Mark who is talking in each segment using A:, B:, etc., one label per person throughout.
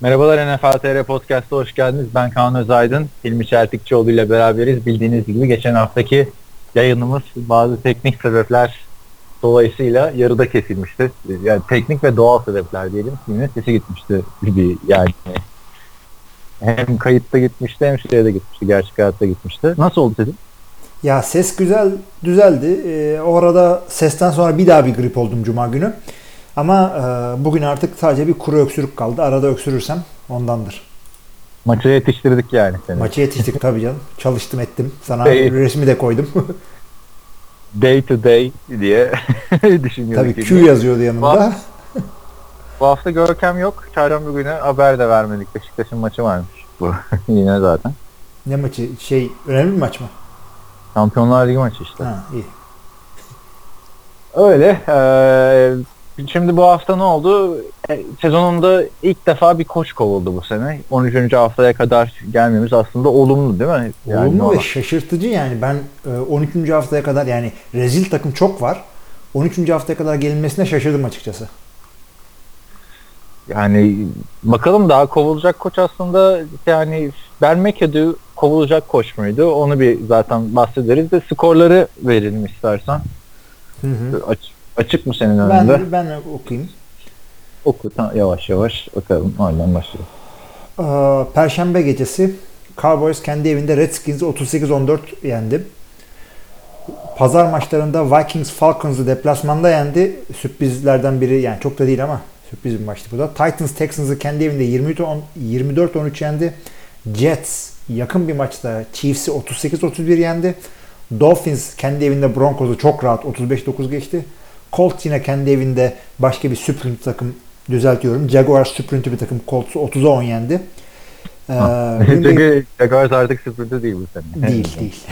A: Merhabalar NFL TR Podcast'a hoş geldiniz. Ben Kaan Özaydın. Hilmi Çeltikçioğlu ile beraberiz. Bildiğiniz gibi geçen haftaki yayınımız bazı teknik sebepler dolayısıyla yarıda kesilmişti. Yani teknik ve doğal sebepler diyelim. Yine sesi gitmişti bir yani. Hem kayıtta gitmişti hem şeyde gitmişti. Gerçek hayatta gitmişti. Nasıl oldu sesin?
B: Ya ses güzel düzeldi. Ee, o arada sesten sonra bir daha bir grip oldum cuma günü. Ama e, bugün artık sadece bir kuru öksürük kaldı. Arada öksürürsem ondandır.
A: Maça yetiştirdik yani seni.
B: Maça yetiştik tabii canım. Çalıştım ettim. Sana
A: Değil.
B: resmi de koydum.
A: Day to day diye düşünüyorum.
B: tabii Q yazıyordu yanımda.
A: Bu hafta Görkem yok. Çarşamba günü haber de vermedik. Beşiktaş'ın maçı varmış. Bu yine zaten.
B: Ne maçı? Şey önemli bir maç mı?
A: Şampiyonlar Ligi maçı işte.
B: Ha iyi.
A: Öyle. Ee, şimdi bu hafta ne oldu? E, sezonunda ilk defa bir koç kovuldu bu sene. 13. haftaya kadar gelmemiz aslında olumlu değil mi? Yani
B: Olumlu ve şaşırtıcı yani. Ben e, 13. haftaya kadar yani rezil takım çok var. 13. haftaya kadar gelinmesine şaşırdım açıkçası.
A: Yani bakalım daha kovulacak koç aslında yani McAdoo kovulacak koç muydu? Onu bir zaten bahsederiz de skorları verelim istersen.
B: Hı hı.
A: Aç- açık mı senin önünde?
B: Ben, ben okuyayım.
A: Oku tamam, yavaş yavaş bakalım. Oradan başlayalım.
B: Ee, Perşembe gecesi Cowboys kendi evinde Redskins'i 38-14 yendi. Pazar maçlarında Vikings Falcons'ı deplasmanda yendi. Sürprizlerden biri yani çok da değil ama sürpriz bir maçtı bu da. Titans Texans'ı kendi evinde 24-13 yendi. Jets yakın bir maçta Chiefs'i 38-31 yendi. Dolphins kendi evinde Broncos'u çok rahat 35-9 geçti. Colts yine kendi evinde başka bir sprint takım düzeltiyorum. Jaguars sprint'i bir takım Colts'u 30'a 10 yendi. Ee,
A: Çünkü Jaguars artık sıfırda değil bu sene.
B: değil değil.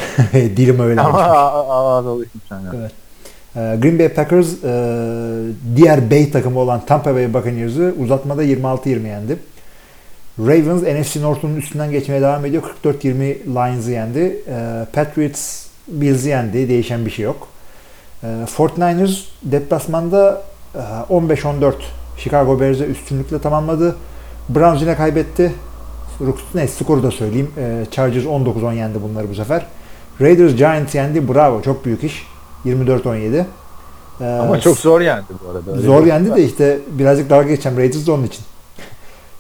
B: Dilim öyle.
A: Ama ağız alışmış.
B: Evet. Ee, Green Bay Packers e, diğer Bay takımı olan Tampa Bay Buccaneers'ı uzatmada 26-20 yendi. Ravens NFC North'un üstünden geçmeye devam ediyor. 44-20 Lions'ı yendi. Ee, Patriots Bills'i yendi. Değişen bir şey yok. Ee, 49ers deplasmanda e, 15-14 Chicago Bears'e üstünlükle tamamladı. Browns yine kaybetti. Ne skoru da söyleyeyim. Ee, Chargers 19-10 yendi bunları bu sefer. Raiders Giants yendi. Bravo. Çok büyük iş. 24-17. Ee,
A: Ama çok zor yendi bu arada. Öyle
B: Zor yendi de işte birazcık dalga geçeceğim Raiders de onun için.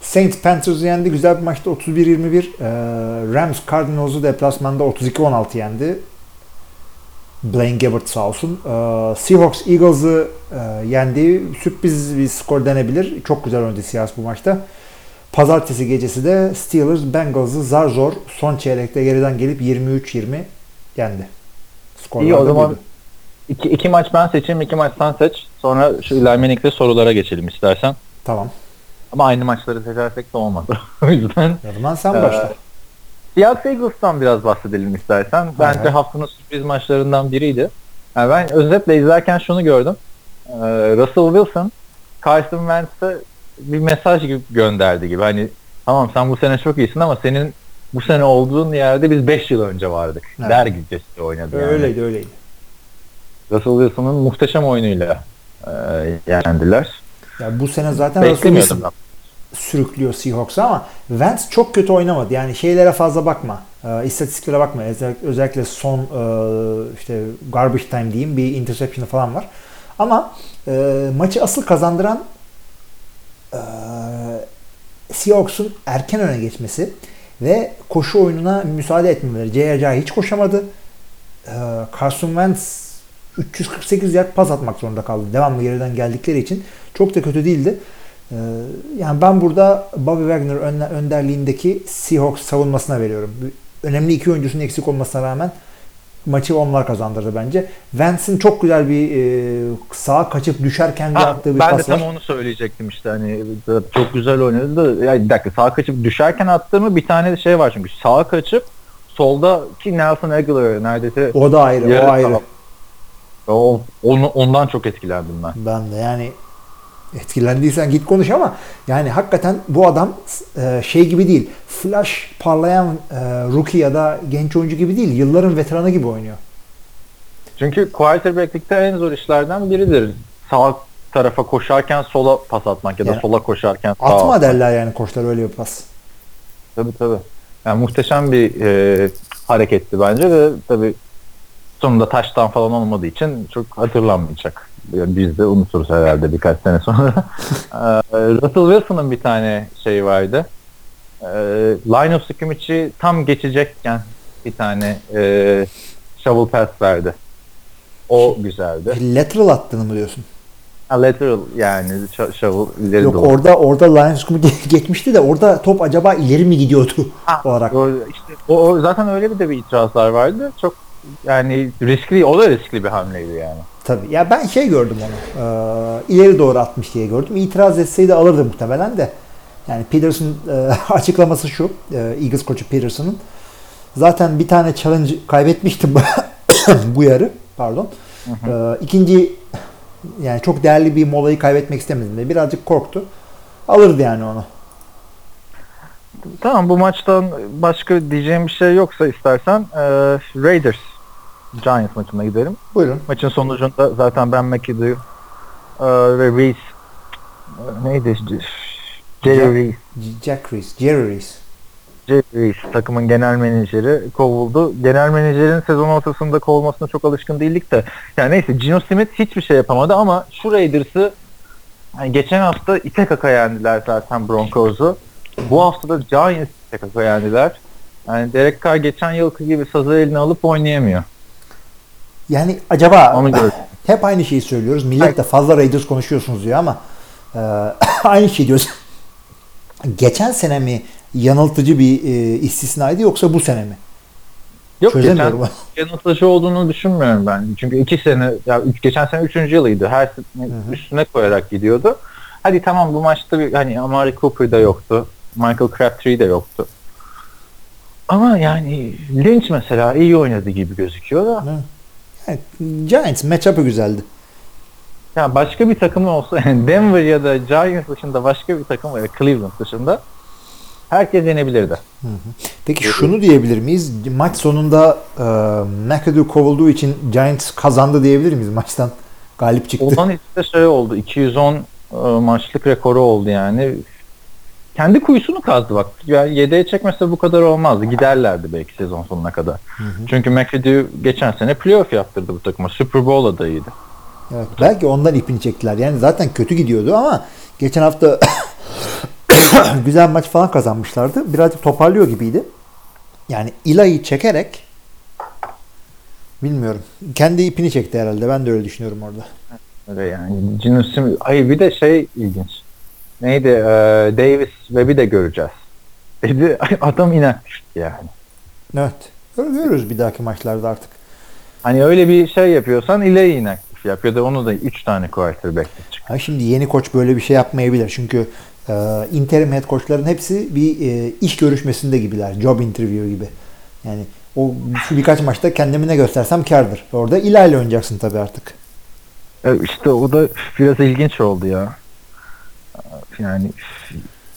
B: Saints Panthers'ı yendi. Güzel bir maçta 31-21. Ee, Rams Cardinals'ı deplasmanda 32-16 yendi. Blaine Gabbert sağ olsun. Ee, Seahawks Eagles'ı e, yendi. Sürpriz bir skor denebilir. Çok güzel oynadı Seahawks bu maçta. Pazartesi gecesi de Steelers Bengals'ı zar zor son çeyrekte geriden gelip 23-20 yendi. Skorlar
A: İyi o zaman
B: buydu.
A: iki, iki maç ben seçeyim, iki maç sen seç. Sonra şu Laymanik'te sorulara geçelim istersen.
B: Tamam.
A: Ama aynı maçları seçersek de olmadı. o yüzden
B: O zaman sen
A: Ee,
B: başla.
A: Seattle Eagles'tan biraz bahsedelim istersen. Bence
B: Aha.
A: haftanın sürpriz maçlarından biriydi. Yani ben özetle izlerken şunu gördüm. Ee, Russell Wilson Carson Wentz'e bir mesaj gibi gönderdi gibi. Hani tamam sen bu sene çok iyisin ama senin bu sene olduğun yerde biz 5 yıl önce vardık.
B: Evet.
A: Der gibicesi oynadı yani.
B: Öyleydi öyleydi.
A: Russell Wilson'ın muhteşem oyunuyla e, yendiler.
B: Ya bu sene zaten Russell Wilson. Sürüklüyor Seahawks'a ama Wentz çok kötü oynamadı. Yani şeylere fazla bakma. Ee, istatistiklere bakma. Özellikle, son e, işte garbage time diyeyim bir interception falan var. Ama e, maçı asıl kazandıran e, Seahawks'un erken öne geçmesi ve koşu oyununa müsaade etmemeleri. J.J. hiç koşamadı. E, Carson Wentz 348 yard pas atmak zorunda kaldı. Devamlı geriden geldikleri için. Çok da kötü değildi. Ee, yani ben burada Bobby Wagner ön- önderliğindeki Seahawks savunmasına veriyorum. Önemli iki oyuncusunun eksik olmasına rağmen maçı onlar kazandırdı bence. Vance'in çok güzel bir e, sağa kaçıp düşerken
A: Ha,
B: attığı bir
A: ben de
B: pas
A: tam
B: var.
A: onu söyleyecektim işte hani çok güzel oynadı da ya bir dakika sağa kaçıp düşerken attığımı bir tane de şey var çünkü sağa kaçıp soldaki Nelson Aguilar neredeyse
B: O da ayrı, o ayrı.
A: O, onu, ondan çok etkilendim ben.
B: Ben de yani etkilendiysen git konuş ama yani hakikaten bu adam e, şey gibi değil. Flash parlayan e, rookie ya da genç oyuncu gibi değil. Yılların veteranı gibi oynuyor.
A: Çünkü quarterback'likte en zor işlerden biridir. Sağ tarafa koşarken sola pas atmak ya da
B: Yani
A: sola koşarken sağa
B: Atma
A: atmak.
B: derler yani koçlar öyle bir pas.
A: Tabii tabii. Yani muhteşem bir e, hareketti bence ve tabii sonunda taştan falan olmadığı için çok hatırlanmayacak. Biz de unuturuz herhalde birkaç sene sonra. E, Russell Wilson'ın bir tane şeyi vardı. E, line of scrimmage'i tam geçecekken bir tane e, shovel pass verdi. O güzeldi.
B: Lateral attığını mı diyorsun?
A: Ha, lateral yani sh- shovel ileri
B: Yok
A: doğru.
B: orada orada Lions Cup geçmişti de orada top acaba ileri mi gidiyordu
A: Ha,
B: olarak.
A: O, işte, o, o zaten öyle bir de bir itirazlar vardı. Çok yani riskli, o da riskli bir hamleydi yani.
B: Tabii. Ya ben şey gördüm onu. Ee, ileri doğru atmış diye gördüm. İtiraz etseydi alırdı muhtemelen de. Yani Peterson e, açıklaması şu. E, Eagles koçu Peterson'ın. Zaten bir tane challenge kaybetmiştim bu yarı. Pardon. Ee, ikinci yani çok değerli bir molayı kaybetmek istemedim de birazcık korktu. Alırdı yani onu.
A: Tamam bu maçtan başka diyeceğim bir şey yoksa istersen e, Raiders Giants maçına gidelim.
B: Buyurun.
A: Maçın sonucunda zaten Ben McAdoo e, ve Reese e, neydi? Jerry Reese.
B: Jack Reese, Jerry Reese.
A: Jerry Reese takımın genel menajeri kovuldu. Genel menajerin sezon ortasında kovulmasına çok alışkın değildik de. Yani neyse Gino Smith hiçbir şey yapamadı ama şu Raiders'ı yani geçen hafta ite kaka yendiler zaten Broncos'u. Bu hafta da Giants ite kaka yendiler. Yani Derek Carr geçen yılki gibi sazı eline alıp oynayamıyor.
B: Yani acaba
A: Onu gördüm.
B: hep aynı şeyi söylüyoruz. Millet de fazla Raiders konuşuyorsunuz diyor ama e, aynı şey diyoruz. Geçen sene mi yanıltıcı bir e, istisnaydı yoksa bu sene mi?
A: Yok geçen
B: Çözemiyorum.
A: yanıltıcı olduğunu düşünmüyorum ben. Çünkü iki sene, ya üç, geçen sene üçüncü yılıydı. Her sene
B: hı.
A: üstüne koyarak gidiyordu. Hadi tamam bu maçta bir, hani Amari Cooper da yoktu. Michael Crabtree de yoktu. Ama yani Lynch mesela iyi oynadı gibi gözüküyor da.
B: Yani Giants matchup'ı güzeldi.
A: Ya başka bir takım olsa yani Denver ya da Giants dışında başka bir takım ya Cleveland dışında herkes yenebilirdi.
B: Peki şunu diyebilir miyiz? Maç sonunda e, McAdoo kovulduğu için Giants kazandı diyebilir miyiz maçtan? Galip çıktı.
A: Ondan işte şey oldu. 210 e, maçlık rekoru oldu yani. Kendi kuyusunu kazdı bak. Yani yedeğe çekmese bu kadar olmazdı. Giderlerdi belki sezon sonuna kadar. Çünkü McAdoo geçen sene playoff yaptırdı bu takıma. Super Bowl adayıydı.
B: Evet, belki ondan ipini çektiler. Yani zaten kötü gidiyordu ama geçen hafta güzel maç falan kazanmışlardı. Birazcık toparlıyor gibiydi. Yani İla'yı çekerek bilmiyorum. Kendi ipini çekti herhalde. Ben de öyle düşünüyorum orada.
A: Öyle yani. Smith. Ay bir de şey ilginç. Neydi? Ee, Davis Webb'i de göreceğiz. Dedi adam iner yani.
B: Evet. Görürüz bir dahaki maçlarda artık.
A: Hani öyle bir şey yapıyorsan ileri inaktif yap ya da onu da 3 tane quarterback çık.
B: Ha şimdi yeni koç böyle bir şey yapmayabilir. Çünkü e, interim head koçların hepsi bir e, iş görüşmesinde gibiler. Job interview gibi. Yani o şu birkaç maçta kendimi ne göstersem kardır. Orada ilerle oynayacaksın tabii artık.
A: E, İşte o da biraz ilginç oldu ya. Yani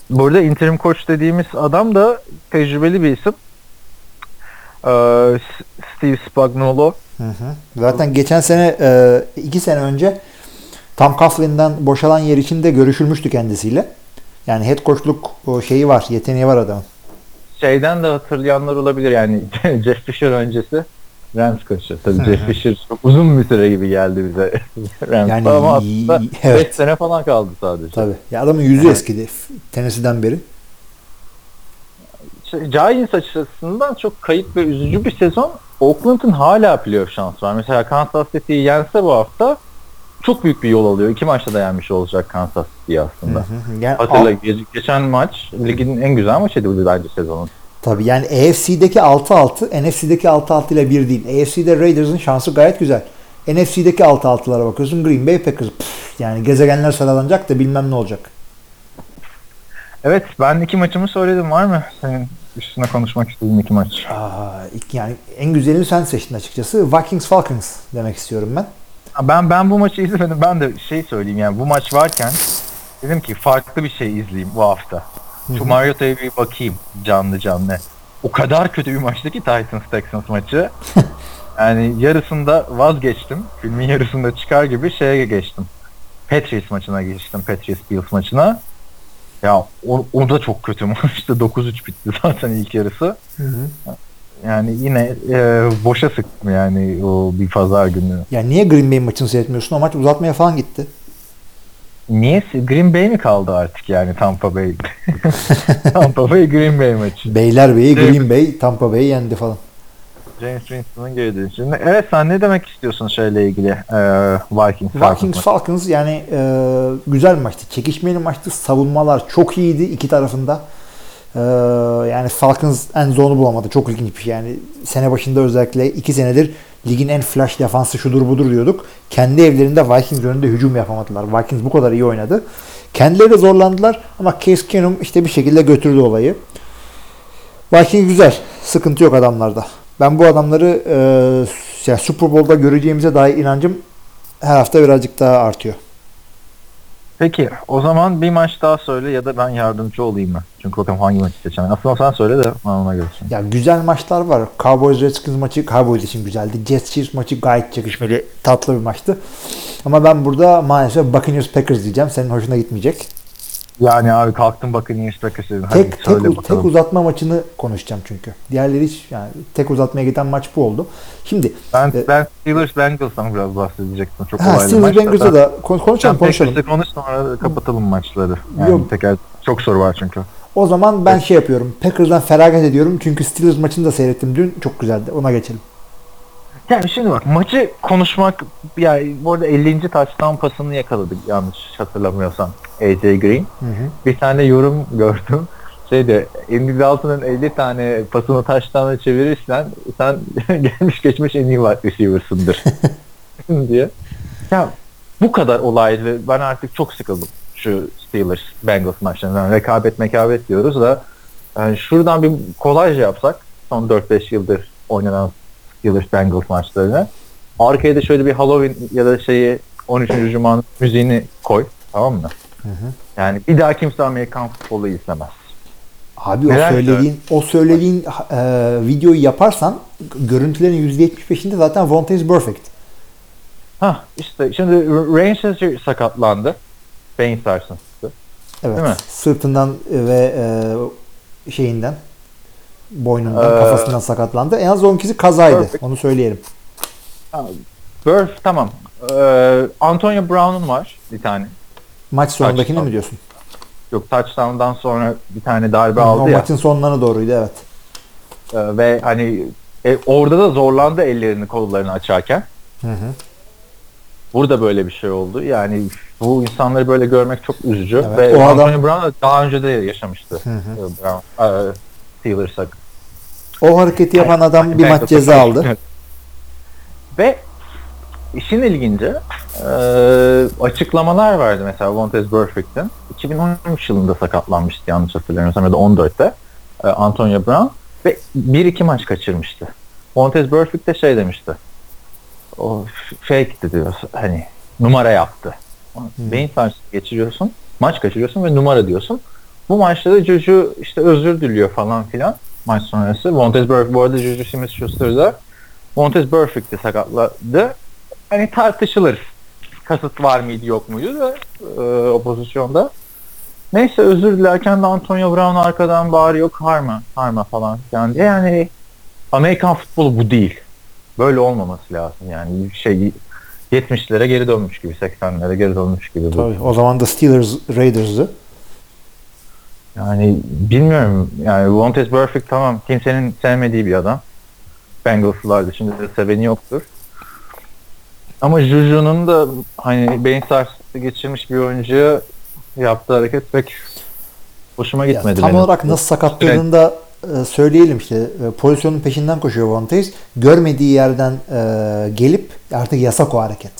A: burada interim koç dediğimiz adam da tecrübeli bir isim. Ee, Steve Spagnuolo.
B: Hı hı. Zaten geçen sene e, iki sene önce Tom Coughlin'den boşalan yer için de görüşülmüştü kendisiyle. Yani head coachluk şeyi var, yeteneği var adamın.
A: Şeyden de hatırlayanlar olabilir yani Jeff Fisher öncesi Rams koçu. Tabii Jeff Fisher çok uzun bir süre gibi geldi bize Rams'ta
B: Yani
A: ama aslında 5
B: evet.
A: sene falan kaldı sadece.
B: Tabii. Ya adamın yüzü eskidi Tennessee'den beri.
A: Giants açısından çok kayıp ve üzücü bir sezon. Oakland'ın hala playoff şansı var. Mesela Kansas City'yi yense bu hafta çok büyük bir yol alıyor. İki maçta da yenmiş olacak Kansas City aslında.
B: Hı hı. Yani,
A: Hatırla geçen maç ligin en güzel maçıydı bu bence sezonun.
B: Tabii yani AFC'deki 6-6 NFC'deki 6-6 ile bir değil. AFC'de Raiders'ın şansı gayet güzel. NFC'deki 6-6'lara bakıyorsun Green Bay Packers. Pff, yani gezegenler sıralanacak da bilmem ne olacak.
A: Evet ben iki maçımı söyledim. Var mı senin üstüne konuşmak istediğin iki maç?
B: Aa, yani en güzelini sen seçtin açıkçası. Vikings Falcons demek istiyorum ben.
A: Ben ben bu maçı izlemedim. Ben de şey söyleyeyim yani bu maç varken dedim ki farklı bir şey izleyeyim bu hafta. Şu Mariota'ya bir bakayım canlı canlı. O kadar kötü bir maçtı ki Titans Texans maçı. yani yarısında vazgeçtim. Filmin yarısında çıkar gibi şeye geçtim. Patriots maçına geçtim. Patriots Bills maçına. Ya o, o da çok kötü maçtı. 9-3 bitti zaten ilk yarısı.
B: Hı hı.
A: Yani yine e, boşa sıktım yani o bir pazar günü.
B: Ya niye Green Bay maçını seyretmiyorsun? O maç uzatmaya falan gitti.
A: Niye? Green Bay mi kaldı artık yani Tampa Bay? Tampa Bay Green Bay maçı.
B: Beylerbeyi,
A: Evet.
B: Green Bay, Tampa Bay'i yendi falan.
A: James Winston'ın geri dönüşü. Evet sen ne demek istiyorsun şeyle ilgili? Ee, Vikings.
B: Vikings
A: maçı.
B: Falcons yani e, güzel bir maçtı. Çekişmeli maçtı. Savunmalar çok iyiydi iki tarafında. E, yani Falcons en zone'u bulamadı. Çok ilginç bir şey. Yani sene başında özellikle iki senedir ligin en flash defansı şudur budur diyorduk. Kendi evlerinde Vikings önünde hücum yapamadılar. Vikings bu kadar iyi oynadı. Kendileri de zorlandılar ama Case Keenum işte bir şekilde götürdü olayı. Vikings güzel. Sıkıntı yok adamlarda. Ben bu adamları e, yani Super Bowl'da göreceğimize dair inancım her hafta birazcık daha artıyor.
A: Peki o zaman bir maç daha söyle ya da ben yardımcı olayım mı? Çünkü bakalım hangi maçı seçeceğim. Aslında sen söyle de ben ona göre söyleyeyim.
B: Ya güzel maçlar var. Cowboys Redskins maçı Cowboys için güzeldi. Jets Chiefs maçı gayet çekişmeli, tatlı bir maçtı. Ama ben burada maalesef Buccaneers Packers diyeceğim. Senin hoşuna gitmeyecek.
A: Yani abi kalktım bakın dedim. Hadi
B: Tek tek,
A: bakalım.
B: tek uzatma maçını konuşacağım çünkü. Diğerleri hiç yani tek uzatmaya giden maç bu oldu. Şimdi
A: ben,
B: e-
A: ben Steelers Bengals'tan biraz bahsedecektim. Çok
B: ha,
A: olaylı
B: Steelers
A: maç.
B: Bengals'da da kon- konuşalım konuşalım.
A: Packers'ı konuş sonra kapatalım maçları. Yani
B: Yok.
A: teker çok soru var çünkü.
B: O zaman ben şey yapıyorum. Packers'dan feragat ediyorum. Çünkü Steelers maçını da seyrettim dün. Çok güzeldi. Ona geçelim.
A: Yani şimdi bak maçı konuşmak yani bu arada 50. touchdown pasını yakaladık yanlış hatırlamıyorsam AJ Green.
B: Hı hı.
A: Bir tane yorum gördüm. Şeyde Andy Dalton'ın 50 tane pasını touchdown'a çevirirsen sen gelmiş geçmiş en iyi receiver'sındır diye. Ya bu kadar olay ve ben artık çok sıkıldım şu Steelers Bengals maçlarından. Rekabet mekabet diyoruz da yani şuradan bir kolaj yapsak son 4-5 yıldır oynanan Steelers Bengals maçlarını. Arkaya da şöyle bir Halloween ya da şeyi 13. Cuma'nın müziğini koy. Tamam mı?
B: Hı hı.
A: Yani bir daha kimse Amerikan futbolu izlemez.
B: Abi o
A: Neler
B: söylediğin o söylediğin e, videoyu yaparsan görüntülerin %75'inde zaten Vontaze Perfect.
A: Ha işte şimdi Rangers sakatlandı. Beyin sarsıntısı.
B: Evet.
A: Değil mi?
B: Sırtından ve e, şeyinden boynundan,
A: Ee,
B: kafasından sakatlandı. En az 12'si kazaydı.
A: Perfect.
B: Onu söyleyelim.
A: Burf tamam. Ee, Antonio Brown'un var bir tane.
B: Maç sonundakini
A: Touchdown.
B: mi diyorsun?
A: Yok touchdown'dan sonra bir tane darbe
B: o
A: aldı ya.
B: maçın sonlarına doğruydu evet.
A: Ee, ve hani e, orada da zorlandı ellerini kollarını açarken.
B: Hı hı.
A: Burada böyle bir şey oldu. Yani bu insanları böyle görmek çok üzücü.
B: Evet,
A: Ve
B: o adam-
A: Antonio Brown da daha önce de yaşamıştı.
B: Hı hı.
A: Brown, e, Steelers'a
B: O hareketi yapan adam bir maç ceza aldı.
A: Ve işin ilginci e, açıklamalar vardı mesela Vontaze Burfict'in. 2013 yılında sakatlanmıştı yanlış hatırlamıyorsam ya da 14'te e, Antonio Brown ve 1-2 maç kaçırmıştı. Vontaze Burfict de şey demişti. O fake diyor hani numara yaptı. Beyin sarsıntısı geçiriyorsun, maç kaçırıyorsun ve numara diyorsun. Bu maçta da Juju işte özür diliyor falan filan maç sonrası. Montez Burfict bu arada Juju Smith-Schuster'da Montez Burfict'i sakatladı. Hani tartışılır. Kasıt var mıydı yok muydu da e, o pozisyonda. Neyse özür dilerken de Antonio Brown arkadan bağırıyor karma, karma falan yani diye. Yani Amerikan futbolu bu değil. Böyle olmaması lazım yani. Şey 70'lere geri dönmüş gibi, 80'lere geri dönmüş gibi. bu.
B: Tabii. O zaman da Steelers Raiders'ı.
A: Yani bilmiyorum. Yani Vontaze Burfict tamam kimsenin sevmediği bir adam. Bengals'lar dışında da seveni yoktur. Ama Juju'nun da hani beyin sarsıntısı geçirmiş bir oyuncuya yaptığı hareket pek hoşuma
B: Ya,
A: gitmedi
B: tam
A: benim.
B: olarak nasıl sakatladığını da e, söyleyelim işte. Pozisyonun peşinden koşuyor Vontaze. Görmediği yerden e, gelip artık yasak o hareket.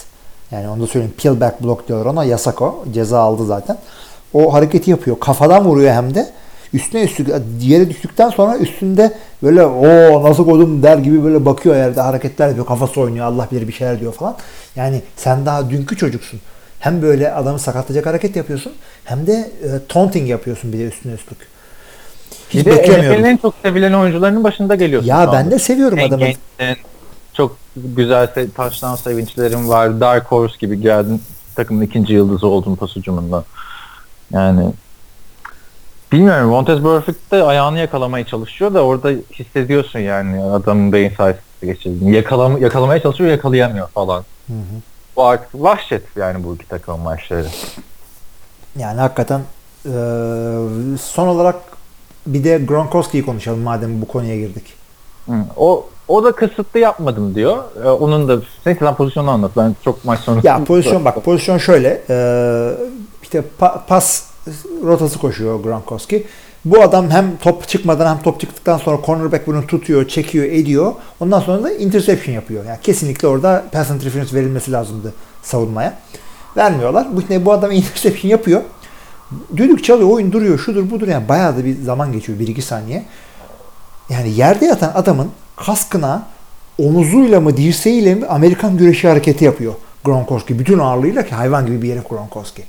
B: Yani onu da söyleyeyim. Peel back block diyorlar ona. Yasak o. Ceza aldı zaten. O hareketi yapıyor. Kafadan vuruyor hem de. Üstüne üstlük yere düştükten sonra üstünde böyle o nasıl koydum der gibi böyle bakıyor yerde hareketler yapıyor. Kafası oynuyor. Allah bilir bir şeyler diyor falan. Yani sen daha dünkü çocuksun. Hem böyle adamı sakatlayacak hareket yapıyorsun hem de e, taunting yapıyorsun bir de üstüne üstlük. Hiç
A: Bir. NFL'in en çok sevilen oyuncularının başında geliyorsun.
B: Ya ben de seviyorum
A: En
B: adamı.
A: gençsin, Çok güzel touchdown sevinçlerim var. Dark Horse gibi geldin. takımın ikinci yıldızı oldun pas hücumunda. Yani bilmiyorum Montez Burfict de ayağını yakalamaya çalışıyor da orada hissediyorsun yani adamın beyin sayısı geçirdiğini. Yakalama, yakalamaya çalışıyor yakalayamıyor falan.
B: Hı hı.
A: Bu artık vahşet yani bu iki takım maçları.
B: Yani hakikaten e, son olarak bir de Gronkowski'yi konuşalım madem bu konuya girdik.
A: Hı. O o da kısıtlı yapmadım diyor. Ee, onun da neyse sen pozisyonu anlat. Ben çok maç sonrası.
B: Ya pozisyon bak pozisyon şöyle e, işte pa- pas rotası koşuyor Gronkowski. Bu adam hem top çıkmadan hem top çıktıktan sonra cornerback bunu tutuyor, çekiyor, ediyor. Ondan sonra da interception yapıyor. Yani kesinlikle orada pass interference verilmesi lazımdı savunmaya. Vermiyorlar. Bu, ne, bu adam interception yapıyor. Düdük çalıyor, oyun duruyor, şudur budur yani bayağı da bir zaman geçiyor, 1-2 saniye. Yani yerde yatan adamın kaskına omuzuyla mı dirseğiyle mi Amerikan güreşi hareketi yapıyor Gronkowski. Bütün ağırlığıyla ki hayvan gibi bir herif Gronkowski.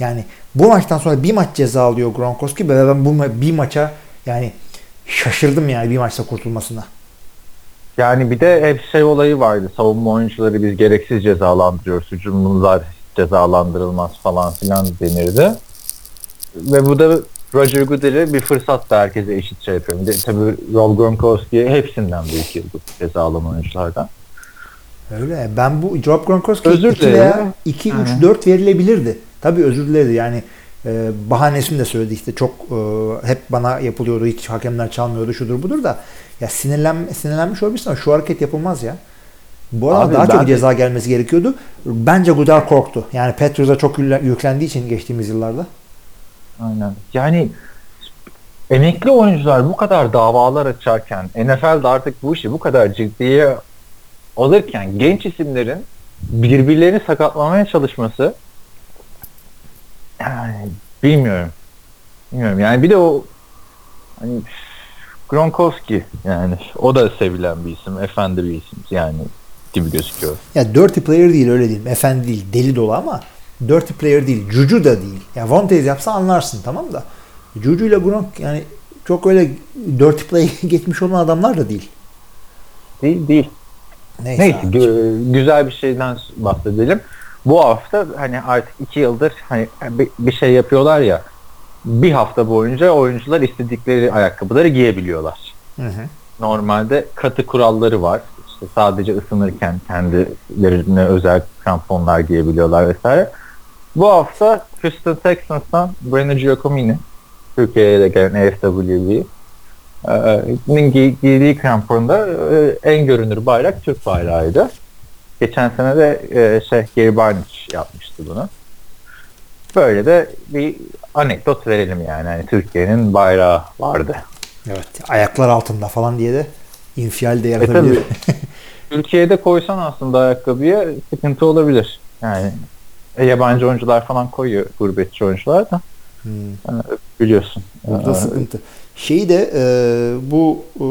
B: Yani bu maçtan sonra bir maç ceza alıyor Gronkowski ve ben bu ma- bir maça yani şaşırdım yani bir maçta kurtulmasına.
A: Yani bir de hep şey olayı vardı. Savunma oyuncuları biz gereksiz cezalandırıyoruz. Hücumlular cezalandırılmaz falan filan denirdi. Ve bu da Roger Goodell'e bir fırsat da herkese eşit şey yapıyor. Bir de tabii Rob Gronkowski hepsinden büyük yıldız ceza alan oyunculardan.
B: Öyle. Ben bu Job Gronkowski
A: Özür
B: 2
A: dilerim.
B: veya 2 3
A: Hı.
B: 4 verilebilirdi. Tabii özür diledi. Yani e, bahanesini de söyledi işte çok e, hep bana yapılıyordu. Hiç hakemler çalmıyordu şudur budur da ya sinirlen sinirlenmiş olabilirsin ama şu hareket yapılmaz ya. Bu arada
A: Abi
B: daha
A: ben
B: çok ceza gelmesi gerekiyordu. Bence Goodell korktu. Yani Petrus'a çok yükle- yüklendiği için geçtiğimiz yıllarda.
A: Aynen. Yani emekli oyuncular bu kadar davalar açarken NFL de artık bu işi bu kadar ciddiye alırken genç isimlerin birbirlerini sakatlamaya çalışması yani bilmiyorum. Bilmiyorum. Yani bir de o hani Gronkowski yani o da sevilen bir isim, efendi bir isim yani gibi gözüküyor.
B: Ya dirty player değil öyle diyeyim. Efendi değil. Deli dolu ama dirty player değil. Cucu da değil. Ya Vontaze yapsa anlarsın tamam da. Cucu ile Gronk yani çok öyle dirty play geçmiş olan adamlar da değil.
A: Değil, değil.
B: Neyse.
A: Neyse gü- güzel bir şeyden bahsedelim. Bu hafta hani artık iki yıldır hani bir, şey yapıyorlar ya bir hafta boyunca oyuncular istedikleri ayakkabıları giyebiliyorlar.
B: Hı hı.
A: Normalde katı kuralları var. İşte sadece ısınırken kendilerine özel kramponlar giyebiliyorlar vesaire. Bu hafta Houston Texans'tan Brandon Giacomini Türkiye'ye de gelen AFWB giy- giydiği kramponda e, en görünür bayrak Türk bayrağıydı. Geçen sene de e, şey Gary Barnage yapmıştı bunu. Böyle de bir anekdot verelim yani. Hani Türkiye'nin bayrağı vardı.
B: Evet. Ayaklar altında falan diye de infial de
A: E tabii
B: yaratabilir.
A: Türkiye'de koysan aslında ayakkabıya sıkıntı olabilir. Yani e, yabancı oyuncular falan koyuyor gurbetçi oyuncular da
B: Hmm.
A: e, biliyorsun.
B: Burada
A: E,
B: sıkıntı. Şeyi de e, bu e,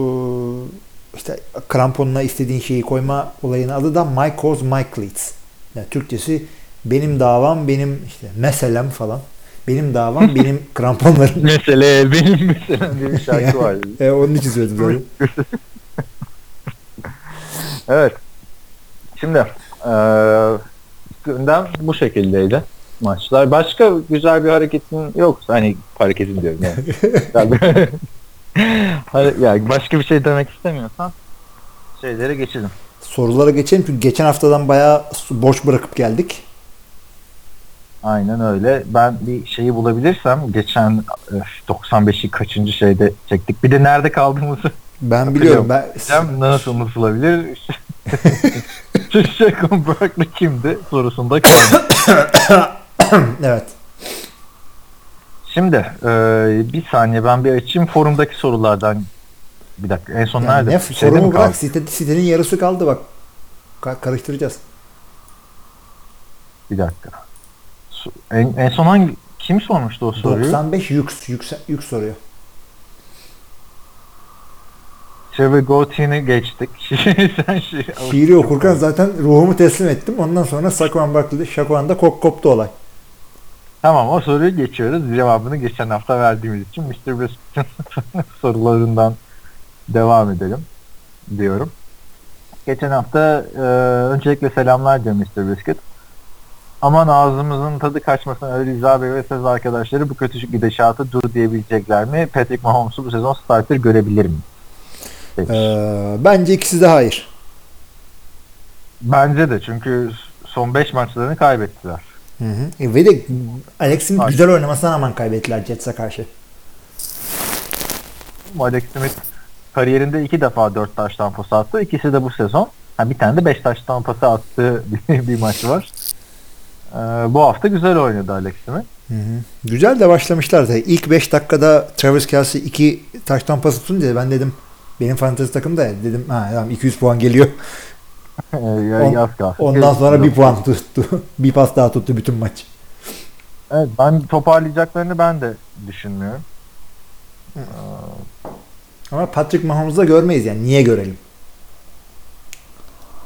B: işte kramponuna istediğin şeyi koyma olayının adı da My Cause My Cleats. Yani Türkçesi benim davam benim işte meselem falan. Benim davam benim kramponlarım.
A: Mesele benim meselem diye bir şarkı var.
B: e, onun için söyledim zaten.
A: Evet. Şimdi eee gündem bu şekildeydi maçlar. Başka güzel bir hareketin yok. Hani hareketin diyorum yani. Hani- yani başka bir şey demek istemiyorsan şeylere geçelim.
B: Sorulara geçelim çünkü geçen haftadan bayağı boş bırakıp geldik.
A: Aynen öyle. Ben bir şeyi bulabilirsem geçen öf, 95'i kaçıncı şeyde çektik. Bir de nerede kaldığımızı
B: Ben biliyorum. Ben,
A: nasıl unutulabilir? Şakon Barkley kimdi sorusunda kaldım.
B: evet.
A: Şimdi e, bir saniye ben bir açayım forumdaki sorulardan bir dakika en son
B: Yani
A: nerede?
B: ne
A: Şeyde
B: sorumu bırak site, sitenin yarısı kaldı bak. Ka- karıştıracağız.
A: Bir dakika. En, en son hangi kim sormuştu o soruyu?
B: 95 yük, yük, yük soruyor.
A: Trevor Gautier'i geçtik. Sen şey,
B: Şiiri okurken zaten ruhumu teslim ettim. Ondan sonra Sakuan Barkley'de Şakuan'da kop koptu olay.
A: Tamam o soruyu geçiyoruz. Cevabını geçen hafta verdiğimiz için Mr. Biscuit'in sorularından devam edelim diyorum. Geçen hafta e, öncelikle selamlar diyor Mr. Biscuit. aman ağzımızın tadı kaçmasın Ali Rıza Bey ve söz arkadaşları bu kötü gidişatı dur diyebilecekler mi? Patrick Mahomes'u bu sezon starter görebilir mi?
B: Ee, bence ikisi de hayır.
A: Bence de çünkü son 5 maçlarını kaybettiler.
B: Hı hı. E, ve de Alex Smith
A: Hayır.
B: güzel oynamasına rağmen kaybettiler Jets'e karşı.
A: Alex Smith kariyerinde iki defa 4 taş tampası attı. İkisi de bu sezon. Ha, bir tane de 5 taş tampası attığı bir, bir maçı var. Ee, bu hafta güzel oynadı Alex Smith.
B: Hı hı. Güzel de başlamışlardı. İlk 5 dakikada Travis Kelsey 2 taş tampası tutunca ben dedim benim fantezi takım da dedim ha tamam 200 puan geliyor.
A: Ee,
B: On-. Ondan sonra bir puan tuttu. bir pas daha tuttu bütün maç.
A: Evet, ben toparlayacaklarını ben de düşünmüyorum.
B: Ama Patrick Mahomes'u da görmeyiz yani. Niye görelim?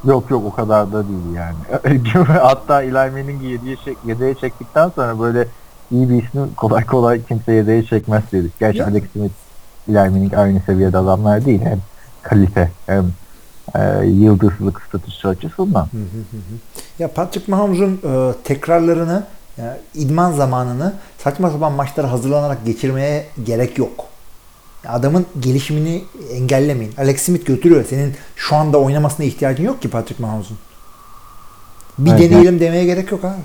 A: Yok yok o kadar da değil yani. Hatta Eli Manning'i yedeğe, çek, yedeğe çektikten sonra böyle iyi bir ismi kolay kolay kimse yedeğe çekmez dedik. Gerçi. Alex Smith, Eli Manning aynı seviyede adamlar değil. Hem kalite hem e, yıldızlık statüsü açısından.
B: Hı hı hı hı. Ya Patrick Mahomes'un e, tekrarlarını, yani idman zamanını saçma sapan maçlara hazırlanarak geçirmeye gerek yok. Adamın gelişimini engellemeyin. Alex Smith götürüyor. Senin şu anda oynamasına ihtiyacın yok ki Patrick Mahomes'un. Bir
A: Evet,
B: deneyelim demeye gerek yok abi.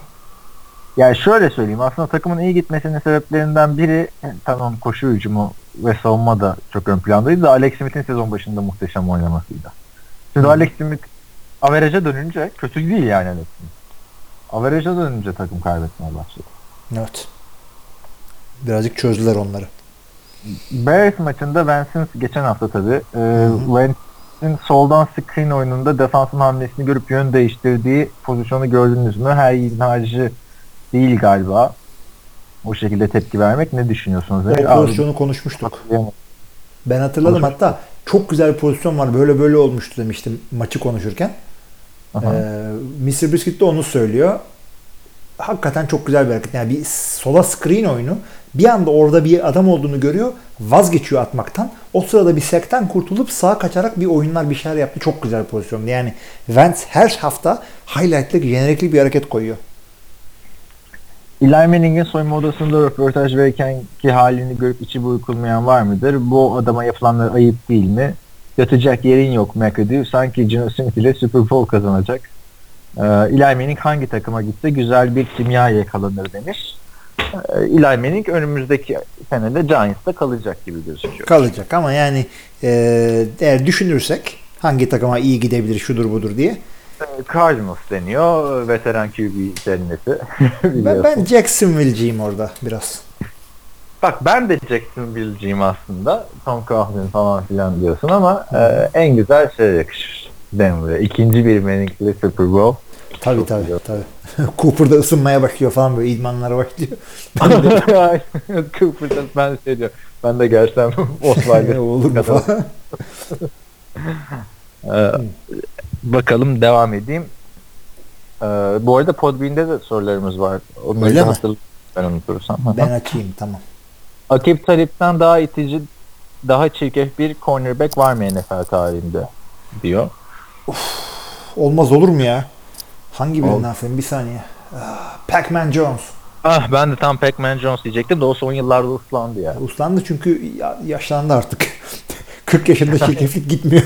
A: Yani şöyle söyleyeyim aslında takımın iyi gitmesinin sebeplerinden biri e, tamam koşu hücumu ve savunma da çok ön plandaydı da Alex Smith'in sezon başında muhteşem oynamasıydı. Şimdi. Alex Smith averaja dönünce kötü değil yani Alex Smith. Averaja dönünce takım kaybetmeye başladı.
B: Evet. Birazcık çözdüler onları.
A: Bears maçında Vance'in geçen hafta tabii e. Vance'in soldan screen oyununda defansın hamlesini görüp yön değiştirdiği pozisyonu gördünüz mü? Her yiğidin harcı değil galiba. O şekilde tepki vermek ne düşünüyorsunuz?
B: O pozisyonu konuşmuştuk. Ben hatırladım hatta çok güzel bir pozisyon var. Böyle böyle olmuştu demiştim maçı konuşurken.
A: Aha.
B: Ee, Mr. Biscuit de onu söylüyor. Hakikaten çok güzel bir hareket. Yani bir sola screen oyunu. Bir anda orada bir adam olduğunu görüyor. Vazgeçiyor atmaktan. O sırada bir sekten kurtulup sağa kaçarak bir oyunlar bir şeyler yaptı. Çok güzel bir pozisyondu. Yani Vance her hafta highlight'lı, jenerikli bir hareket koyuyor.
A: Eli Manning'in soyunma odasında röportaj verirken ki halini görüp içi burkulmayan var mıdır? Bu adama yapılanlar ayıp değil mi? Yatacak yerin yok McAdoo. Sanki Geno Smith ile Super Bowl kazanacak. Ee, Eli Manning hangi takıma gitse güzel bir kimya yakalanır demiş. Ee, Eli Manning önümüzdeki senede Giants'ta kalacak gibi gözüküyor.
B: Kalacak ama yani e, eğer düşünürsek hangi takıma iyi gidebilir şudur budur diye.
A: Ee, Cardinals deniyor. Veteran QB cenneti.
B: Ben, ben Jacksonville'ciyim orada biraz.
A: Bak ben de Jacksonville'ciyim aslında. Tom Coughlin falan filan diyorsun ama e, en güzel şey yakışır. Denver'a. İkinci bir Manning'li Super Bowl.
B: Tabii
A: Çok
B: tabii
A: güzel.
B: tabii. Cooper'da ısınmaya başlıyor falan böyle idmanlara başlıyor. Ben de
A: Cooper'da ben şey diyor. Ben de gelsem Osweiler.
B: olur mu falan.
A: Ee, bakalım devam edeyim. Ee, bu arada Podbean'de de sorularımız var. Onları
B: Öyle
A: da
B: mi?
A: hatırl- Ben unutursam.
B: Ben açayım tamam.
A: Akip Talip'ten daha itici, daha çirkef bir cornerback var mı NFL tarihinde? diyor.
B: Olmaz olur mu ya? Hangi birini aferin bir saniye. Ah, Pac-Man Jones.
A: Ah ben de tam Pac-Man Jones diyecektim de o son yıllarda ıslandı ya.
B: Uslandı çünkü ya- yaşlandı artık. 40 yaşında çirkeflik gitmiyor.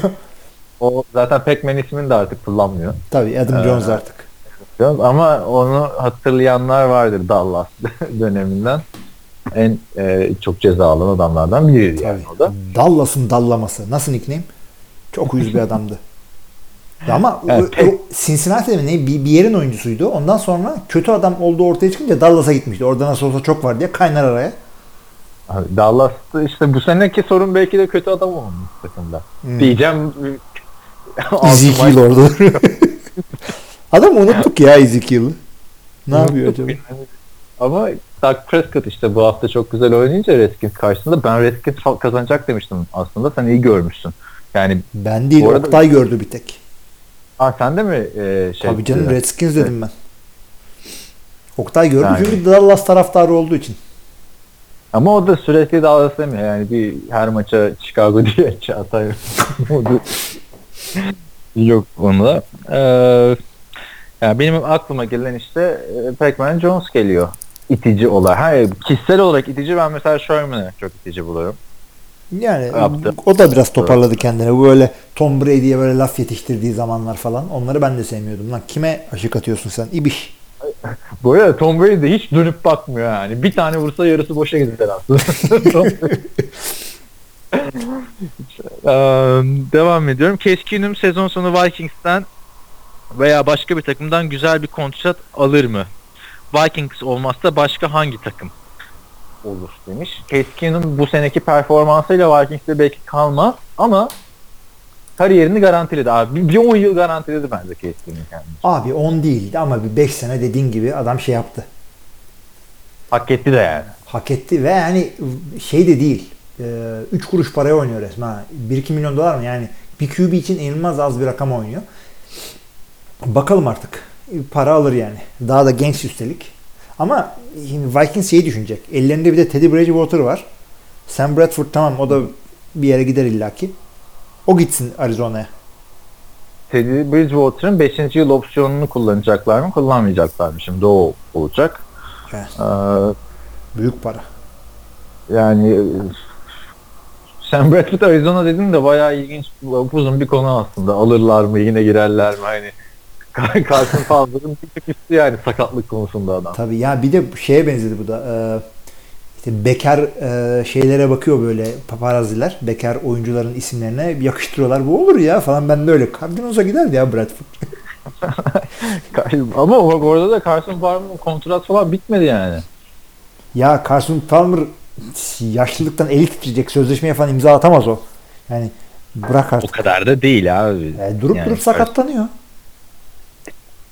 A: O zaten Pac-Man ismini de artık kullanmıyor.
B: Tabii Adam
A: Ee,
B: Jones artık.
A: Ama onu hatırlayanlar vardır Dallas döneminden. En e, çok ceza alan adamlardan biriydi yani o da.
B: Dallas'ın dallaması. Nasıl nickname? Çok uyuz bir adamdı. Ama
A: Evet,
B: o, o Cincinnati'de mi ne bir, bir yerin oyuncusuydu. Ondan sonra kötü adam olduğu ortaya çıkınca Dallas'a gitmişti. Orada nasıl olsa çok var diye kaynar araya.
A: Dallas'ta işte bu seneki sorun belki de kötü adam olmuş takımda.
B: Hmm.
A: Diyeceğim
B: Ezekiel orada. Adam unuttuk ya Ezekiel'ı. Ne yapıyor acaba?
A: Ama Doug Prescott işte bu hafta çok güzel oynayınca Redskins karşısında ben Redskins kazanacak demiştim aslında. Sen iyi görmüşsün. Yani
B: Ben değil
A: arada-
B: Oktay gördü bir tek.
A: aa, sen de mi e, şey
B: Tabii canım? Redskins dedim ben. Oktay gördü
A: Yani.
B: çünkü Dallas taraftarı olduğu için.
A: Ama o da sürekli Dallas demiyor. Yani bir her maça Chicago diye atar. Yok onu da. Ee, Yani benim aklıma gelen işte e, Pac-Man Jones geliyor. İtici olarak. Hayır, kişisel olarak itici ben mesela Sherman'ı çok itici buluyorum.
B: Yani
A: Yaptı.
B: o da biraz toparladı kendini. Böyle Tom Brady'ye böyle laf yetiştirdiği zamanlar falan. Onları ben de sevmiyordum. Lan kime aşık atıyorsun sen? İbiş.
A: Bu arada Tom Brady de hiç dönüp bakmıyor yani. Bir tane vursa yarısı boşa gider aslında. Devam ediyorum. Keenum sezon sonu Vikings'ten veya başka bir takımdan güzel bir kontrat alır mı? Vikings olmazsa başka hangi takım olur demiş. Keenum bu seneki performansıyla Vikings'te belki kalmaz ama kariyerini garantiledi abi. Bir, bir 10 yıl garantiledi bence Keenum kendini.
B: Abi 10 değildi ama bir 5 sene dediğin gibi adam şey yaptı.
A: Hak etti de yani.
B: Hak etti ve yani şey de değil. 3 kuruş paraya oynuyor resmen. ha. 1-2 milyon dolar mı? Yani bir QB için inanılmaz az bir rakam oynuyor. Bakalım artık. Para alır yani. Daha da genç üstelik. Ama Vikings şeyi düşünecek. Ellerinde bir de Teddy Bridgewater var. Sam Bradford tamam o da bir yere gider illaki. O gitsin Arizona'ya.
A: Teddy Bridgewater'ın 5. yıl opsiyonunu kullanacaklar mı? Kullanmayacaklar mı? Şimdi o olacak.
B: Evet.
A: Ee,
B: Büyük para.
A: yani Sam Bradford Arizona dedin de bayağı ilginç uzun bir konu aslında. Alırlar mı? Yine girerler mi? Hani Carson Palmer'ın bir tık üstü yani sakatlık konusunda adam.
B: Tabii ya bir de şeye benzedi bu da. Ee, işte bekar e, şeylere bakıyor böyle paparaziler. Bekar oyuncuların isimlerine yakıştırıyorlar. Bu olur ya falan. Ben de öyle. Cardinals'a giderdi ya Bradford.
A: Ama bak orada da Carson Palmer'ın kontrat falan bitmedi yani.
B: Ya Carson Palmer yaşlılıktan eli titreyecek. Sözleşmeye falan imza atamaz o. Yani bırak
A: O
B: artık.
A: kadar da değil abi.
B: Yani durup
A: Yani
B: durup sakatlanıyor.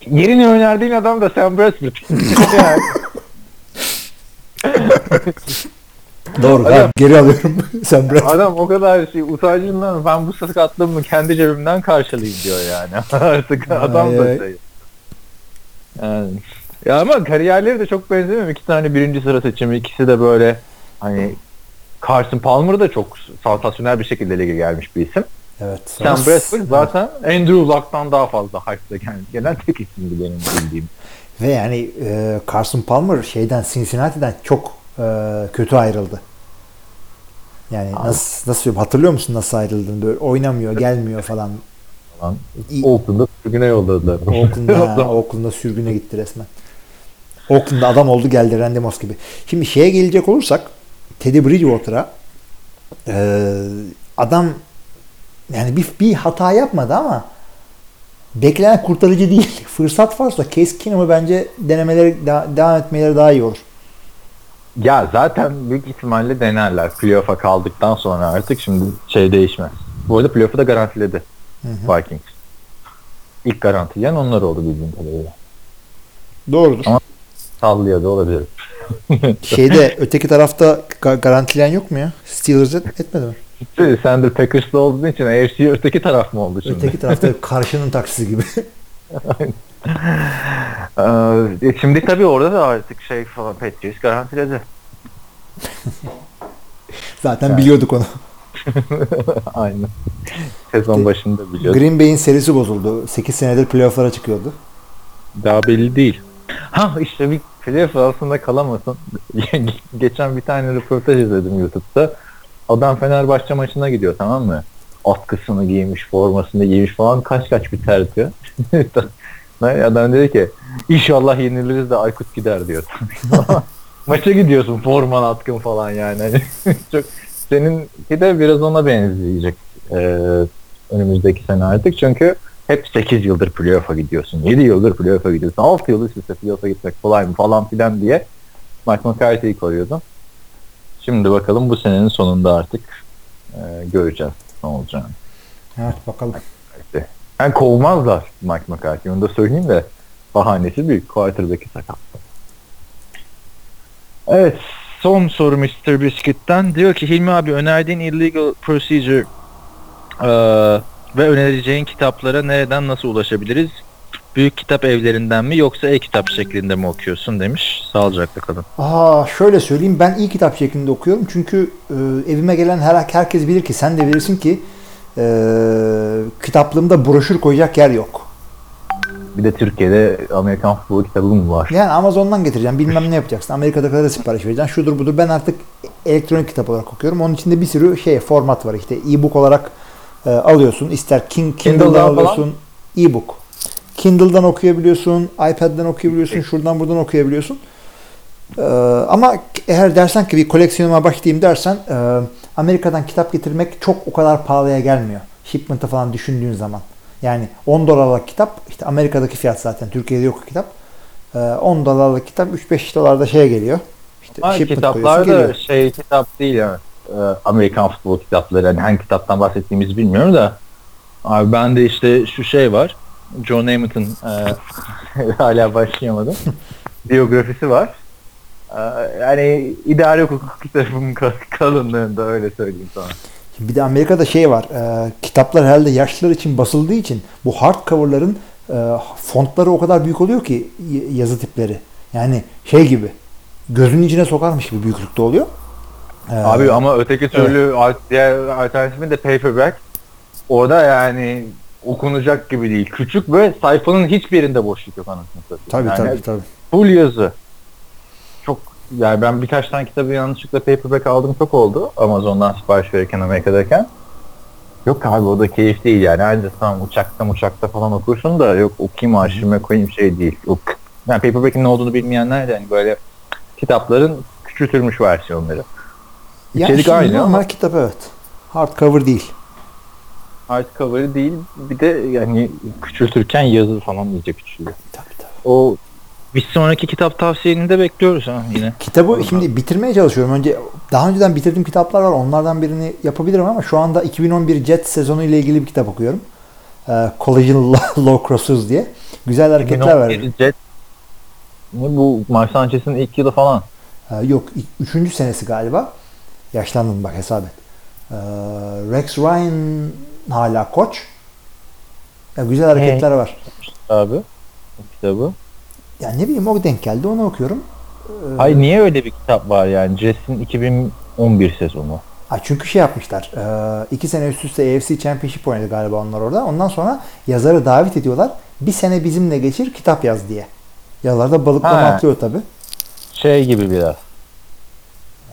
A: Yerini önerdiğin adam da Sam Bradford.
B: Doğru.
A: Adam-
B: ben geri alıyorum. Sen Bradford.
A: Adam o kadar şey utancından ben bu sakatlığımı kendi cebimden karşılayayım diyor yani. Artık adam da şey. Yani. Ya ama kariyerleri de çok benzemiyor. İki tane birinci sıra seçimi. ikisi de böyle hani Carson Palmer da çok sansasyonel bir şekilde lige gelmiş bir isim.
B: Evet.
A: Sam Bradford zaten Andrew Luck'tan daha fazla hype'da gelen, gelen tek isimdi benim bildiğim.
B: Ve yani e, Carson Palmer şeyden Cincinnati'den çok e, kötü ayrıldı. Yani
A: Abi.
B: nasıl nasıl hatırlıyor musun nasıl ayrıldığını böyle oynamıyor, gelmiyor falan.
A: Falan. Oakland'da sürgüne yolladılar.
B: Oakland'da, Oakland'da sürgüne gitti resmen. Oakland'da adam oldu geldi Randy Moss gibi. Şimdi şeye gelecek olursak Teddy Bridgewater'a e, adam yani bir, bir hata yapmadı ama beklenen kurtarıcı değil. Fırsat varsa Case Keenum'u bence denemeleri da- devam etmeleri daha iyi olur.
A: Ya zaten büyük ihtimalle denerler. Playoff'a kaldıktan sonra artık şimdi şey değişmez. Bu arada playoff'u da garantiledi
B: Hı hı.
A: Vikings. İlk garantileyen onlar oldu bildiğim kadarıyla.
B: Doğrudur.
A: Ama- Sallıyor da olabilir.
B: Şeyde öteki tarafta ga- garantileyen yok mu ya? Steelers et- etmedi mi?
A: Sen de Packers'lı olduğun için AFC öteki taraf mı oldu şimdi?
B: Öteki tarafta karşının taksisi gibi.
A: Ee, şimdi tabii orada da artık şey falan Patriots garantiledi.
B: Zaten
A: Yani.
B: biliyorduk onu.
A: Aynen. Sezon başında biliyorduk.
B: Green Bay'in serisi bozuldu. 8 senedir playoff'lara çıkıyordu.
A: Daha belli değil. Ha işte bir playoff aslında kalamasın. Geçen bir tane röportaj izledim YouTube'da. Adam Fenerbahçe maçına gidiyor tamam mı? Atkısını giymiş, formasını giymiş falan kaç kaç biter diyor. Adam dedi ki inşallah yeniliriz de Aykut gider diyor. Maça gidiyorsun forman atkın falan yani. Hani Çok seninki de biraz ona benzeyecek ee, önümüzdeki sene artık. Çünkü hep 8 yıldır playoff'a gidiyorsun. 7 yıldır playoff'a gidiyorsun. 6 yıldır üst playoff'a gitmek kolay mı falan filan diye Mike McCarthy'yi koruyordum. Şimdi bakalım bu senenin sonunda artık e, göreceğiz ne olacağını.
B: Evet bakalım.
A: Yani kovmazlar Mike McCarthy'yi onu da söyleyeyim de bahanesi büyük. Quarterback'i sakat. Evet son soru Mr. Biscuit'ten. Diyor ki Hilmi abi önerdiğin illegal procedure eee, ve önereceğin kitaplara nereden nasıl ulaşabiliriz? Büyük kitap evlerinden mi yoksa e-kitap şeklinde mi okuyorsun demiş. Sağlıcakla kalın.
B: Aa şöyle söyleyeyim ben iyi kitap şeklinde okuyorum çünkü e, evime gelen her herkes bilir ki sen de bilirsin ki e, kitaplığımda broşür koyacak yer yok.
A: Bir de Türkiye'de Amerikan futbolu kitabı mı var?
B: Yani Amazon'dan getireceğim. Bilmem ne yapacaksın. Amerika'da kadar sipariş vereceksin. Şudur budur. Ben artık elektronik kitap olarak okuyorum. Onun içinde bir sürü şey format var. İşte e-book olarak e, alıyorsun. İster King, Kindle'dan
A: Kindle'dan
B: alıyorsun. E-book. Kindle'dan okuyabiliyorsun. iPad'den okuyabiliyorsun. Şuradan buradan okuyabiliyorsun. Ee, ama eğer dersen ki bir koleksiyonuma başlayayım dersen e, Amerika'dan kitap getirmek çok o kadar pahalıya gelmiyor. Shipment'ı falan düşündüğün zaman. Yani 10 dolarlık kitap işte Amerika'daki fiyat zaten Türkiye'de yok kitap. Ee, 10 dolarlık kitap 3-5 dolarda şeye geliyor. İşte
A: Ama
B: shipment
A: kitaplar da
B: geliyor.
A: şey kitap değil yani. Ee, Amerikan futbol kitapları. Hani hangi kitaptan bahsettiğimizi bilmiyorum da. Abi bende işte şu şey var. John Namath'ın e, hala başlayamadım. biyografisi var. Ee, yani idare hukuk kitabımın kal- kalınlığında öyle söyleyeyim sana.
B: Bir de Amerika'da şey var. e, kitaplar herhalde yaşlılar için basıldığı için bu hardcover'ların e, fontları o kadar büyük oluyor ki yazı tipleri. Yani şey gibi gözünün içine sokarmış gibi büyüklükte oluyor. Ee,
A: Abi ama öteki türlü alt- diğer alternatifi de paperback. Orada yani okunacak gibi değil. Küçük ve sayfanın hiçbirinde boşluk yok anasını satayım.
B: tabii
A: yani
B: tabii tabii.
A: Full yazı. Çok yani ben birkaç tane kitabı yanlışlıkla paperback aldım çok oldu. Amazon'dan sipariş verirken Amerika'dayken. Yok abi o da keyif değil yani. Ancak tamam uçakta uçakta falan okursun da yok okuyayım arşivime koyayım şey değil. Yok. Yani paperback'in ne olduğunu bilmeyenler de hani böyle kitapların küçültülmüş versiyonları. İçerik
B: şimdi
A: aynı ama-
B: kitap evet. Hardcover değil.
A: Hardcover'ı değil bir de yani küçültürken yazı falan iyice küçülüyor.
B: Tabii tabii.
A: O bir sonraki kitap tavsiyeni de bekliyoruz ha yine.
B: Kitabı
A: Oradan.
B: şimdi bitirmeye çalışıyorum. Önce daha önceden bitirdiğim kitaplar var. Onlardan birini yapabilirim ama şu anda 2011 Jet sezonu ile ilgili bir kitap okuyorum. Ee, Collision Low Crossers diye. Güzel hareketler var.
A: 2011 Jet ne bu Mark Sanchez'in ilk yılı falan.
B: Ee, yok, üçüncü senesi galiba. Yaşlandım bak hesap et. Ee, Rex Ryan hala koç. Ya, güzel hareketler var.
A: Abi o kitabı.
B: Ya ne bileyim o denk geldi onu okuyorum. Ee,
A: Hayır niye öyle bir kitap var yani? Jet'in 2011 sezonu.
B: Ha, çünkü şey yapmışlar. E, iki sene üst üste AFC Championship oynadı galiba onlar orada. Ondan sonra yazarı davet ediyorlar. Bir sene bizimle geçir kitap yaz diye. Yazar da balıklama
A: Ha.
B: atlıyor tabi.
A: Şey gibi biraz.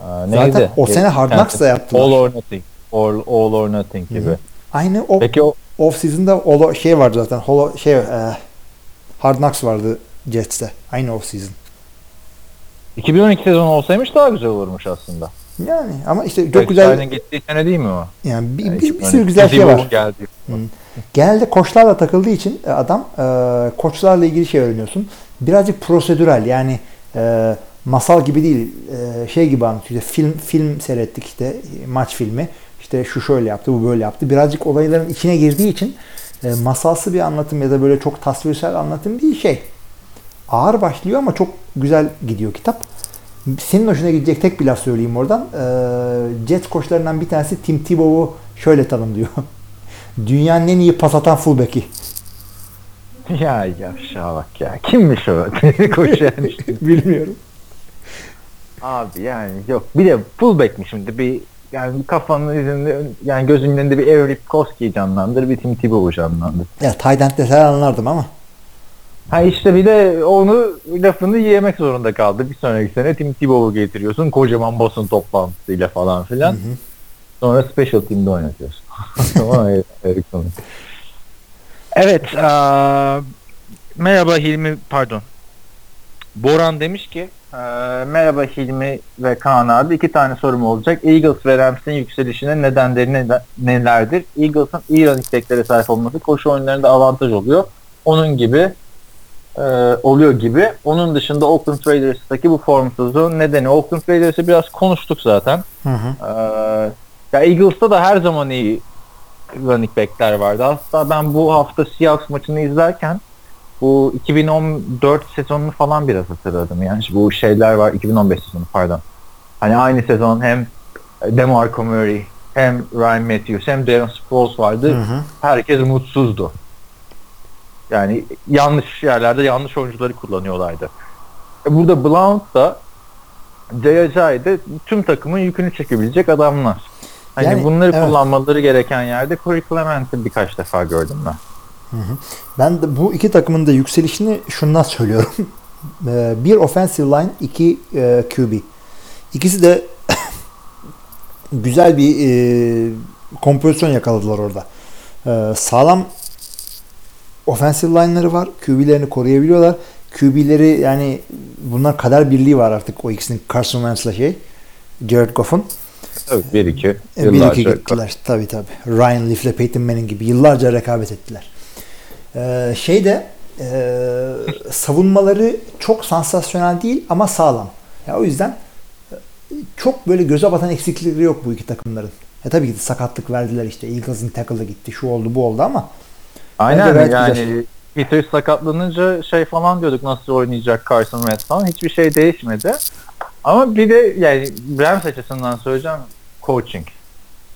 A: Aa, neydi?
B: Zaten o sene Hard
A: Yani
B: Knocks da yaptılar.
A: All or Nothing. All, all or Nothing gibi.
B: Hı hı. Aynı o
A: Peki o
B: off season'da holo, şey vardı zaten. Holo, şey e, Hard Knocks vardı Jets'te. Aynı off season.
A: 2012 sezonu olsaymış daha güzel olurmuş aslında.
B: Yani ama işte çok
A: Rex
B: güzel
A: Ryan'ın gittiği sene değil mi o?
B: yani bir,
A: Yani
B: bir, bir
A: 2012
B: sürü güzel şey var.
A: Geldi.
B: Genelde koçlarla takıldığı için e, adam e, koçlarla ilgili şey öğreniyorsun. Birazcık prosedürel yani e, masal gibi değil e, şey gibi anlatıyor. İşte film film seyrettik işte maç filmi. İşte şu şöyle yaptı bu böyle yaptı. Birazcık olayların içine girdiği için e, masalsı bir anlatım ya da böyle çok tasvirsel anlatım değil şey. Ağır başlıyor ama çok güzel gidiyor kitap. Senin hoşuna gidecek tek bir laf söyleyeyim oradan. E, Jets koçlarından bir tanesi Tim Tebow'u şöyle tanımlıyor. Dünyanın en iyi pas atan fullback'i.
A: Ya yavşağa bak ya. Kimmiş o? Koç yani.
B: Bilmiyorum.
A: Abi yani yok. Bir de fullback mi şimdi? Bir yani kafanın üzerinde yani gözünün önünde bir Eric Koski'yi canlandır, bir Tim Tebow'u canlandır.
B: Ya Tayland desen anlardım ama.
A: Ha işte bir de onu lafını yemek zorunda kaldı. Bir sonraki sene Tim Tebow'u getiriyorsun. Kocaman basın toplantısıyla falan filan.
B: Hı hı.
A: Sonra special team'de oynatıyorsun. Koski. Evet. eee, merhaba Hilmi pardon. Boran demiş ki eee, merhaba Hilmi ve Kaan abi iki tane sorum olacak. Eagles ve Rams'in yükselişine nedenleri neden- nelerdir? Eagles'ın iyi running back'lere sahip olması koşu oyunlarında avantaj oluyor. Onun gibi eee, oluyor gibi. Onun dışında Oakland Raiders'taki bu formsuzluğun nedeni. Oakland Raiders'ı biraz konuştuk zaten.
B: Hı hı.
A: Ee, ya Eagles'ta da her zaman iyi running back'ler vardı. Hatta ben bu hafta Seahawks maçını izlerken bu 2014 sezonunu falan biraz hatırladım. Yani bu şeyler var 2015 sezonu pardon. Hani aynı sezon hem DeMarco Murray hem Ryan Matthews hem Darren Sproles vardı.
B: Hı hı.
A: Herkes mutsuzdu. Yani yanlış yerlerde yanlış oyuncuları kullanıyorlardı. E Burada Blount da de tüm takımın yükünü çekebilecek adamlar. Hani
B: Yani,
A: bunları
B: evet.
A: kullanmaları gereken yerde Corey Clement'i birkaç defa gördüm ben.
B: Ben de bu iki takımın da yükselişini şundan söylüyorum. Ee, bir offensive line, iki e, QB. İkisi de güzel bir e, kompozisyon yakaladılar orada. Ee, sağlam offensive line'ları var. QB'lerini koruyabiliyorlar. QB'leri yani bunlar kadar birliği var artık o ikisinin Carson Wentz'la şey. Jared Goff'un.
A: Tabii bir iki.
B: E, bir iki gittiler. Tabii tabii. Ryan Leaf'le Peyton Manning gibi yıllarca rekabet ettiler. Ee, şeyde e, savunmaları çok sansasyonel değil ama sağlam. Ya o yüzden e, çok böyle göze batan eksiklikleri yok bu iki takımların. Ya tabii ki de sakatlık verdiler işte. Eagles'ın tackle'ı gitti. Şu oldu bu oldu ama
A: Aynen yani
B: güzel.
A: Peters sakatlanınca şey falan diyorduk nasıl oynayacak Carson Wentz falan. Hiçbir şey değişmedi. Ama bir de yani Rams açısından söyleyeceğim coaching.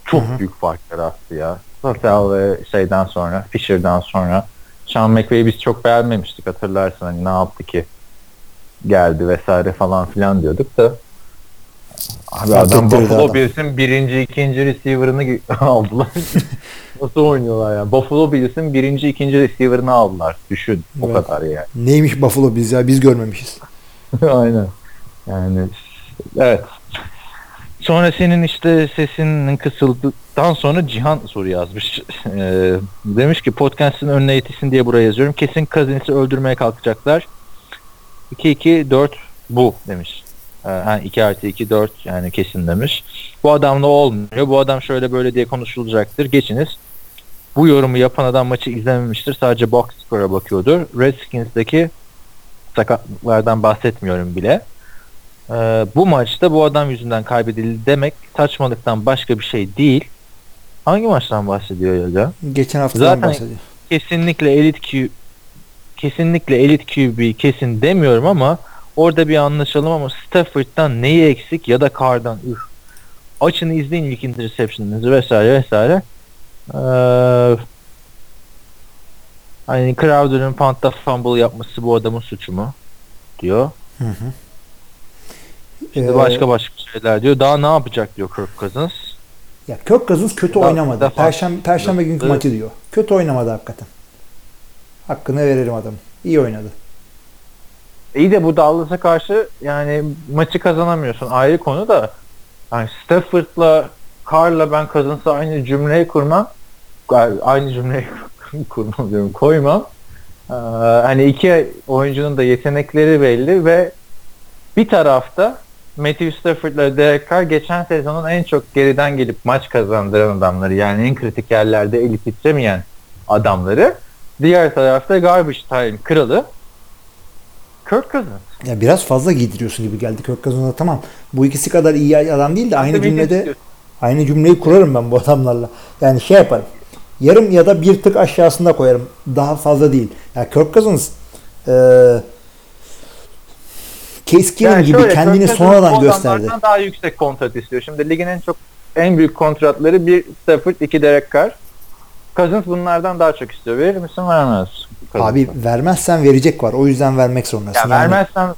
A: Çok
B: Hı hı.
A: büyük fark yarattı ya. Safel ve şeyden sonra, Fisher'dan sonra. Sean McVay'i biz çok beğenmemiştik hatırlarsın hani ne yaptı ki geldi vesaire falan filan diyorduk da Abi
B: Fark
A: adam Buffalo. Bills'in birinci, ikinci receiver'ını aldılar. Nasıl oynuyorlar ya? Buffalo Bills'in birinci, ikinci receiver'ını aldılar. Düşün. O
B: Evet.
A: kadar yani.
B: neymiş Buffalo biz ya biz görmemişiz.
A: Aynen. Yani evet. Sonra senin işte sesinin kısıldıktan sonra Cihan soru yazmış. Ee, demiş ki podcast'ın önüne yetişsin diye buraya yazıyorum. Kesin Cousins'i öldürmeye kalkacaklar. 2-2-4 bu demiş. Ee, ha, 2 artı 2 4 yani kesin demiş. Bu adamla olmuyor. Bu adam şöyle böyle diye konuşulacaktır. Geçiniz. Bu yorumu yapan adam maçı izlememiştir. Sadece box score'a bakıyordur. Redskins'deki sakatlıklardan bahsetmiyorum bile. Ee, bu maçta bu adam yüzünden kaybedildi demek saçmalıktan başka bir şey değil. Hangi maçtan bahsediyor ya?
B: Geçen haftadan
A: Zaten-
B: bahsediyor.
A: Kesinlikle elit Q kesinlikle elit QB kesin demiyorum ama orada bir anlaşalım ama Stafford'dan neyi eksik ya da Carr'dan üf. Açın izleyin ilk interception'ınızı vesaire vesaire. Ee, hani Crowder'ın puntta fumble yapması bu adamın suçu mu? diyor.
B: Hı hı.
A: Şimdi
B: Ee,
A: başka başka şeyler diyor. Daha ne yapacak diyor Kirk Cousins.
B: Ya Kirk Cousins kötü
A: Daha-
B: oynamadı.
A: daha-
B: Perşembe, Perşembe günkü maçı diyor. Kötü oynamadı hakikaten. Hakkını verelim adamın. İyi oynadı.
A: İyi de bu Dallas'a karşı yani maçı kazanamıyorsun. Ayrı konu da yani Stafford'la Carr'la ben Cousins'a aynı cümleyi kurmam. Aynı cümleyi kurmam diyorum. Koymam. Ee, hani iki oyuncunun da yetenekleri belli ve bir tarafta Matthew Stafford'la Derek geçen sezonun en çok geriden gelip maç kazandıran adamları yani en kritik yerlerde eli titremeyen adamları. Diğer tarafta garbage time kralı Kirk Cousins.
B: Ya biraz fazla giydiriyorsun gibi geldi Kirk Cousins'a tamam. Bu ikisi kadar iyi adam değil de aynı
A: ki
B: cümlede
A: istiyorsun.
B: aynı cümleyi kurarım ben bu adamlarla. Yani şey yaparım. Yarım ya da bir tık aşağısında koyarım. Daha fazla değil. Ya Kirk Cousins e, Keenum
A: Yani
B: gibi
A: şöyle,
B: kendini sonradan gösterdi.
A: daha yüksek kontrat istiyor. Şimdi ligin en çok en büyük kontratları bir Stafford, iki Derek Carr. Cousins bunlardan daha çok istiyor. Verir misin vermez.
B: Abi vermezsen verecek var. O yüzden vermek zorundasın.
A: ya
B: Yani
A: vermezsen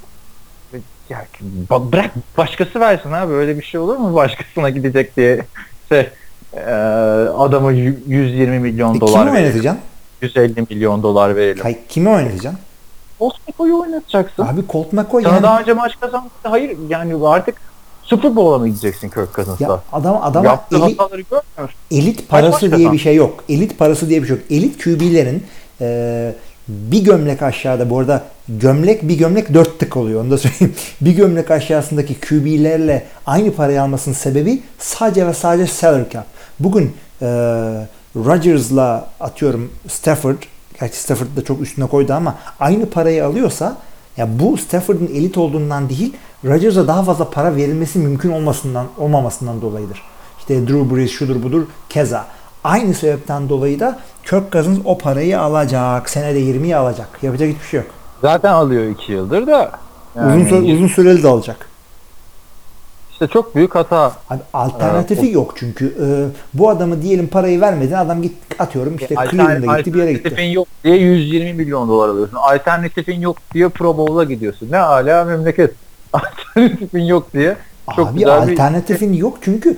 A: ya, ba- bırak başkası versin abi. Öyle bir şey olur mu başkasına gidecek diye şey e, adama y- 120 milyon
B: E,
A: dolar
B: kimi
A: verelim.
B: oynatacaksın?
A: 150 milyon dolar verelim.
B: Hayır, kimi oynatacaksın?
A: Osmanlı'yı oynatacaksın.
B: Abi Colt McCoy
A: Sana
B: yani.
A: daha önce maç kazandı. Hayır yani artık Super Bowl'a mı gideceksin Kirk Cousins'la?
B: Ya adam adama
A: Yaptığı
B: eli,
A: hataları görmüyor
B: elit parası diye
A: kazan?
B: bir şey yok. Elit parası diye bir şey yok. Elit QB'lerin e, bir gömlek aşağıda bu arada gömlek bir gömlek dört tık oluyor onu da söyleyeyim. bir gömlek aşağısındaki QB'lerle aynı parayı almasının sebebi sadece ve sadece salary cap. Bugün e, Rodgers'la atıyorum Stafford gerçi Stafford da çok üstüne koydu ama aynı parayı alıyorsa ya bu Stafford'ın elit olduğundan değil Rodgers'a daha fazla para verilmesi mümkün olmasından olmamasından dolayıdır. İşte Drew Brees şudur budur keza. Aynı sebepten dolayı da Kirk Cousins o parayı alacak. Senede 20'yi alacak. Yapacak hiçbir şey yok.
A: Zaten alıyor 2 yıldır da. Yani
B: uzun süre, uzun süreli de alacak.
A: İşte çok büyük hata.
B: Abi alternatifi yok çünkü. Ee, bu adamı diyelim parayı vermedin. Adam git atıyorum işte Cleveland'a gitti bir yere gitti.
A: Alternatifin yok diye 120 milyon dolar alıyorsun. Alternatifin yok diye Pro Bowl'a gidiyorsun. Ne hala memleket. Alternatifin yok diye. Çok
B: Abi
A: güzel bir-
B: alternatifin yok çünkü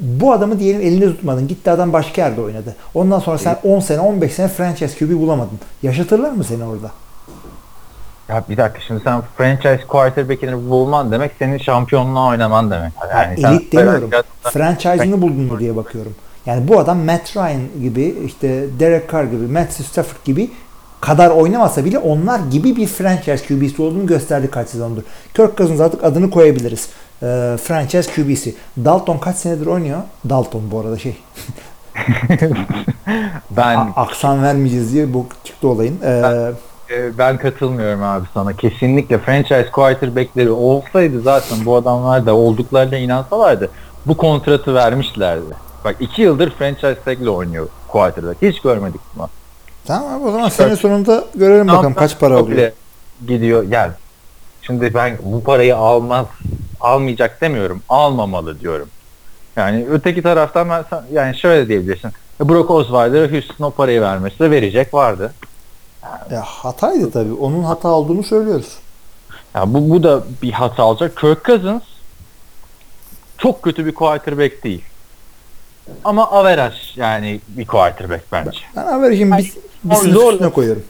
B: Bu adamı diyelim elinde tutmadın. Gitti adam başka yerde oynadı. Ondan sonra sen 10 sene 15 sene franchise QB bulamadın. Yaşatırlar mı seni orada?
A: Ya bir dakika şimdi sen franchise quarterback'ini bulman demek senin şampiyonluğa oynaman demek.
B: Yani
A: sen-
B: elit demiyorum. Franchise'ını buldun mu diye bakıyorum. Yani bu adam Matt Ryan gibi işte Derek Carr gibi Matthew Stafford gibi kadar oynamasa bile onlar gibi bir franchise QB'si olduğunu gösterdi kaç sezondur. Kirk Cousins artık adını koyabiliriz. Ee, franchise QB'si. Dalton kaç senedir oynuyor? Dalton bu arada şey.
A: ben
B: A- aksan vermeyeceğiz diye bu çıktı olayın.
A: E, ben katılmıyorum abi sana. Kesinlikle franchise quarterback'leri olsaydı zaten bu adamlar da olduklarına inansalardı bu kontratı vermişlerdi. Bak iki yıldır franchise tag'le oynuyor quarterback. Hiç görmedik bunu.
B: tamam abi, o zaman sene sonunda görelim bakalım kaç para
A: O
B: alıyor.
A: bile Gidiyor gel. Şimdi ben bu parayı almaz almayacak demiyorum. Almamalı diyorum. Yani öteki taraftan ben yani şöyle diyebilirsin. Brock Osweiler'a Houston o parayı vermesi de verecek vardı.
B: Ya hataydı tabii. Onun hata olduğunu söylüyoruz.
A: Ya bu, bu da bir hata olacak. Kirk Cousins çok kötü bir quarterback değil. Ama average yani bir quarterback bence.
B: Ben averajın bir, bir
A: zor-
B: üstüne koyuyorum.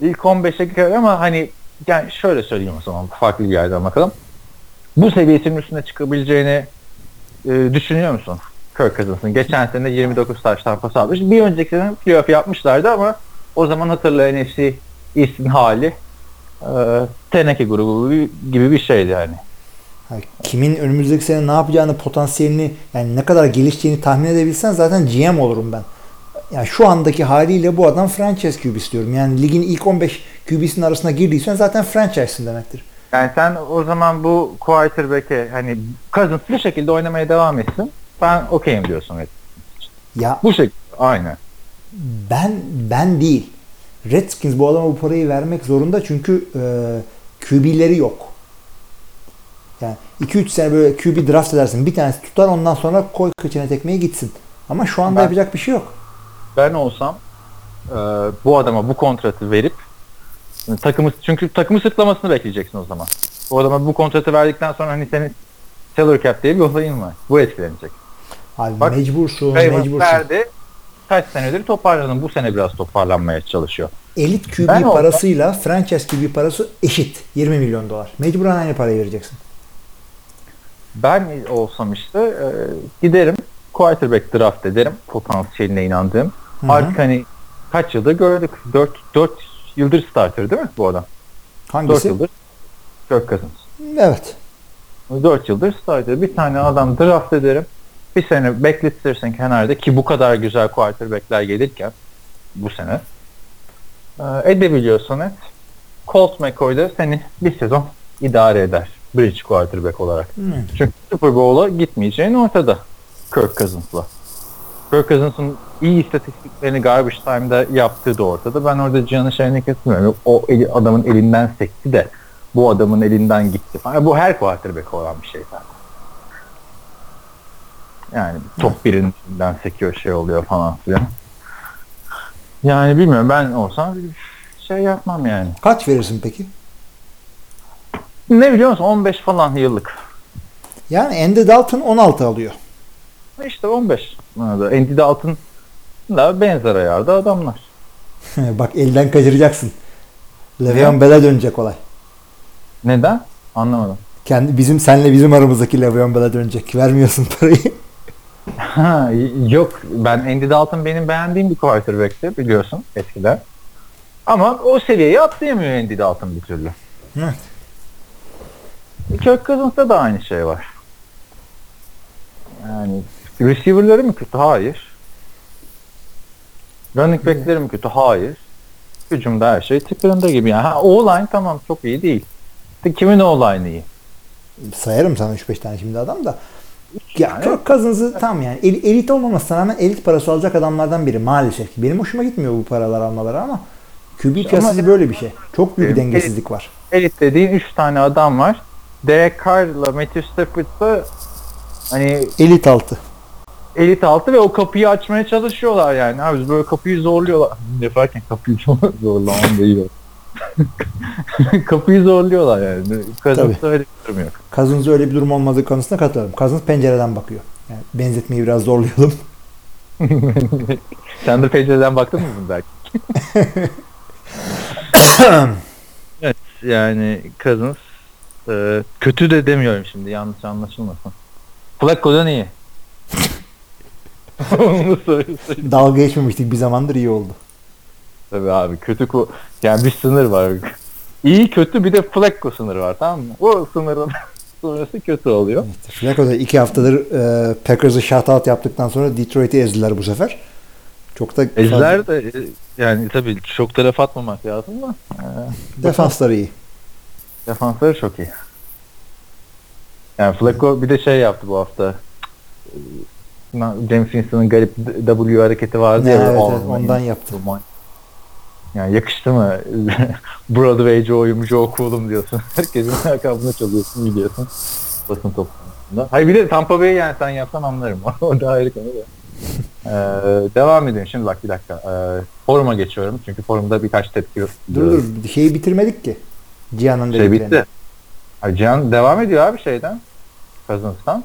A: İlk 15'e girer ama hani yani şöyle söyleyeyim o zaman farklı bir yerden bakalım. Bu seviyesinin üstüne çıkabileceğini e, düşünüyor musun? Kirk Cousins'ın. Geçen sene 29 taştan pas almış. Bir önceki sene playoff yapmışlardı ama o zaman hatırla NFC East'in hali e, teneke grubu gibi- bir şeydi yani.
B: Ha, kimin önümüzdeki sene ne yapacağını, potansiyelini, yani ne kadar gelişeceğini tahmin edebilsen zaten GM olurum ben. Yani şu andaki haliyle bu adam franchise QB istiyorum. Yani ligin ilk 15 QB'sinin arasına girdiysen zaten franchise'ın demektir.
A: Yani sen o zaman bu quarterback'e hani Cousins bu şekilde oynamaya devam etsin. Ben okeyim diyorsun. Evet.
B: Ya
A: Bu şekilde. Aynen.
B: Ben ben değil. Redskins bu adama bu parayı vermek zorunda çünkü e, QB'leri yok. Yani 2-3 sene böyle QB draft edersin. Bir tanesi tutar ondan sonra koy kıçına tekmeye gitsin. Ama şu anda
A: Ben-
B: yapacak bir şey yok.
A: ben olsam e, bu adama bu kontratı verip takımı çünkü takımı sırtlamasını bekleyeceksin o zaman. Bu adama bu kontratı verdikten sonra hani senin salary cap diye bir olayın var. Bu etkilenecek.
B: Abi
A: Bak,
B: mecbursun, mecbursun.
A: verdi. Kaç senedir toparladın. Bu sene biraz toparlanmaya çalışıyor.
B: Elit QB
A: Ben olsam-
B: parasıyla franchise QB parası eşit. 20 milyon dolar. Mecburen aynı parayı vereceksin.
A: Ben olsam işte e, giderim quarterback draft ederim. Potansiyeline inandığım.
B: Hı hı.
A: Artık hani kaç yıldır gördük. 4 4 yıldır starter değil mi bu adam? 4
B: Hangisi?
A: yıldır Kirk Cousins.
B: Evet.
A: 4 yıldır starter. Bir tane adam draft ederim. Bir sene bekletirsin kenarda ki bu kadar güzel quarterbackler gelirken bu sene e, edebiliyorsan et. Colt McCoy da seni bir sezon idare eder. Bridge quarterback olarak.
B: Hı.
A: Çünkü Super Bowl'a gitmeyeceğin ortada. Kirk Cousins'la. Kirk Cousins'ın iyi istatistiklerini garbage time'da yaptığı da ortada. Ben orada Cihan'ın şeyine katılmıyorum. O eli, adamın elinden sekti de bu adamın elinden gitti falan. Bu her quarterback olan bir şey zaten. Yani top birinin elinden sekiyor şey oluyor falan filan. Yani bilmiyorum ben olsam şey yapmam yani.
B: Kaç verirsin peki?
A: Ne biliyor musun? 15 falan yıllık.
B: Yani Andy Dalton 16 alıyor.
A: İşte 15. Bana Andy Dalton'la benzer ayarda adamlar.
B: Bak elden kaçıracaksın. Le'Veon Bell'e dönecek olay.
A: Neden? Anlamadım.
B: Kendi bizim senle bizim aramızdaki Le'Veon Bell'e dönecek. Vermiyorsun parayı.
A: Ha, yok ben Andy Dalton benim beğendiğim bir quarterback'ti biliyorsun eskiden. Ama o seviyeyi atlayamıyor Andy Dalton bir türlü.
B: Evet.
A: Kirk Cousins'ta da aynı şey var. Yani receiver'ları mı kötü? Hayır. Running back'leri mi kötü? Hayır. Hücumda her şey tıkırında gibi. Yani ha, O-line tamam çok iyi değil. De kimin O-line iyi?
B: Sayarım sana 3-5 tane şimdi adam da. Ya. Kirk Cousins'ı tam yani el- elit olmamasına rağmen elit parası alacak adamlardan biri maalesef ki. Benim hoşuma gitmiyor bu paralar almaları ama QB piyasası böyle bir şey. Çok büyük bir dengesizlik var.
A: Elit dediğin 3 tane adam var. Derek Carr'la Matthew Stafford'da hani
B: Elit altı.
A: elit altı ve o kapıyı açmaya çalışıyorlar yani. Abi biz böyle kapıyı zorluyorlar. Yaparken kapıyı zorlamam da iyi. kapıyı zorluyorlar yani. Kazansa öyle bir durum yok.
B: Cousins'ı öyle bir durum olmadığı konusunda katılıyorum. Cousins pencereden bakıyor. Yani benzetmeyi biraz zorlayalım.
A: Sen de pencereden baktın mı belki? evet yani Cousins e, kötü de demiyorum şimdi yanlış anlaşılmasın. Flacco'dan iyi.
B: Dalga geçmemiştik bir zamandır iyi oldu.
A: Tabii abi kötü ku yani bir sınır var. İyi kötü bir de Flacco sınırı var tamam mı? O sınırın sonrası kötü oluyor.
B: Evet, Flacco da iki haftadır e, Packers'ı shutout yaptıktan sonra Detroit'i ezdiler bu sefer. Çok da
A: Ezler de e, yani tabii çok da laf atmamak lazım da e,
B: defansları iyi.
A: defansları çok iyi. Yani Flacco bir de şey yaptı bu hafta. E, James Winston'ın garip W hareketi vardı ya.
B: Evet, evet, ondan yaptı.
A: Yani yakıştı mı? Broadway Joe'yum, Joe Cool'um diyorsun. Herkesin lakabını çalıyorsun biliyorsun. Basın toplantısında. Hayır bir de Tampa Bay'i yani sen yapsan anlarım. o da ayrı konu da. Ee, devam edelim. Şimdi bak bir dakika. Ee, foruma geçiyorum. Çünkü forumda birkaç tepki yok.
B: Dur dur şeyi bitirmedik ki. Cihan'ın
A: Şey bitti. Ha, Cihan devam ediyor abi şeyden. Cousins'tan.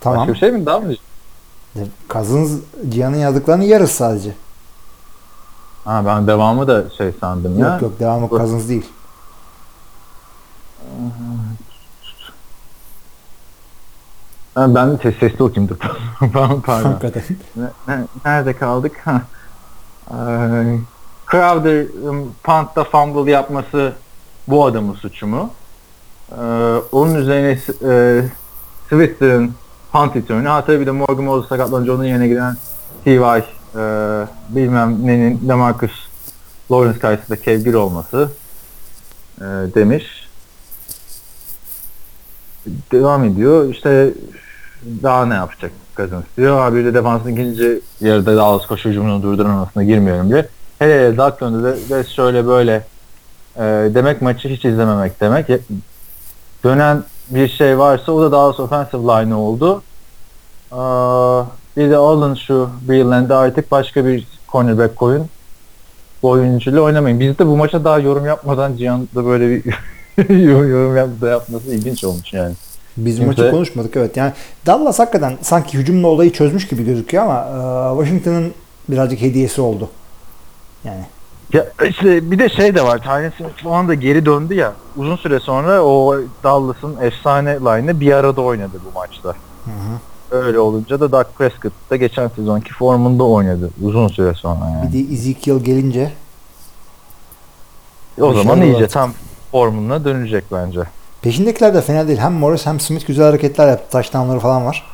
B: Tamam.
A: Başka bir şey mi? Devam mı?
B: Cousins Cihan'ın yazdıklarının yarısı sadece.
A: Ha ben devamı da şey sandım ya.
B: Yok yok devamı Cousins değil.
A: Ha, ben ses sesli okuyayım dur. Pardon. pardon.
B: Hakikaten.
A: Nerede kaldık? Ha. Crowder'ın puntta fumble yapması bu adamın suçu mu? Ee, onun üzerine e, Swifter'ın punt return'ü. Ha tabii bir de Morgan Moses sakatlanınca onun yerine giren T.Y. E, bilmem nenin Demarcus Lawrence karşısında kevgir olması e, demiş. Devam ediyor. İşte daha ne yapacak Cousins diyor. Abi bir de defansın ikinci yarıda Dallas koşu hücumunu durdurmasına girmiyorum bile. Hele hele döndü de, de şöyle böyle e, demek maçı hiç izlememek demek. Ya- Dönen bir şey varsa o da Dallas offensive line oldu. Bir de alın şu Breland'ı artık başka bir cornerback koyun. Bu oyuncuyla oynamayın. Biz de bu maça daha yorum yapmadan Cihan da böyle bir yorum yap, da yapması ilginç olmuş yani.
B: Biz
A: Kimse-
B: maçı konuşmadık evet. Yani Dallas hakikaten sanki hücumla olayı çözmüş gibi gözüküyor ama e, Washington'ın birazcık hediyesi oldu. Yani
A: Ya işte bir de şey de var. Tyron Smith falan da geri döndü ya. Uzun süre sonra o Dallas'ın efsane line'ı bir arada oynadı bu maçta. Öyle olunca da Dak Prescott da geçen sezonki formunda oynadı. Uzun süre sonra yani.
B: bir de Ezekiel gelince
A: o zaman iyice tam formuna dönecek bence.
B: peşindekiler de fena değil. Hem Morris hem Smith güzel hareketler yaptı. Touchdownları falan var.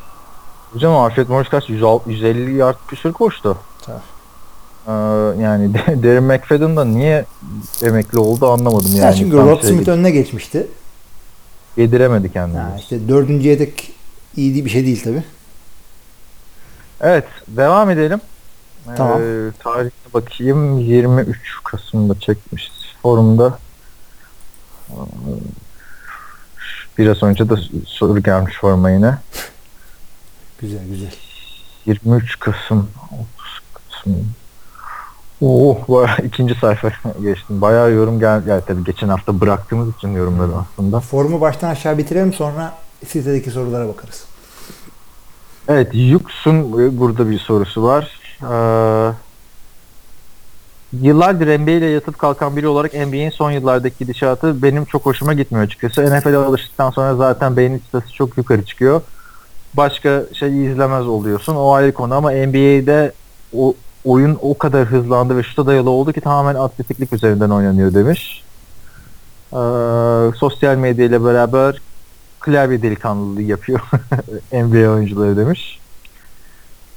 A: Hocam Alfred Morris kaç? 106 150 yard küsur koştu.
B: Tabii.
A: Ee, yani Darren McFadden da niye emekli oldu anlamadım yani.
B: Yani çünkü
A: şey
B: Smith önüne geçmişti.
A: yediremedi kendini.
B: Ha, işte dördüncü yedek iyi bir şey değil tabi.
A: Evet, devam edelim.
B: Tamam.
A: Ee, tarihine bakayım. 23 Kasım'da çekmişiz forumda. Ee, Biraz önce de soru gelmiş forma yine.
B: Güzel güzel.
A: 23 Kasım. 30 Kasım. Oh, bayağı ikinci sayfa geçtim. Bayağı yorum gel yani tabii geçen hafta bıraktığımız için yorumları aslında.
B: Formu baştan aşağı bitirelim sonra sitedeki sorulara bakarız.
A: Evet, Yux'un burada bir sorusu var. Ee, yıllardır NBA ile yatıp kalkan biri olarak NBA'in son yıllardaki gidişatı benim çok hoşuma gitmiyor açıkçası. NFL'e alıştıktan sonra zaten beğeni çıtası çok yukarı çıkıyor. Başka şey izlemez oluyorsun. O ayrı konu ama NBA'de o oyun o kadar hızlandı ve şuta dayalı oldu ki tamamen atletiklik üzerinden oynanıyor demiş. Ee, sosyal medya ile beraber klavye delikanlılığı yapıyor NBA oyuncuları demiş.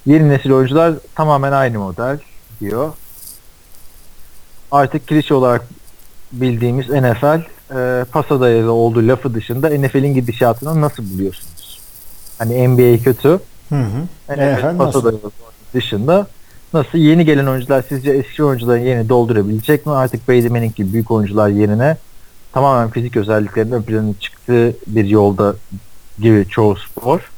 A: Yeni nesil oyuncular tamamen aynı model diyor. Artık klişe olarak bildiğimiz NFL e, pasa dayalı olduğu lafı dışında NFL'in gidişatını nasıl buluyorsunuz? Hani NBA kötü.
B: Hı hı.
A: NFL
B: NFL
A: pasa dayalı dışında nasıl yeni gelen oyuncular sizce eski oyuncuların yerini doldurabilecek mi? Artık Brady Manning gibi büyük oyuncular yerine tamamen fizik özelliklerinin ön plana çıktığı bir yolda gibi çoğu spor.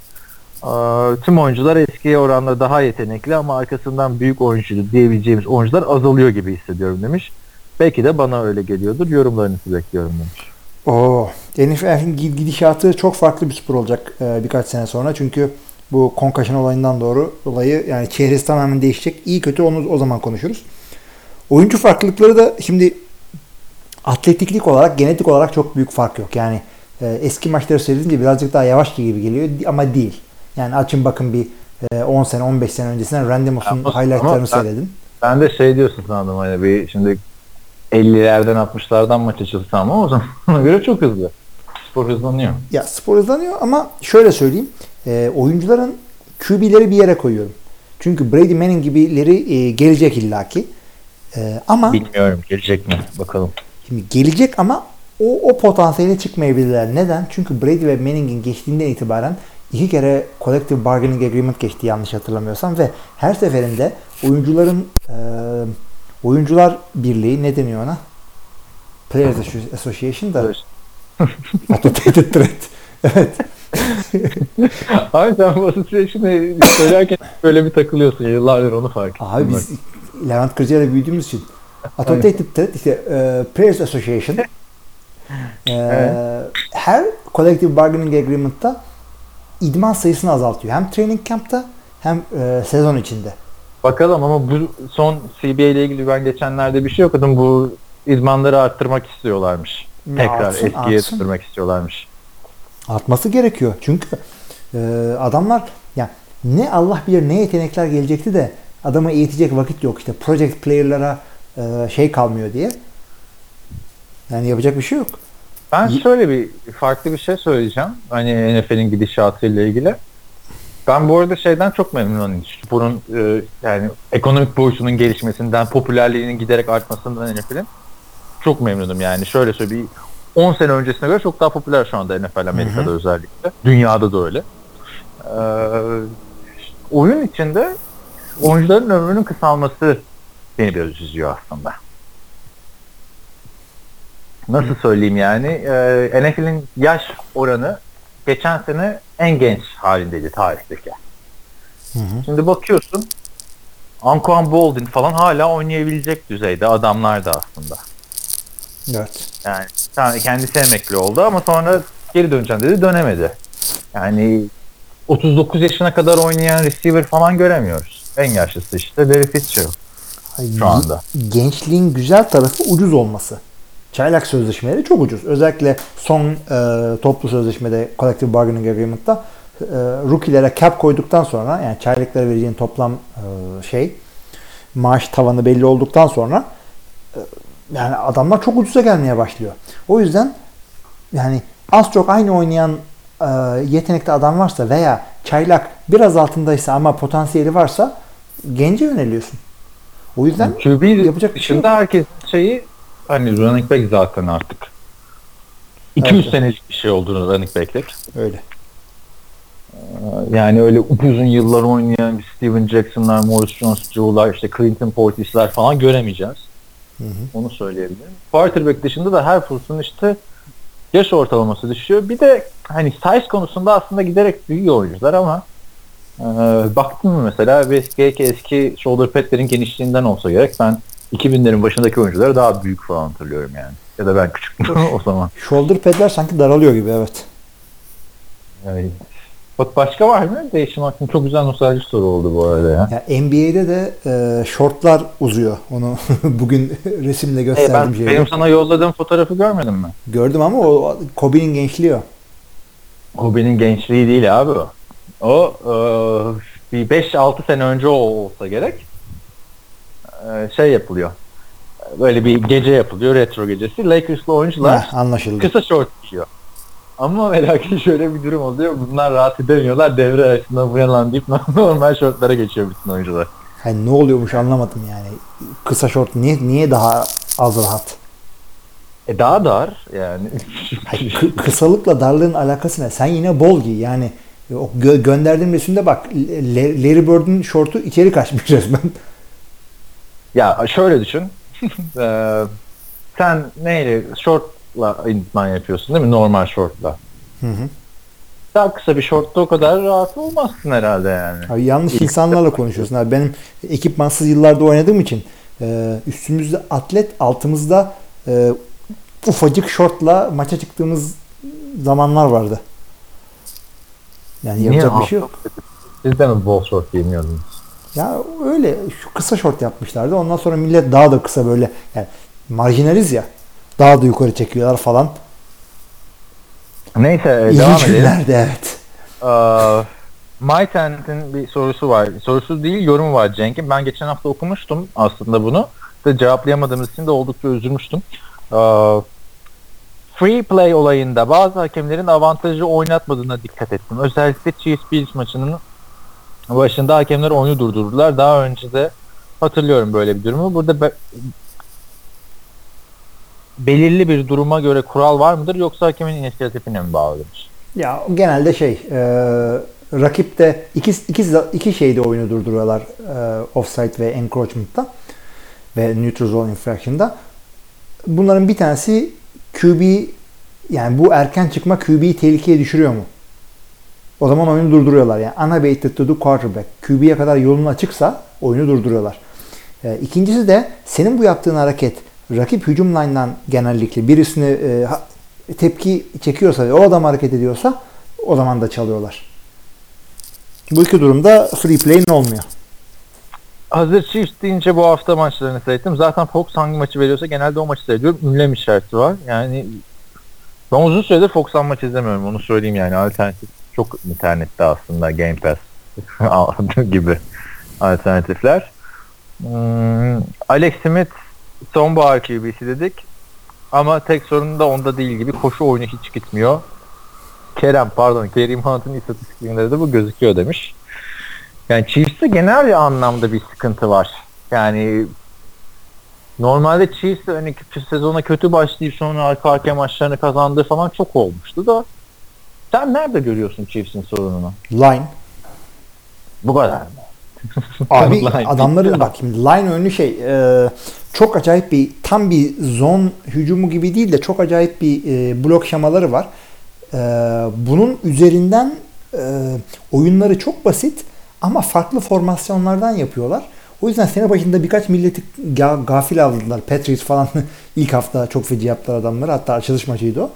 A: Ee, tüm oyuncular eskiye oranla daha yetenekli ama arkasından büyük oyuncu diyebileceğimiz oyuncular azalıyor gibi hissediyorum demiş. Belki de bana öyle geliyordur. Yorumlarınızı bekliyorum demiş.
B: Oo, NFL'in gid- gidişatı çok farklı bir spor olacak e, birkaç sene sonra. Çünkü Bu concussion olayından doğru dolayı yani çehresi tamamen değişecek. İyi kötü onu o zaman konuşuruz. Oyuncu farklılıkları da şimdi atletiklik olarak, genetik olarak çok büyük fark yok. Yani e, eski maçları seyredince birazcık daha yavaş gibi geliyor ama değil. Yani açın bakın bir e, 10 sene 15 sene öncesinden
A: Ama-
B: highlightlarını seyredin.
A: Ben de şey diyorsun sandım hani bir şimdi 50'lerden 60'lardan maç açılsa ama o zamana göre çok hızlı. Spor hızlanıyor.
B: Ya spor hızlanıyor ama şöyle söyleyeyim. E, oyuncuların QB'leri bir yere koyuyorum. Çünkü Brady Manning gibileri e, gelecek illaki. E, ama
A: Bilmiyorum gelecek mi bakalım.
B: Şimdi gelecek ama o, o potansiyele çıkmayabilirler. Neden? Çünkü Brady ve Manning'in geçtiğinden itibaren iki kere Collective Bargaining Agreement geçti yanlış hatırlamıyorsam ve her seferinde oyuncuların e, oyuncular birliği ne deniyor ona? Players Association da Automated Threat. evet.
A: Abi sen bu association'ı söylerken böyle bir takılıyorsun. Yıllardır onu fark ettim.
B: Abi biz Levent Kırca'yla büyüdüğümüz için Automated Threat işte e, Players Association e,
A: Evet.
B: her Collective Bargaining Agreement'ta idman sayısını azaltıyor. Hem training camp'ta hem e, sezon içinde.
A: Bakalım ama bu son CBA ile ilgili ben geçenlerde bir şey okudum. Bu idmanları arttırmak istiyorlarmış. Tekrar
B: Artsın,
A: eskiye
B: artsın.
A: tutturmak istiyorlarmış.
B: Artması gerekiyor. Çünkü e, adamlar ya ne Allah bilir ne yetenekler gelecekti de adamı eğitecek vakit yok. İşte project player'lara şey kalmıyor diye. Yani yapacak bir şey yok.
A: Ben şöyle bir farklı bir şey söyleyeceğim. Hani NFL'in gidişatıyla ilgili. Ben bu arada şeyden çok memnunum. Sporun e, yani ekonomik boyutunun gelişmesinden, popülerliğinin giderek artmasından NFL'in. Çok memnunum yani. Şöyle söyleyeyim. bir 10 sene öncesine göre çok daha popüler şu anda NFL Amerika'da özellikle. Dünyada da öyle. Ee, oyun içinde oyuncuların ömrünün kısalması beni biraz üzüyor aslında. Nasıl söyleyeyim yani? Ee, NFL'in yaş oranı geçen sene en genç halindeydi tarihteki. Şimdi bakıyorsun Anquan Boldin falan hala oynayabilecek düzeyde adamlar da aslında.
B: Evet.
A: Yani yani kendisi emekli oldu ama sonra geri döneceğim dedi dönemedi. Yani 39 yaşına kadar oynayan receiver falan göremiyoruz. En yaşlısı işte Larry Fitzgerald şu anda.
B: Gençliğin güzel tarafı ucuz olması. Çaylak sözleşmeleri çok ucuz. Özellikle son e, toplu sözleşmede Collective Bargaining Agreement'ta e, rookie'lere cap koyduktan sonra yani çaylaklara vereceğin toplam e, şey maaş tavanı belli olduktan sonra e, yani adamlar çok ucuza gelmeye başlıyor. O yüzden yani az çok aynı oynayan e, yetenekli adam varsa veya çaylak biraz altındaysa ama potansiyeli varsa gence yöneliyorsun. O yüzden
A: QB
B: yapacak bir şey
A: dışında herkes şeyi hani running back zaten artık. 200
B: Evet.
A: senelik bir şey olduğunu running back'lik.
B: öyle.
A: Yani öyle uzun yıllar oynayan bir Steven Jackson'lar, Morris Jones-Drew'lar, işte Clinton Portis'ler falan göremeyeceğiz.
B: Hı hı.
A: Onu söyleyebilirim. Quarterback dışında da her pozisyon işte yaş ortalaması düşüyor. Bir de hani size konusunda aslında giderek büyüyor oyuncular ama e, baktın mı mesela belki eski shoulder pad'lerin genişliğinden olsa gerek ben 2000'lerin başındaki oyuncuları daha büyük falan hatırlıyorum yani. Ya da ben küçüktüm o zaman.
B: Shoulder pad'ler sanki daralıyor gibi evet.
A: Yani, bak başka var mı? Değişim hakkında çok güzel nostalji soru oldu bu arada ya.
B: Ya NBA'de de e, shortlar uzuyor. Onu bugün resimle gösterdim
A: ben,
B: şeyi.
A: benim sana yolladığım fotoğrafı görmedin mi?
B: Gördüm ama o Kobe'nin gençliği o.
A: Kobe'nin gençliği değil abi o. O e, bir 5-6 sene önce olsa gerek. E, şey yapılıyor. Böyle bir gece yapılıyor. Retro gecesi. Lakers'lı oyuncular
B: Heh, anlaşıldı.
A: kısa short giyiyor. Ama ve lakin şöyle bir durum oluyor. Bunlar rahat edemiyorlar. Devre arasında bu yalan deyip normal şortlara geçiyor bütün oyuncular.
B: Hani ne oluyormuş anlamadım yani. Kısa short niye niye daha az rahat?
A: E daha dar yani.
B: Hayır, kı- kısalıkla darlığın alakası ne? Sen yine bol giy. Yani o gö- gönderdiğim resimde bak Larry Bird'ün şortu içeri kaçmış resmen.
A: ya şöyle düşün. E, sen neyle shortla idman yapıyorsun değil mi? Normal shortla.
B: Hı hı.
A: Daha kısa bir shortta o kadar rahat olmazsın herhalde yani.
B: Abi yanlış insanlarla konuşuyorsun abi. Benim ekipmansız yıllarda oynadığım için e, üstümüzde atlet, altımızda e, ufacık şortla maça çıktığımız zamanlar vardı. Yani yapacak bir şey yok.
A: Siz de mi bol short giyiniyordunuz?
B: Ya öyle şu kısa şort yapmışlardı. Ondan sonra millet daha da kısa böyle yani marjinaliz ya. Daha da yukarı çekiyorlar falan.
A: Neyse e, devam
B: İlginç
A: edelim.
B: günlerdi evet.
A: Ee, My Tenant'in bir sorusu var. Sorusu değil yorumu var Cenk'in. Ben geçen hafta okumuştum aslında bunu. Ve cevaplayamadığımız için de oldukça üzülmüştüm. Ee, free play olayında bazı hakemlerin avantajı oynatmadığına dikkat ettim. Özellikle Chiefs Bills maçının başında hakemler oyunu durdurdular. Daha önce de hatırlıyorum böyle bir durumu. Burada be- belirli bir duruma göre kural var mıdır yoksa hakemin inisiyatifine mi bağlıdır?
B: Ya genelde şey e, rakip de iki, iki, iki şeyde oyunu durduruyorlar e, offside ve encroachment'ta ve neutral zone infraction'da. Bunların bir tanesi QB yani bu erken çıkma QB'yi tehlikeye düşürüyor mu? O zaman oyunu durduruyorlar. Yani unabated to the quarterback. QB'ye kadar yolun açıksa oyunu durduruyorlar. E, ikincisi de senin bu yaptığın hareket rakip hücum line'dan genellikle birisini e, tepki çekiyorsa ve o adam hareket ediyorsa o zaman da çalıyorlar. Bu iki durumda free play'in olmuyor.
A: Hazır Chiefs deyince bu hafta maçlarını seyrettim. Zaten Fox hangi maçı veriyorsa genelde o maçı seyrediyorum. Ünlem işareti var. Yani ben uzun süredir Fox'tan maç izlemiyorum. Onu söyleyeyim yani. Alternatif çok internette aslında Game Pass gibi alternatifler. Hmm, Alex Smith sonbahar QB'si dedik. Ama tek sorun da onda değil gibi. Koşu oyunu hiç gitmiyor. Kerem pardon Kerim Hunt'ın istatistiklerinde de bu gözüküyor demiş. Yani Chiefs'te genel anlamda bir sıkıntı var. Yani normalde Chiefs hani sezona kötü başlayıp sonra arka arkaya maçlarını kazandığı falan çok olmuştu da sen nerede görüyorsun Chiefs'in sorununu?
B: Line.
A: Bu kadar mı?
B: Abi
A: Line.
B: adamların bak şimdi line önlü şey e, çok acayip bir tam bir zone hücumu gibi değil de çok acayip bir e, blok şemaları var. E, bunun üzerinden e, oyunları çok basit ama farklı formasyonlardan yapıyorlar. O yüzden sene başında birkaç milleti ga- gafil avladılar. Patriots falan ilk hafta çok feci yaptılar adamları. Hatta açılış maçıydı o.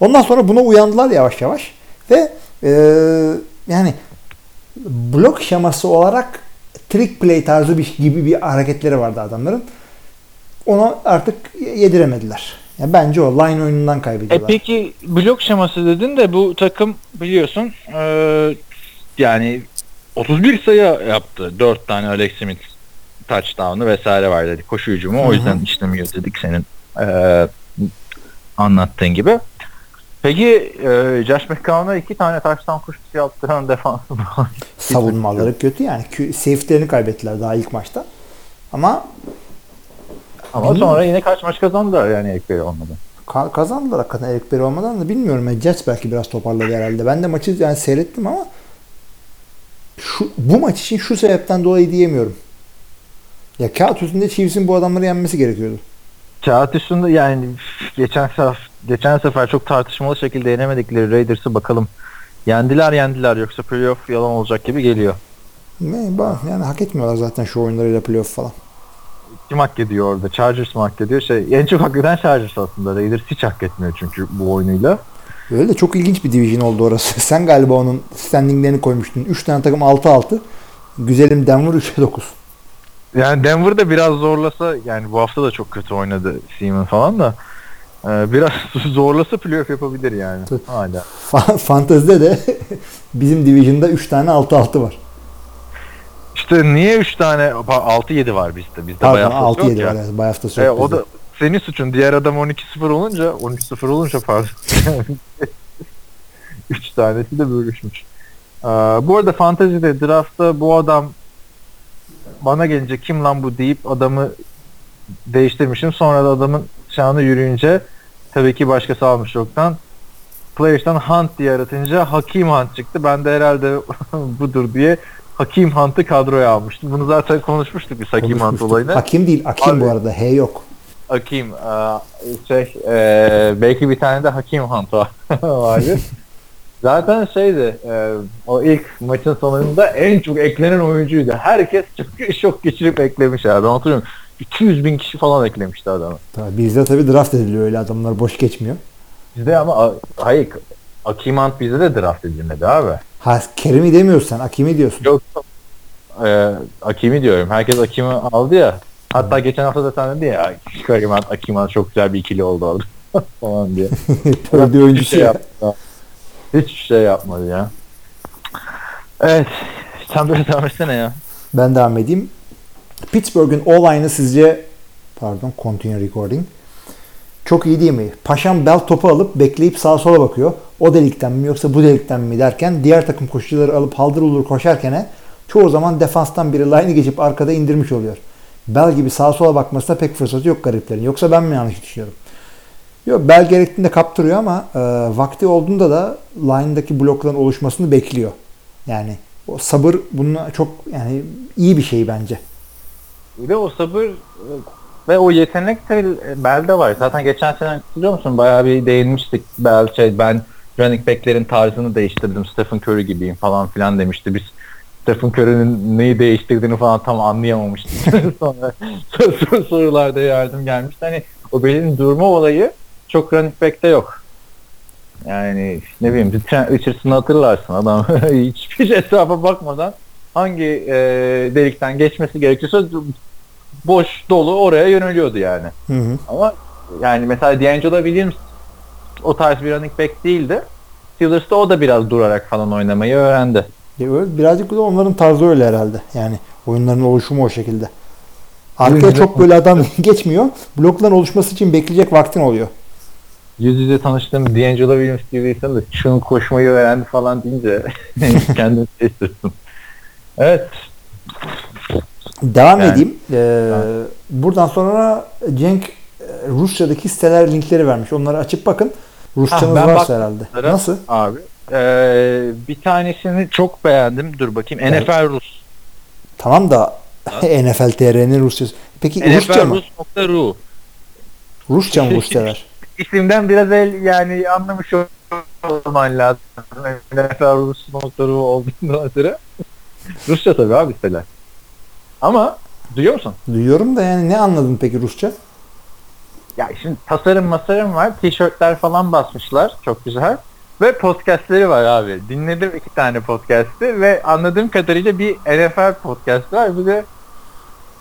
B: Ondan sonra buna uyandılar yavaş yavaş. Ve e, yani blok şeması olarak trick play tarzı bir gibi bir hareketleri vardı adamların. Onu artık yediremediler. Yani bence o line oyunundan
A: E
B: kaybediyorlar.
A: peki blok şeması dedin de bu takım biliyorsun eee, yani 31 sayı yaptı. 4 tane Alex Smith touchdown'u vesaire var dedik. Koşu hücumu. O yüzden işlemiyor dedik senin eee, anlattığın gibi. Peki eee Josh McCown'a iki tane touchdown koşusu yaptıran defansı.
B: Savunmaları kötü yani. Safety'lerini kaybettiler daha ilk maçta. Ama
A: Ama
B: Bilmiyorum.
A: sonra yine kaç maç kazandılar yani ekleri olmadan.
B: ka- kazandılar hakikaten Eric Berry olmadan da bilmiyorum. Yani Jets belki biraz toparladı herhalde. Ben de maçı yani seyrettim ama şu, bu maç için şu sebepten dolayı diyemiyorum. Ya kağıt üstünde Chiefs'in bu adamları yenmesi gerekiyordu.
A: Kağıt üstünde yani geçen sefer, geçen sefer çok tartışmalı şekilde yenemedikleri Raiders'ı bakalım. Yendiler yendiler yoksa playoff yalan olacak gibi geliyor.
B: Ne, bak, yani hak etmiyorlar zaten şu oyunlarıyla playoff falan.
A: Kim hak ediyor orada? Chargers mı hak ediyor? Şey, en çok hak eden Chargers aslında. Raiders hiç hak etmiyor çünkü bu oyunuyla.
B: Öyle de çok ilginç bir division oldu orası. Sen galiba onun standinglerini koymuştun. 3 tane takım 6-6. Güzelim Denver 3'e 9.
A: Yani Denver'da biraz zorlasa yani bu hafta da çok kötü oynadı Seaman falan da e, biraz zorlasa playoff yapabilir yani. Hala.
B: Fa- Fantezide de bizim division'da 3 tane 6-6 var.
A: İşte niye 3 tane 6-7 var bizde. Bizde
B: Pardon
A: bayağı fazla yok
B: 6-7
A: ya.
B: var. Evet, bayağı haftası
A: E, o da senin suçun. Diğer adam 12-0 olunca 13-0 olunca pardon. 3 tanesi de bölüşmüş. Ee, bu arada fantezide draftta bu adam bana gelince kim lan bu deyip adamı değiştirmişim. Sonra da adamın şanı yürüyünce tabii ki başkası almış yoktan. Players'tan Hunt diye aratınca Hakim Hunt çıktı. Ben de herhalde budur diye Hakim Hunt'ı kadroya almıştım. Bunu zaten konuşmuştuk biz Hakim Hunt olayını.
B: Hakim değil. Akim
A: Abi-
B: bu arada. H yok.
A: Hakim eee, şey eee, belki bir tane de Hakim Hunt var- vardı. Zaten şeydi eee, o ilk maçın sonunda en çok eklenen oyuncuydu. Herkes çok şok geçirip eklemiş abi. Ben hatırlıyorum. 200 bin kişi falan eklemişti adamı.
B: Tabii bizde tabii draft ediliyor öyle adamlar boş geçmiyor.
A: Bizde ama hayır Akimant bizde de draft edilmedi abi.
B: Ha Kerim'i demiyorsun sen. Akim'i diyorsun.
A: Yok. E, Akim'i diyorum. Herkes Akim'i aldı ya. Hatta geçen hafta da sen dedi ya Akimant, Akimant çok güzel bir ikili oldu orada falan diye. Hiçbir
B: oyuncusu
A: şey
B: ya.
A: yapmadı. Hiçbir şey yapmadı ya. Evet. Sen böyle devam etsene ya.
B: Ben devam edeyim. Pittsburgh'ün O-line'ı sizce pardon continue recording. Çok iyi değil mi? Paşam bel topu alıp bekleyip sağa sola bakıyor. O delikten mi yoksa bu delikten mi derken diğer takım koşucuları alıp haldır ulur koşarken çoğu zaman defanstan biri line'ı geçip arkada indirmiş oluyor. Bel gibi sağa sola bakmasına pek fırsatı yok gariplerin. Yoksa ben mi yanlış düşünüyorum? Yok bel gerektiğinde kaptırıyor ama e, vakti olduğunda da line'daki blokların oluşmasını bekliyor. Yani o sabır bununla çok yani iyi bir şey bence.
A: De o sabır e, ve o yetenek de Bell'de var. Zaten geçen sene hatırlıyor musun? Bayağı bir değinmiştik. Bell şey ben running back'lerin tarzını değiştirdim. Stephen Curry gibiyim falan filan demişti. Biz Stephen Curry'nin neyi değiştirdiğini falan tam anlayamamıştık. Sonra sor- sorularda yardım gelmişti. Hani o Bell'in durma olayı çok running back'te yok. Yani ne bileyim Richardson'ı hatırlarsın adam hiçbir etrafa bakmadan hangi e, delikten geçmesi gerekiyorsa boş dolu oraya yöneliyordu yani.
B: Hı hı.
A: Ama yani mesela D'Angelo Williams o tarz bir running back değildi. Steelers'ta o da biraz durarak falan oynamayı öğrendi.
B: Öyle, birazcık da onların tarzı öyle herhalde. Yani oyunların oluşumu o şekilde. Arkaya çok böyle adam geçmiyor. Blokların oluşması için bekleyecek vaktin oluyor.
A: Yüz yüze tanıştığım D'Angelo Williams gibi insan da şunu koşmayı öğrendi falan deyince kendini şaşırttım. Evet.
B: Devam
A: Yani.
B: edeyim. Ee, buradan sonra Cenk e, Rusça'daki siteler linkleri vermiş. Onları açıp bakın. Rusçanız
A: Ah, ben
B: varsa
A: baktım
B: herhalde. Nasıl?
A: Abi. Ee, bir tanesini çok beğendim. Dur bakayım.
B: Evet.
A: NFL Rus.
B: Tamam da NFL TR'nin Rusçası. Peki Rusça
A: NFL
B: mı?
A: Rus.ru
B: Rusça mı siteler?
A: İsimden biraz el yani anlamış olman lazım. NFL Rus.ru olduğundan ötürü. Rusça tabii abi siteler. Ama duyuyor musun?
B: Duyuyorum da yani ne anladın peki Rusça?
A: Ya şimdi tasarım masarım var. Tişörtler falan basmışlar. Çok güzel. Ve podcastleri var abi. Dinledim iki tane podcast'i ve anladığım kadarıyla bir NFL podcast var. Bir de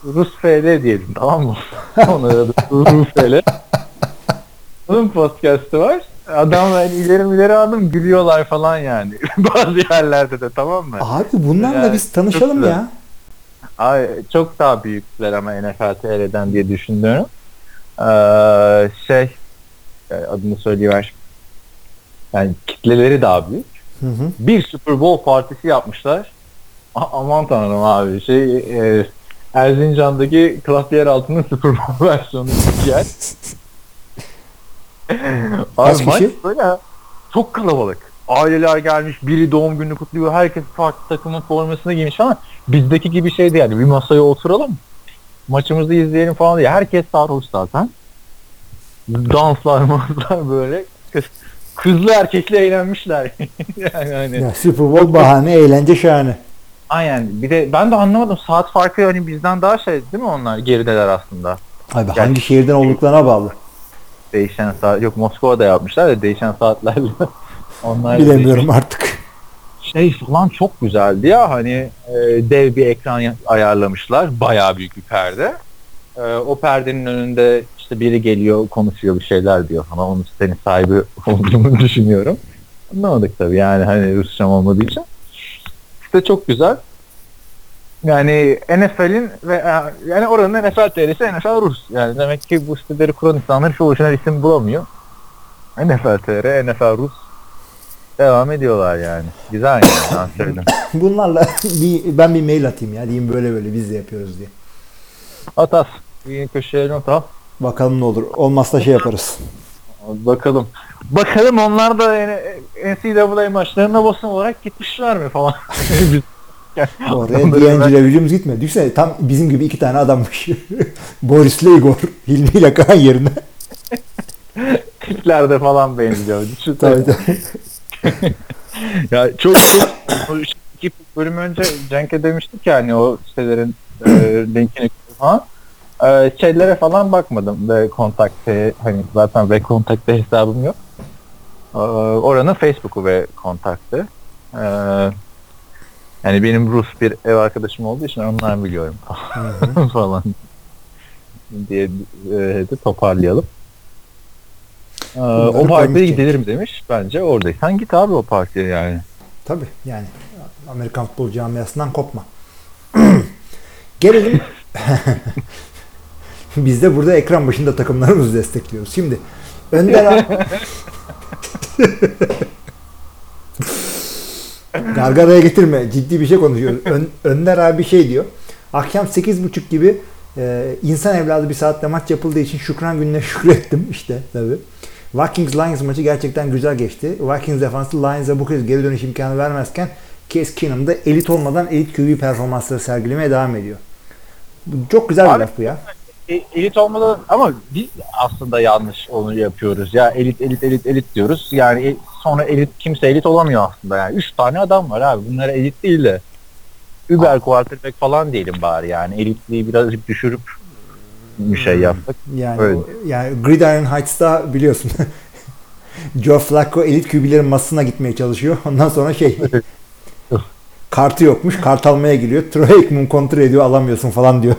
A: Rus FL diyelim tamam mı? Onun adı Rus FL. Onun podcast'ı var. Adamlar ileri ileri adım gülüyorlar falan yani. Bazı yerlerde de tamam mı?
B: Abi bunlarla
A: Yani
B: biz tanışalım
A: çok
B: ya.
A: Ay, çok daha büyükler ama NFL TR'den diye düşünüyorum. Ee, şey e, adını söyleyiver. Yani kitleleri daha büyük.
B: Hı hı.
A: Bir Super Bowl partisi yapmışlar. A- aman tanrım abi. Şey e, Erzincan'daki Club Yeraltı'nın Super Bowl versiyonu yer.
B: Kaç kişi?
A: böyle çok kalabalık. Aileler gelmiş, biri doğum gününü kutluyor, herkes farklı takımın formasını giymiş falan. Bizdeki gibi şeydi yani bir masaya oturalım, maçımızı izleyelim falan diye. Herkes sarhoş zaten. Danslar, manslar böyle. Kız, kızlı erkekli eğlenmişler. yani hani.
B: Ya Super Bowl bahane, eğlence şahane.
A: Aynen. Bir de ben de anlamadım. Saat farkı hani bizden daha şey değil mi onlar? Gerideler aslında.
B: Abi hangi şehirden olduklarına bağlı.
A: Değişen saat. Yok Moskova'da yapmışlar da değişen saatlerle. onlar
B: Bilemiyorum artık.
A: şey falan çok güzeldi ya hani e, dev bir ekran ya- ayarlamışlar bayağı büyük bir perde E, o perdenin önünde işte biri geliyor konuşuyor bir şeyler diyor falan onun senin sahibi olduğunu düşünüyorum anlamadık tabii yani hani Rusçam olmadığı için işte çok güzel yani NFL'in ve e, yani oranın NFL TR'si NFL Rus yani demek ki bu siteleri kuran insanlar şu orijinal isim bulamıyor NFL TR, NFL Rus devam ediyorlar yani. Güzel yani.
B: Bunlarla bir, ben bir mail atayım ya. Diyeyim böyle böyle biz de yapıyoruz diye.
A: At at. Bir köşeye not al.
B: Bakalım ne olur. Olmazsa şey yaparız.
A: Bakalım. Bakalım onlar da yani NCAA maçlarına basın olarak gitmişler mi falan.
B: Oraya
A: Onları
B: D'Angelo Williams gitme. Düşünsene tam bizim gibi iki tane adammış. Boris'le Igor. Hilmi ile Kaan yerine.
A: Tiplerde falan benziyor. Düşünsene.
B: tabii tabii.
A: ya çok çok iki bölüm önce Cenk'e demiştik yani o sitelerin e, linkini falan. E, şeylere falan bakmadım ve kontakte hani zaten ve kontakte hesabım yok. Ee, oranın Facebook'u ve kontaktı. Ee, yani benim Rus bir ev arkadaşım olduğu için ondan biliyorum falan diye e, de toparlayalım. Ee, o partiye gidelim demiş. Bence oradaysan git abi o partiye yani.
B: Tabii yani Amerikan futbol camiasından kopma. Gelelim. Biz de burada ekran başında takımlarımızı destekliyoruz. Şimdi Önder abi... Gargaraya getirme. Ciddi bir şey konuşuyoruz. Ön- Önder abi şey diyor. Akşam 8.30 gibi e, insan evladı bir saatte maç yapıldığı için Şükran gününe şükrettim işte tabii. Vikings Lions maçı gerçekten güzel geçti. Vikings defansı Lions'a bu kez geri dönüş imkanı vermezken Case Keenum da elit olmadan elit QB performansları sergilemeye devam ediyor. Çok güzel bir
A: Abi-
B: laf bu ya.
A: E, elit olmadan ama biz aslında yanlış onu yapıyoruz. Ya elit elit elit elit diyoruz. Yani e- sonra elit kimse elit olamıyor aslında. Yani üç tane adam var abi. Bunlara elit değil de Uber quarterback falan diyelim bari yani. Elitliği birazcık düşürüp bir şey yaptık.
B: Yani
A: Öyle.
B: yani Gridiron Heights'ta biliyorsun. Joe Flacco elit QB'lerin masasına gitmeye çalışıyor. Ondan sonra şey kartı yokmuş. Kart almaya giriyor. Troy Aikman kontrol ediyor alamıyorsun falan diyor.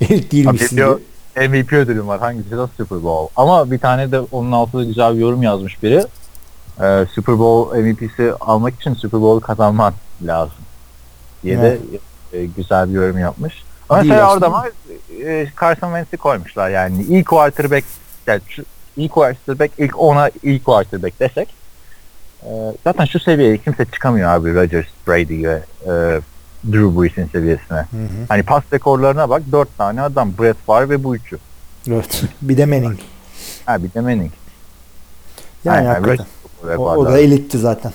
B: Elit değilmişsin diyor,
A: MVP ödülüm var. Hangisi de Super Bowl. Ama bir tane de onun altında güzel bir yorum yazmış biri. Ee, Super Bowl MVP'si almak için Super Bowl kazanman lazım diye de e, güzel bir yorum yapmış. Ama
B: Değil
A: mesela
B: aslında.
A: orada ama e, Carson Wentz'i koymuşlar yani. ilk quarterback yani şu, ilk quarterback ilk ona ilk quarterback desek e, zaten şu seviyeye kimse çıkamıyor abi Rodgers, Brady ve e, Drew Brees'in seviyesine.
B: Hı hı.
A: Hani pas rekorlarına bak dört tane adam Brett Favre ve bu üçü.
B: Evet. Bir de Manning.
A: Ha bir de Manning.
B: Yani
A: Aynen,
B: hakikaten. O, o da elitti zaten.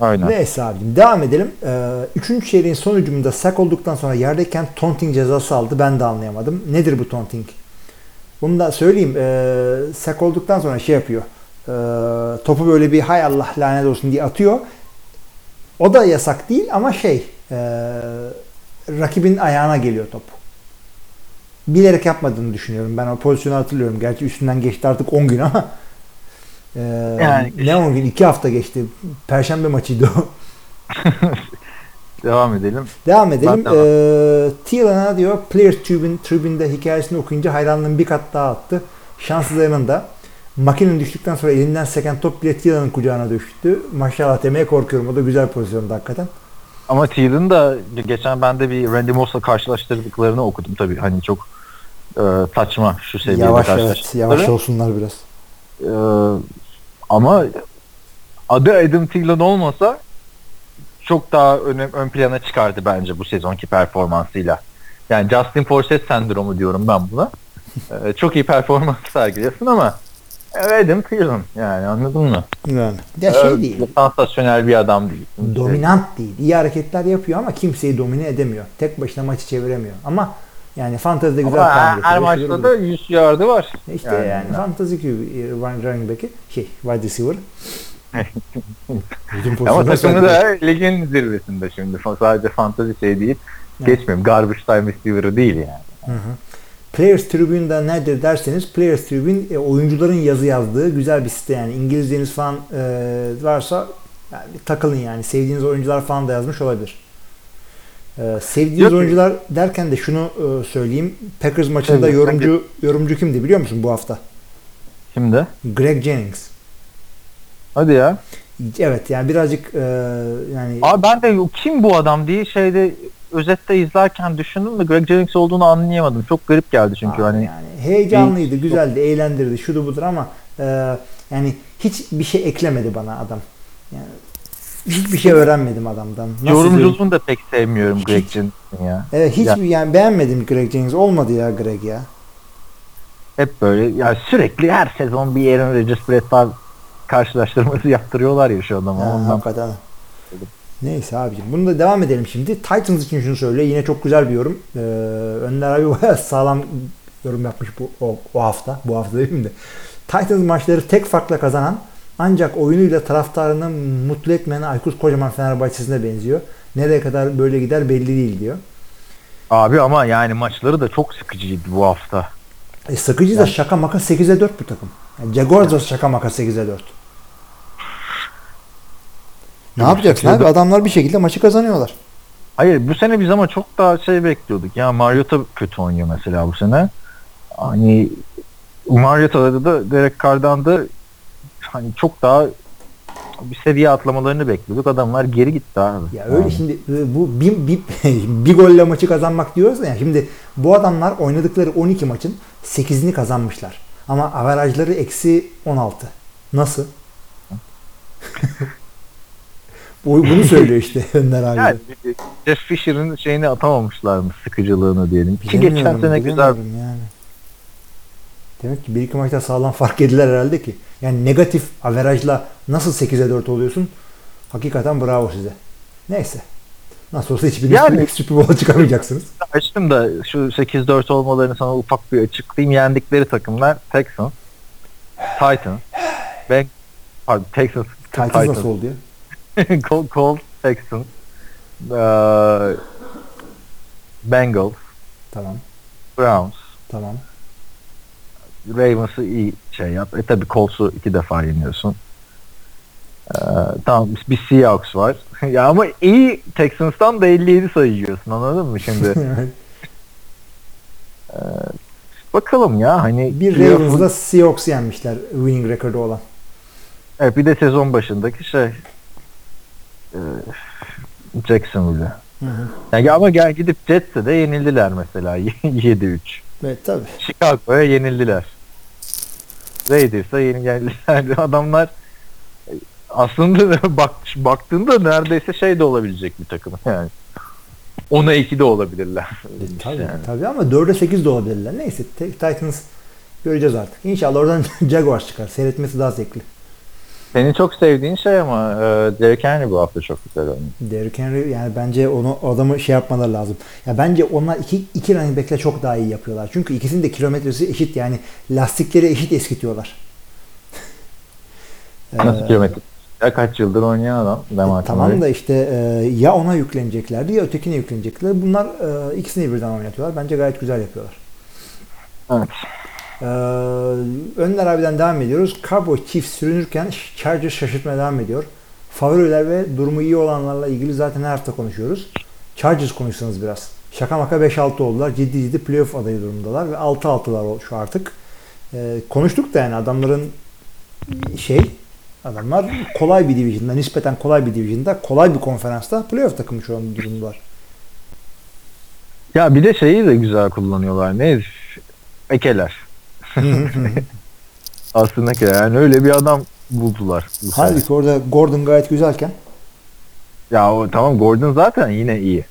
A: Aynen.
B: Neyse abicim devam edelim. Ee, üçüncü çeyreğin son hücumunda sak olduktan sonra yerdeyken taunting cezası aldı. Ben de anlayamadım. Nedir bu taunting? Bunu da söyleyeyim. Ee, sak olduktan sonra şey yapıyor. Ee, topu böyle bir hay Allah lanet olsun diye atıyor. O da yasak değil ama şey ee, rakibin ayağına geliyor top. Bilerek yapmadığını düşünüyorum. Ben o pozisyonu hatırlıyorum. Gerçi üstünden geçti artık 10 gün ama ee,
A: Yani-
B: ne 10 gün? 2 hafta geçti. Perşembe maçıydı o.
A: Devam edelim.
B: Devam edelim.
A: Ben.
B: Ee, diyor Players Tribune, Tribune'de hikayesini okuyunca hayranlığım bir kat daha attı. Şanssızlarının da makinin düştükten sonra elinden seken top bile Thiel'in kucağına düştü. Maşallah demeye korkuyorum. O da güzel pozisyonda hakikaten.
A: Ama Thiel'in de geçen ben de bir Randy Moss'la karşılaştırdıklarını okudum tabii. Hani çok e, saçma şu seviyede
B: Yavaş evet. Yavaş olsunlar biraz.
A: E, ama adı Adam Thielen olmasa çok daha ön, ön plana çıkardı bence bu sezonki performansıyla. Yani Justin Forsett sendromu diyorum ben buna. E, çok iyi performans sergiliyorsun ama Adam Thielen yani anladın mı?
B: Yani. Ya şey
A: E,
B: değil.
A: Sansasyonel bir adam değil.
B: Dominant değil. İyi hareketler yapıyor ama kimseyi domine edemiyor. Tek başına maçı çeviremiyor. Ama yani fantezide güzel
A: Ama her, her maçta da 100 yardı var.
B: İşte yani, fantasy QB, running back'i şey wide receiver.
A: Ama takımı da ligin zirvesinde şimdi. Sadece fantasy şey değil.
B: Evet.
A: Geçmiyorum. Garbage time receiver'ı değil yani.
B: Hı hı. Players Tribune'da nedir derseniz Players Tribune e, oyuncuların yazı yazdığı güzel bir site yani İngilizceniz falan e, varsa yani takılın yani sevdiğiniz oyuncular falan da yazmış olabilir. E, sevdiğiniz
A: Yok.
B: oyuncular derken de şunu e, söyleyeyim. Packers maçında
A: Evet,
B: yorumcu yorumcu kimdi biliyor musun bu hafta?
A: Şimdi.
B: Greg Jennings.
A: Hadi ya.
B: Evet yani birazcık e, yani
A: Abi ben de kim bu adam diye şeyde özette izlerken düşündüm de Greg Jennings olduğunu anlayamadım. Çok garip geldi çünkü
B: Abi
A: hani.
B: yani heyecanlıydı, güzeldi, eğlendirdi, şudu budur ama e, yani hiç bir şey eklemedi bana adam. Yani hiçbir şey öğrenmedim adamdan.
A: Yorumculuğunu da pek sevmiyorum Greg Jennings'in ya.
B: Evet, hiç
A: Ya.
B: yani beğenmedim Greg Jennings. Olmadı ya Greg ya.
A: Hep böyle ya sürekli her sezon bir Aaron Rodgers Brett karşılaştırması yaptırıyorlar ya şu adama.
B: Ha,
A: Ondan
B: hakikaten. Neyse abicim. Bunu da devam edelim şimdi. Titans için şunu söyle. Yine çok güzel bir yorum. Ee, Önder abi bayağı sağlam yorum yapmış bu o, o hafta. Bu hafta değil de. Titans maçları tek farkla kazanan ancak oyunuyla taraftarını mutlu etmeyen Aykut Kocaman Fenerbahçe'sine benziyor. Nereye kadar böyle gider belli değil diyor.
A: Abi ama yani maçları da çok sıkıcıydı bu hafta.
B: E, sıkıcı da
A: Yani-
B: şaka maka 8'e 4 bu takım. Yani Jaguars da şaka maka 8'e 4. Ne yapacaksın
A: 8'e
B: abi? Adamlar bir şekilde maçı kazanıyorlar.
A: Hayır bu sene biz ama çok daha şey bekliyorduk. Ya Mariota kötü oynuyor mesela bu sene. Hani Mariota'da da Derek Carr'dan da hani çok daha bir seviye atlamalarını bekliyorduk. Adamlar geri gitti abi.
B: Ya öyle
A: Yani.
B: şimdi e, bu bir, bir, bir golle maçı kazanmak diyoruz ya. Şimdi bu adamlar oynadıkları 12 maçın 8'ini kazanmışlar. Ama averajları eksi 16. Nasıl? Bu- Bunu söylüyor işte Önder abi.
A: Yani Jeff Fisher'ın şeyini atamamışlar mı sıkıcılığını diyelim. Ki geçen sene güzel
B: yani. Demek ki bir iki maçta sağlam fark ediler herhalde ki. Yani negatif averajla nasıl 8'e 4 oluyorsun? Hakikaten bravo size. Neyse. Nasıl olsa hiçbiriniz
A: Yani-
B: Super Bowl'a çıkamayacaksınız.
A: açtım da şu 8-4 olmalarını sana ufak bir açıklayayım. Yendikleri takımlar Texans, Titans, ben pardon Texans,
B: Titans nasıl oldu ya?
A: Colt, Colt, Texans, eee, Bengals,
B: Tamam.
A: Browns,
B: Tamam.
A: Ravens'ı iyi şey yap. E tabi Colts'u iki defa yeniyorsun. Ee, tamam bir Seahawks var. ya ama iyi Texans'tan da 57 sayı yiyorsun anladın mı şimdi? Bakalım ya hani
B: bir Ravens'da Seahawks yenmişler winning rekordu olan.
A: Evet bir de sezon başındaki şey e, Jacksonville.
B: Hı hı.
A: Yani ama gel gidip Jets'e de yenildiler mesela 7-3.
B: Evet tabii.
A: Chicago'ya yenildiler. Raiders'a yenildiler. Adamlar e, aslında bak baktığında neredeyse şey de olabilecek bir takım yani. 10'a 2 de olabilirler.
B: E, tabii,
A: Yani.
B: tabii ama 4'e 8 de olabilirler. Neyse Titans göreceğiz artık. İnşallah oradan Jaguars çıkar. Seyretmesi daha zevkli.
A: Senin çok sevdiğin şey ama e, Derrick Henry bu hafta çok güzel oynuyor.
B: Derrick Henry yani bence onu adamı şey yapmaları lazım. Ya bence onlar iki, iki running back'le çok daha iyi yapıyorlar. Çünkü ikisinin de kilometresi eşit yani lastikleri eşit eskitiyorlar.
A: Nasıl
B: Ee,
A: kilometre? Ya kaç yıldır oynayan adam. Demarcus
B: Tamam
A: Murray.
B: da işte e, ya ona yükleneceklerdi ya ötekine yüklenecekler. Bunlar e, ikisini birden oynatıyorlar. Bence gayet güzel yapıyorlar.
A: Evet.
B: Ee, Önder abiden devam ediyoruz. Cowboy çift sürünürken Chargers şaşırtmaya devam ediyor. Favoriler ve durumu iyi olanlarla ilgili zaten her hafta konuşuyoruz. Chargers konuşsanız biraz. Şaka maka 5-6 oldular. Ciddi ciddi playoff adayı durumdalar ve 6-6'lar şu artık. Ee, konuştuk da yani adamların şey adamlar kolay bir division'da nispeten kolay bir division'da kolay bir konferansta playoff takımı şu an durumdalar.
A: Ya bir de şeyi de güzel kullanıyorlar. Ne? Ekeler. Aslında ekeler. Yani öyle bir adam buldular. bu sene.
B: Halbuki orada Gordon gayet güzelken
A: Ya o, tamam Gordon zaten yine iyi.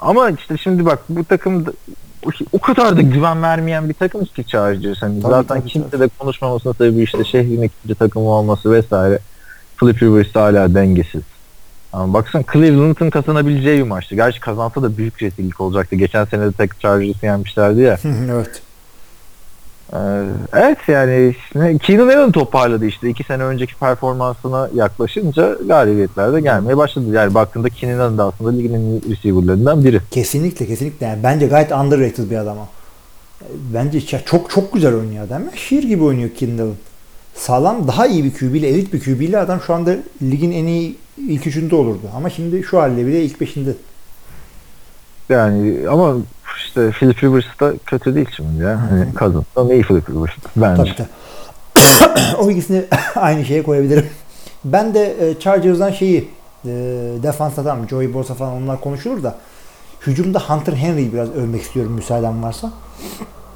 A: Ama işte şimdi bak bu takım da- o, kadar da güven vermeyen bir takım ki Chargers. Hani
B: Tabii,
A: zaten
B: tabii,
A: kimse de konuşmamasına tabii işte şehrin ikinci takımı olması vesaire. Philip Rivers hala dengesiz. Ama baksana Cleveland'ın kazanabileceği bir maçtı. Gerçi kazansa da büyük rezillik olacaktı. Geçen sene de tek Chargers'ı yenmişlerdi ya.
B: evet.
A: Ee, evet yani Keenan Allen toparladı işte. iki sene önceki performansına yaklaşınca galibiyetler de gelmeye başladı. Yani baktığında Keenan Allen de aslında ligin receiver'larından biri.
B: Kesinlikle kesinlikle. Yani bence gayet underrated bir adam. Bence çok çok güzel oynuyor adam. Şiir gibi oynuyor Kindle'ın. Sağlam daha iyi bir QB elit bir QB adam şu anda ligin en iyi ilk üçünde olurdu. Ama şimdi şu halde bile ilk beşinde.
A: Yani ama işte Philip Rivers da kötü değil şimdi ya. Hani Cousins da iyi Philip Rivers bence.
B: Tabii tabii. o ikisini aynı şeye koyabilirim. Ben de e, Chargers'dan şeyi e, defansta tamam Joey Bosa falan onlar konuşulur da hücumda Hunter Henry'i biraz övmek istiyorum müsaaden varsa.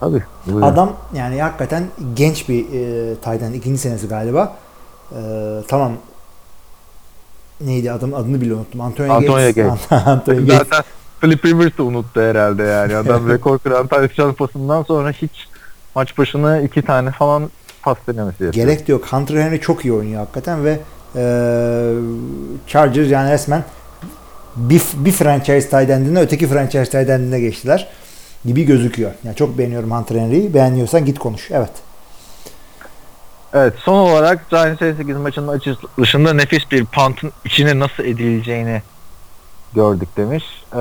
A: Tabii. buyurun.
B: Adam yani hakikaten genç bir e, Tayden ikinci senesi galiba. E, tamam neydi adam adını bile unuttum. Antonio,
A: Antonio
B: Gates. Antonio Gates.
A: Zaten Philip Rivers de unuttu herhalde yani. Adam rekor kıran touchdown pasından sonra hiç maç başına iki tane falan pas denemesi yapıyor.
B: Gerek de yok. Hunter Henry çok iyi oynuyor hakikaten ve e, Chargers yani resmen bir, bir franchise tight end'ine öteki franchise tight end'ine geçtiler gibi gözüküyor. Yani çok beğeniyorum Hunter Henry'i. Beğeniyorsan git konuş. Evet.
A: Evet son olarak Giants 8 maçının açılışında nefis bir punt'ın içine nasıl edileceğini gördük demiş. Ee,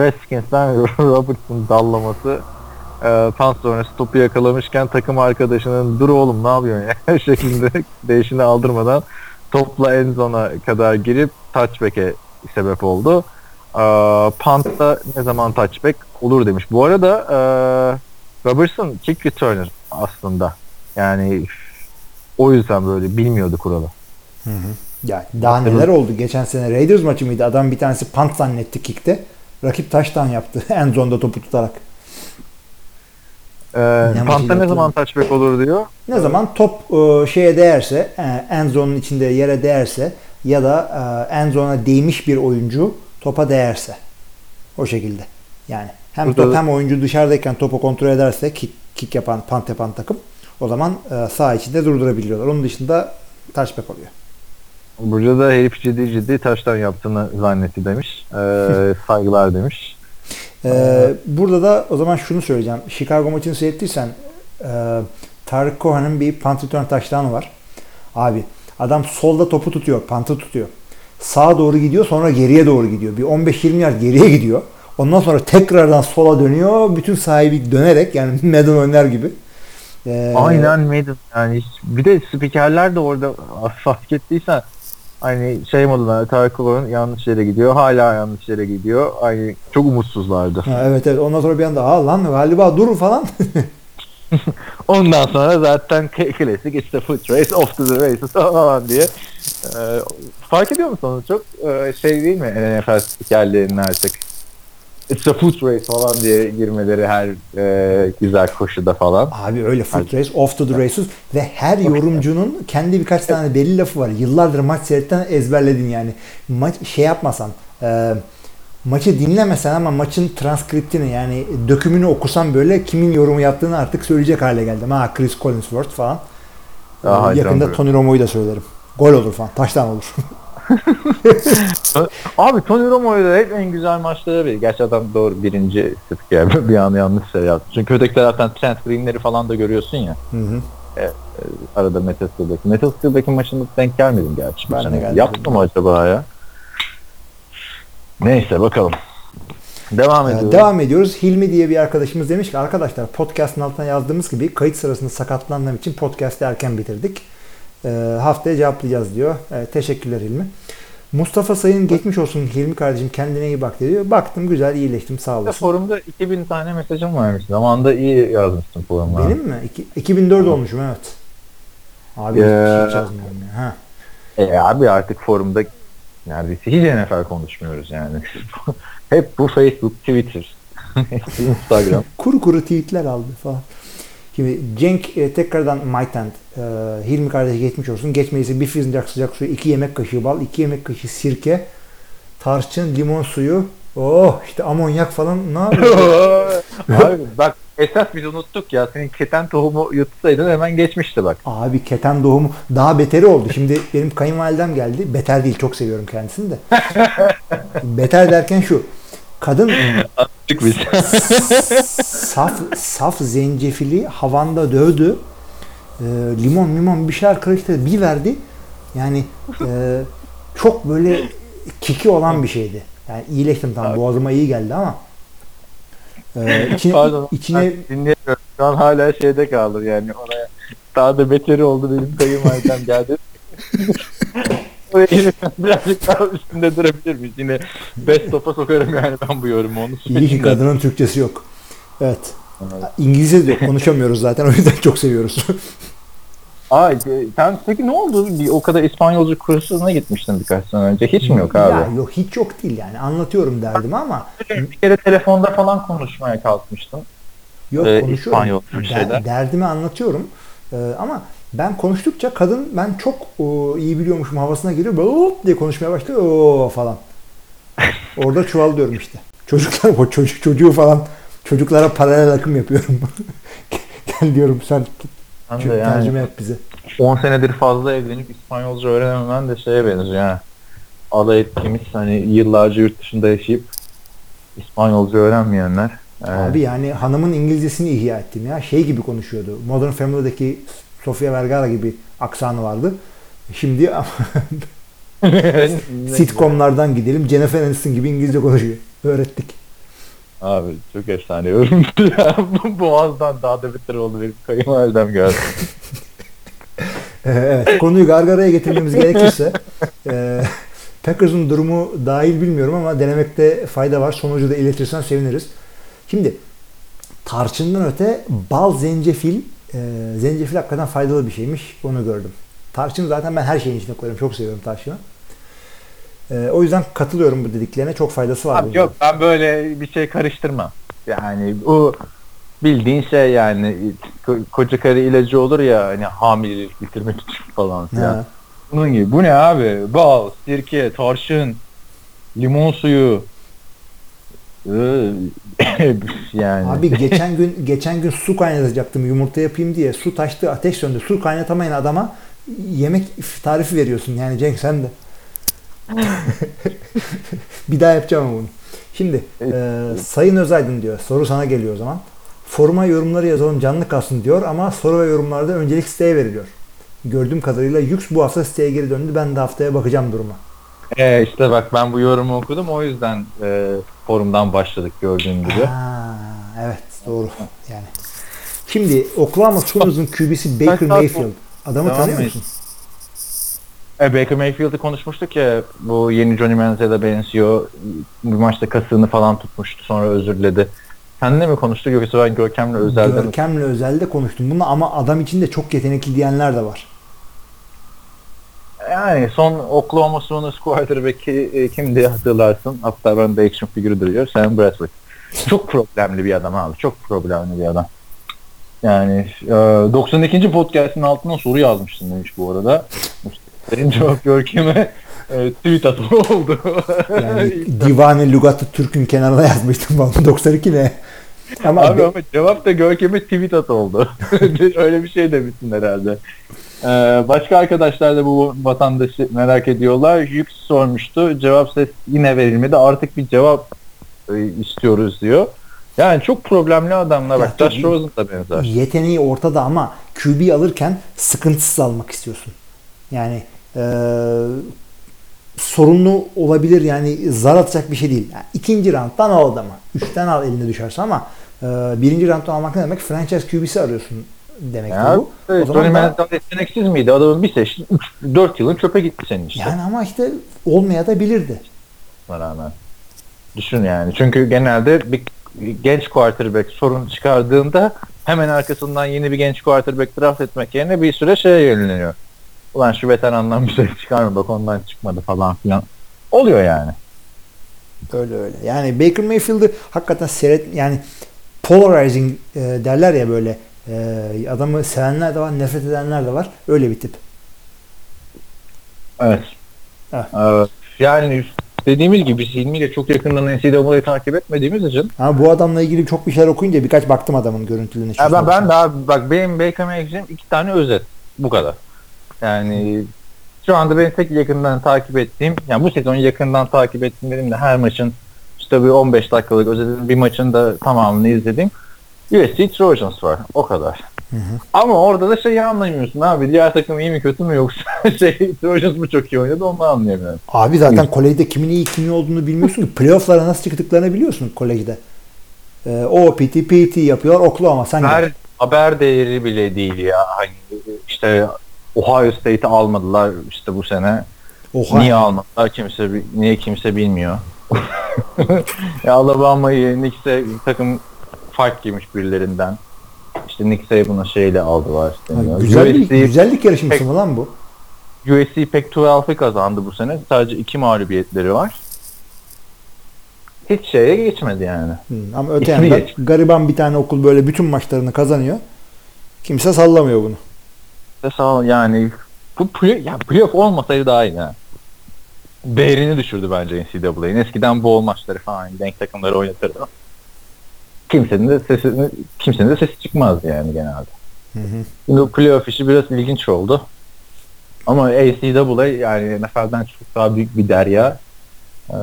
A: Redskins'ten Robertson dallaması e, punt sonrası topu yakalamışken takım arkadaşının dur oğlum ne yapıyorsun ya şeklinde değişini aldırmadan topla en zona kadar girip touchback'e sebep oldu. E, punt'ta ne zaman touchback olur demiş. Bu arada e, Robertson kick returner aslında. Yani o yüzden böyle bilmiyordu kuralı.
B: Hı hı. Ya daha neler oldu? Geçen sene Raiders maçı mıydı? Adam bir tanesi punt zannetti kickte. Rakip taştan yaptı. en zonda topu tutarak.
A: Ee, Punt'ta ne zaman touchback olur diyor.
B: Ne zaman top e, şeye değerse, e, end zone'un içinde yere değerse ya da e, end zone'a değmiş bir oyuncu topa değerse. O şekilde. Yani hem
A: Burada
B: top hem oyuncu dışarıdayken topu kontrol ederse kick, kick yapan, punt yapan takım o zaman e, sağ içinde durdurabiliyorlar. Onun dışında touchback oluyor.
A: Burada da herif ciddi ciddi taştan yaptığını zannetti demiş. Ee, saygılar demiş.
B: Ee, burada da o zaman şunu söyleyeceğim. Chicago maçını seyrettiysen e, Tarık Cohen'ın bir punt return touchdown'u var. Abi adam solda topu tutuyor, punt'ı tutuyor. Sağa doğru gidiyor sonra geriye doğru gidiyor. Bir 15-20 yard geriye gidiyor. Ondan sonra tekrardan sola dönüyor. Bütün sahibi dönerek yani Madden oynar gibi. Ee,
A: Aynen Maiden yani bir de spikerler de orada fark ettiysen hani şey modunda Tarık Kulağ'ın yanlış yere gidiyor. Hala yanlış yere gidiyor. Hani çok umutsuzlardı.
B: ha, evet evet. Ondan sonra bir anda Aa, lan galiba dur falan.
A: Ondan sonra zaten klasik işte foot race off to the races falan diye. Ee, fark ediyor musun onu çok e, şey değil mi NFL spikerlerinin artık It's a foot race falan diye girmeleri her e, güzel koşuda falan.
B: Abi öyle foot race, off to the races ve her yorumcunun kendi birkaç tane belli lafı var. Yıllardır maç seyretten ezberledin yani. Maç şey yapmasan, e, maçı dinlemesen ama maçın transkriptini yani dökümünü okusan böyle kimin yorumu yaptığını artık söyleyecek hale geldim. Ha Chris Collinsworth falan. E,
A: Aha,
B: yakında Tony Romo'yu da söylerim. Gol olur falan. Taştan olur.
A: Abi Tony Romo'yu da hep en güzel maçları bir. Gerçi adam doğru birinci spiker bir an yanlış şey yaptı. Çünkü öteki taraftan Trent Green'leri falan da görüyorsun ya.
B: Hı hı.
A: Arada Metal Steel'daki. Metal Steel'daki maçında denk gelmedim gerçi.
B: Ben de gelmedim.
A: Yaptı mı acaba ya? Neyse bakalım. Devam
B: Ee,
A: ediyoruz.
B: Devam ediyoruz. Hilmi diye bir arkadaşımız demiş ki arkadaşlar podcastın altına yazdığımız gibi kayıt sırasında sakatlandığım için podcast'ı erken bitirdik. Ee, haftaya cevaplayacağız diyor. Ee, teşekkürler Hilmi. Mustafa Sayın geçmiş olsun Hilmi kardeşim kendine iyi bak diyor. Baktım güzel iyileştim sağ olasın.
A: forumda 2000 tane mesajım varmış. Zamanında iyi yazmıştın forumda.
B: Benim mi? İki- 2004 olmuşum evet. Abi hiç,
A: Ya.
B: hiç yazmıyorum ya. Ha.
A: E abi artık forumda neredeyse hiç NFL konuşmuyoruz yani. Hep bu Facebook, Twitter, Instagram.
B: Kuru kuru tweetler aldı falan. Şimdi Cenk e, tekrardan Maytent. E, Hilmi kardeş geçmiş olsun. Geçmeyse bir fincan sıcak suyu, iki yemek kaşığı bal, iki yemek kaşığı sirke, tarçın, limon suyu. Oh işte amonyak falan ne yapıyor?
A: Abi bak esas biz unuttuk ya. Senin keten tohumu yutsaydın hemen geçmişti bak.
B: Abi keten doğumu daha beteri oldu. Şimdi benim kayınvalidem geldi. Beter değil çok seviyorum kendisini de. Beter derken şu. Kadın
A: Anladık biz.
B: saf saf zencefili havanda dövdü. Ee, limon limon bir şeyler karıştırdı. Bir verdi. Yani e, çok böyle kiki olan bir şeydi. Yani iyileştim tamam boğazıma iyi geldi ama e, içine,
A: Pardon.
B: içine
A: dinleyemiyorum. Şu an hala şeyde kaldım yani. Ona daha da beteri oldu benim kayınvalidem geldi. Birazcık daha üstünde durabilir miyiz? Yine best of'a sokarım yani ben bu yorumu onu
B: iyi ki kadının Türkçesi yok. Evet. İngilizce de yok. Konuşamıyoruz zaten. O yüzden çok seviyoruz.
A: E, sen peki ne oldu? Bir, o kadar İspanyolca kursuna gitmiştin birkaç sene önce. Hiç mi yok abi?
B: Ya yok hiç yok değil yani. Anlatıyorum derdimi ama
A: Bir kere telefonda falan konuşmaya kalkmıştım.
B: Yok
A: Ee,
B: konuşuyorum.
A: İspanyol bir
B: Der- derdimi anlatıyorum. Ee, ama ben konuştukça kadın ben çok o, iyi biliyormuşum havasına giriyor. Böyle hop diye konuşmaya başlıyor. Oo falan. Orada çuvallıyorum işte. Çocuklar o çocuk çocuğu falan çocuklara paralel akım yapıyorum. Gel diyorum sen
A: Ben de yani
B: tercüme et bize.
A: 10 senedir fazla evlenip İspanyolca öğrenememen de şeye benziyor ha. Alay ettiğimiz hani yıllarca yurt dışında yaşayıp İspanyolca öğrenmeyenler.
B: Abi yani hanımın İngilizcesini ihya ettim ya. Şey gibi konuşuyordu. Modern Family'deki Sofia Vergara gibi aksanı vardı. Şimdi sitcomlardan gidelim. Jennifer Aniston gibi İngilizce konuşuyor. Öğrettik.
A: Abi çok efsane yorumdu ya. Boğaz'dan daha da beter oldu benim kayınvalidem geldi.
B: Ee, evet, konuyu gargaraya getirmemiz gerekirse e, Packers'ın durumu dahil bilmiyorum ama denemekte fayda var. Sonucu da iletirsen seviniriz. Şimdi tarçından öte bal zencefil e, zencefil hakikaten faydalı bir şeymiş. Onu gördüm. Tarçın zaten ben her şeyin içine koyarım. Çok seviyorum tarçını. E, o yüzden katılıyorum bu dediklerine. Çok faydası var.
A: Abi
B: bunun.
A: yok ben böyle bir şey karıştırmam. Yani o bildiğin şey yani ko- koca karı ilacı olur ya hani hamilelik bitirmek için falan.
B: Ha.
A: Bunun gibi. Bu ne abi? Bal, sirke, tarçın, limon suyu. Iı, yani.
B: Abi geçen gün geçen gün su kaynatacaktım yumurta yapayım diye. Su taştı, ateş söndü. Su kaynatamayan adama yemek tarifi veriyorsun. Yani Cenk sen de. bir daha yapacağım bunu. Şimdi e, Sayın Özaydın diyor. Soru sana geliyor o zaman. Foruma yorumları yazalım canlı kalsın diyor ama soru ve yorumlarda öncelik siteye veriliyor. Gördüğüm kadarıyla Yux bu hafta siteye geri döndü. Ben de haftaya bakacağım duruma.
A: Ee, işte bak ben bu yorumu okudum o yüzden e, forumdan başladık gördüğün gibi.
B: Ha, evet doğru. Yani. Şimdi Oklahoma Sooners QB'si Baker Mayfield. Adamı
A: Devam
B: tanıyor musun?
A: E, Baker Mayfield'ı konuşmuştuk ya bu yeni Johnny Manziel'e benziyor. Bir maçta kasığını falan tutmuştu sonra özür diledi. Seninle mi konuştuk yoksa ben Görkem'le özelden mi?
B: Görkem'le özelde konuştum bunu ama adam için de çok yetenekli diyenler de var.
A: Yani son Oklahoma Sooners quarterback'i e, kimdi hatırlarsın. Hatta ben de action figürü duruyor. Sam Bradford. Çok problemli bir adam abi. Çok problemli bir adam. Yani e, 92. podcast'ın altına soru yazmıştım demiş bu arada. Senin cevap Görkem'e e, tweet atma oldu.
B: Yani Divane Lugatı Türk'ün kenarına yazmıştım ben 92 ne? Ama
A: Abi
B: be-
A: ama cevap da Görkem'e tweet at oldu. Öyle bir şey demişsin herhalde. Ee, başka arkadaşlar da bu vatandaşı merak ediyorlar. Yük sormuştu. Cevap ses yine verilmedi. Artık bir cevap e, istiyoruz diyor. Yani çok problemli adamlar. Bak Josh. Rosen da benzer.
B: yeteneği ortada ama QB alırken sıkıntısız almak istiyorsun. Yani eee, sorunlu olabilir yani zar atacak bir şey değil. Yani ikinci rounddan al adamı. Üçten al eline düşerse ama eee, birinci rounddan almak ne demek? Franchise QB'si arıyorsun demek
A: Ya,
B: bu.
A: evet,
B: O zaman
A: Johnny
B: da-
A: Manziel yeteneksiz miydi? Adamın bir seçtin 4 yılın çöpe gitti senin işte.
B: Yani ama işte olmaya da bilirdi.
A: Rağmen. Düşün yani. Çünkü genelde bir genç quarterback sorun çıkardığında hemen arkasından yeni bir genç quarterback draft etmek yerine bir süre şeye yönleniyor. Ulan şu veterandan bir şey çıkar mı bak ondan çıkmadı falan filan. Oluyor yani.
B: Öyle öyle. Yani Baker Mayfield'ı hakikaten seyret yani polarizing e, derler ya böyle e, adamı sevenler de var, nefret edenler de var. Öyle bir tip.
A: Evet.
B: Evet.
A: Ee, yani dediğimiz gibi biz Hilmi'yle çok yakından NCAA'yı takip etmediğimiz için
B: Ama bu adamla ilgili çok bir şeyler okuyunca birkaç baktım adamın görüntülerine.
A: Ya ben, ben abi bak benim Baker Mayfield'im iki tane özet. Bu kadar. Yani şu anda benim tek yakından takip ettiğim, yani bu sezon yakından takip ettiğim benim de her maçın işte bir 15 dakikalık özetinin bir maçın da tamamını izlediğim USC Trojans var. O kadar. Ama orada da şeyi anlamıyorsun abi. Diğer takım iyi mi kötü mü yoksa şey Trojans mı çok iyi oynadı onu anlayamıyorum.
B: Abi zaten kolejde kimin iyi kimin iyi olduğunu bilmiyorsun ki. Playoff'lara nasıl çıktıklarını biliyorsun kolejde. E, o PT, yapıyor Oklahoma. Sen
A: Her
B: gel.
A: haber değeri bile değil ya. Hani işte Ohio State'i almadılar işte bu sene.
B: Oha.
A: Niye almadılar kimse niye kimse bilmiyor. ya Alabama'yı Knicks'e takım fark yemiş birilerinden. İşte Nick Saban'ı şeyle aldılar.
B: Ha, güzellik,
A: USC,
B: güzellik yarışması mı lan bu?
A: USC Pac-12'ı kazandı bu sene. Sadece iki mağlubiyetleri var. Hiç şeye geçmedi yani.
B: Hı, ama öte
A: İsmi
B: yandan
A: geç.
B: gariban bir tane okul böyle bütün maçlarını kazanıyor. Kimse sallamıyor bunu.
A: Sağ ol, yani bu play, ya playoff olmasaydı daha iyi ha. Değerini düşürdü bence NCAA'nin. Eskiden bowl maçları falan denk takımları oynatırdı. Kimsenin de sesi kimsenin de sesi çıkmazdı yani genelde.
B: Hı hı.
A: Şimdi playoff işi biraz ilginç oldu. Ama ACAA yani NFL'den çok daha büyük bir derya. Ee,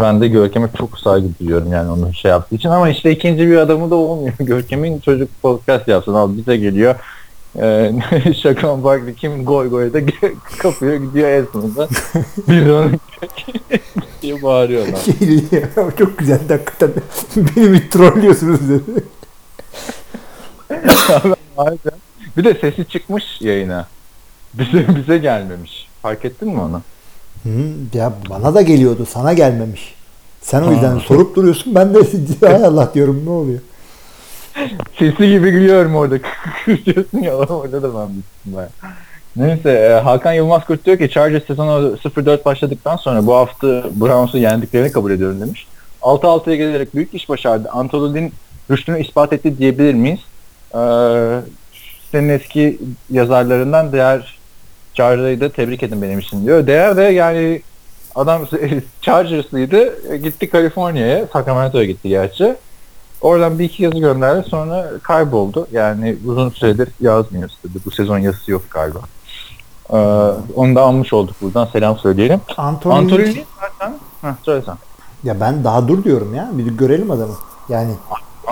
A: ben de Görkem'e çok saygı duyuyorum yani onun şey yaptığı için. Ama işte ikinci bir adamı da olmuyor. Görkem'in çocuk podcast yapsın. Abi bize geliyor. Ee, Şakan Barkley kim goy goy da kapıyor gidiyor en sonunda. Bir an diye bağırıyorlar.
B: Şey, ya, çok güzel hakikaten. Beni bir trollüyorsunuz dedi.
A: Bir de sesi çıkmış yayına. Bize bize gelmemiş. Fark ettin mi onu?
B: Hı, ya bana da geliyordu. Sana gelmemiş. Sen o yüzden
A: Ha.
B: sorup duruyorsun. Ben de hay Allah diyorum ne oluyor?
A: Sesi gibi gülüyorum orada. diyorsun ya orada da ben. Neyse e, Hakan Yılmaz Kurt ki Chargers sezonu 0-4 başladıktan sonra bu hafta Browns'u yendiklerini kabul ediyorum demiş. 6-6'ya gelerek büyük iş başardı. Antolin rüştünü ispat etti diyebilir miyiz? Ee, senin eski yazarlarından Değer Chargers'ı tebrik edin benim için diyor. Değer de yani adam Chargers'lıydı. Gitti Kaliforniya'ya. Sacramento'ya gitti gerçi. Oradan bir iki yazı gönderdi sonra kayboldu. Yani uzun süredir yazmıyor istedi. Bu sezon yazısı yok galiba. Ee, onu da almış olduk buradan. Selam söyleyelim.
B: Anthony,
A: Antolini zaten... Heh, söylesen.
B: Ya ben daha dur diyorum ya. Bir görelim adamı. Yani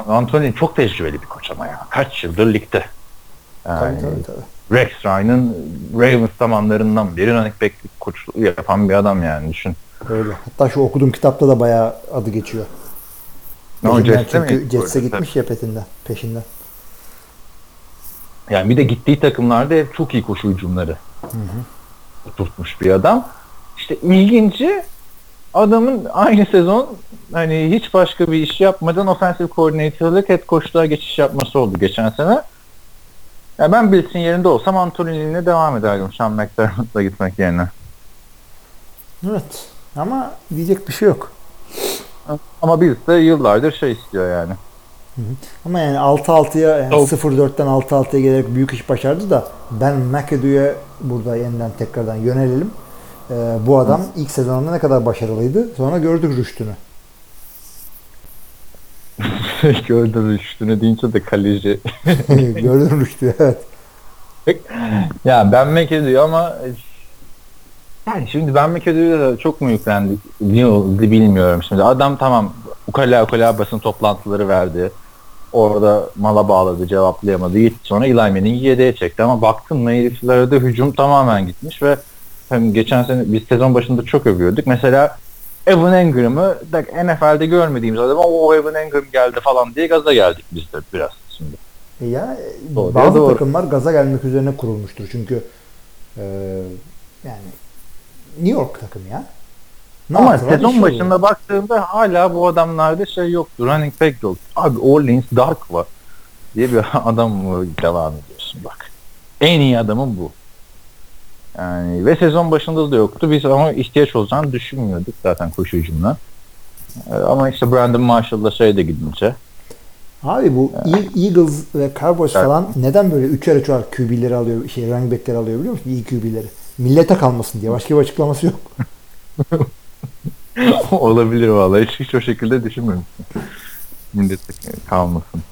A: Antolini çok tecrübeli bir koç ama ya. Kaç yıldır ligde. Yani
B: tabii tabii tabii.
A: Rex Ryan'ın Ravens zamanlarından beri running back'lik koçluğu yapan bir adam yani düşün.
B: Öyle. Hatta şu okuduğum kitapta da bayağı adı geçiyor.
A: Ne o
B: Peşinden
A: Jets'te mi?
B: Jets'e gitmiş ya petinden, peşinden.
A: Yani bir de gittiği takımlarda hep çok iyi koşu hücumları tutmuş bir adam. İşte ilginci adamın aynı sezon hani hiç başka bir iş yapmadan offensive coordinator'lık head coach'luğa geçiş yapması oldu geçen sene. Ya ben Bills'in yerinde olsam Antonini'ne devam ederdim Sean McDermott'la gitmek yerine.
B: Evet. Ama diyecek bir şey yok.
A: Ama Bills de yıllardır şey istiyor yani.
B: Ama yani 6-6'ya yani
A: Yok.
B: 0-4'ten 6-6'ya gelerek büyük iş başardı da ben McAdoo'ya burada yeniden tekrardan yönelelim. Ee, bu adam ilk sezonunda ne kadar başarılıydı. Sonra gördük rüştünü.
A: Gördüm üstüne deyince de kaleci.
B: Gördün rüştü evet.
A: ya ben McAdoo ama yani şimdi ben McAdoo'ya da çok mu yüklendik ne oldu bilmiyorum şimdi. Adam tamam ukala ukala basın toplantıları verdi. Orada mala bağladı cevaplayamadı. Gitti sonra Eli Manning'i yedeğe çekti ama baktın mı heriflere de hücum tamamen gitmiş ve hem geçen sene biz sezon başında çok övüyorduk. Mesela Evan Engram'ı NFL'de görmediğimiz adam o Evan Engram geldi falan diye gaza geldik biz de biraz şimdi.
B: E ya
A: Doğru,
B: bazı
A: doğru.
B: takımlar gaza gelmek üzerine kurulmuştur. Çünkü e, yani New York takım ya. Ne
A: Ama sezon
B: İş oluyor.
A: başında baktığımda hala bu adamlarda şey yoktu. Running back yok. Abi Orleans Dark var diye bir adam devam ediyorsun bak. En iyi adamın bu. Yani ve sezon başında da yoktu. Biz ama ihtiyaç olacağını düşünmüyorduk zaten koşu hücumuna. Ee, Ama işte Brandon Marshall'da şey de gidince.
B: Abi bu E- Eagles ve Cowboys
A: Evet.
B: falan neden böyle üçer üçer QB'leri alıyor, şey running back'leri alıyor biliyor musun? İyi QB'leri. Millete kalmasın diye. Başka bir açıklaması yok.
A: Olabilir vallahi. Hiç, hiç o şekilde düşünmemiştim. Millet kalmasın.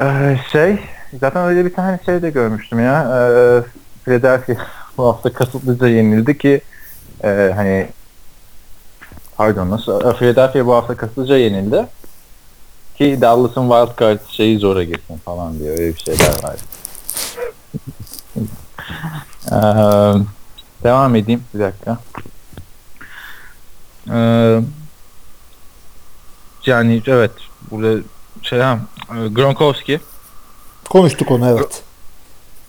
A: Ee, şey, zaten öyle bir tane şey de görmüştüm ya. Ee, Philadelphia bu hafta kasıtlıca yenildi ki e, hani pardon nasıl? Ee, Philadelphia bu hafta kasıtlıca yenildi ki Dallas'ın wildcard şeyi zora girsin falan diye öyle bir şeyler var. Ee, devam edeyim bir dakika. Ee, yani evet burada şey ha, Gronkowski
B: Konuştuk onu evet.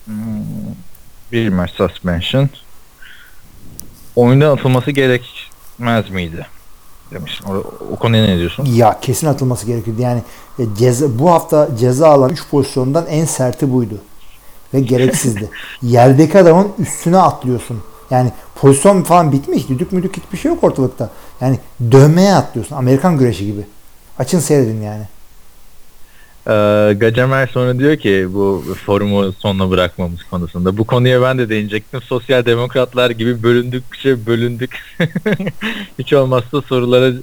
A: hmm, bir maç suspension oyundan atılması gerekmez miydi demiş. O, o konuya ne diyorsun?
B: Ya kesin atılması gerekiyordu. Yani e, ceza, bu hafta ceza alan 3 pozisyondan en serti buydu. Ve gereksizdi. Yerdeki adamın üstüne atlıyorsun. Yani pozisyon falan bitmiş. Düdük müdük hiçbir şey yok ortalıkta. Yani dövmeye atlıyorsun. Amerikan güreşi gibi. Açın seyredin yani.
A: Ee, Gacemer sonra diyor ki bu forumu sonuna bırakmamız konusunda. Bu konuya ben de değinecektim. Sosyal demokratlar gibi bölündükçe bölündük. Hiç olmazsa sorulara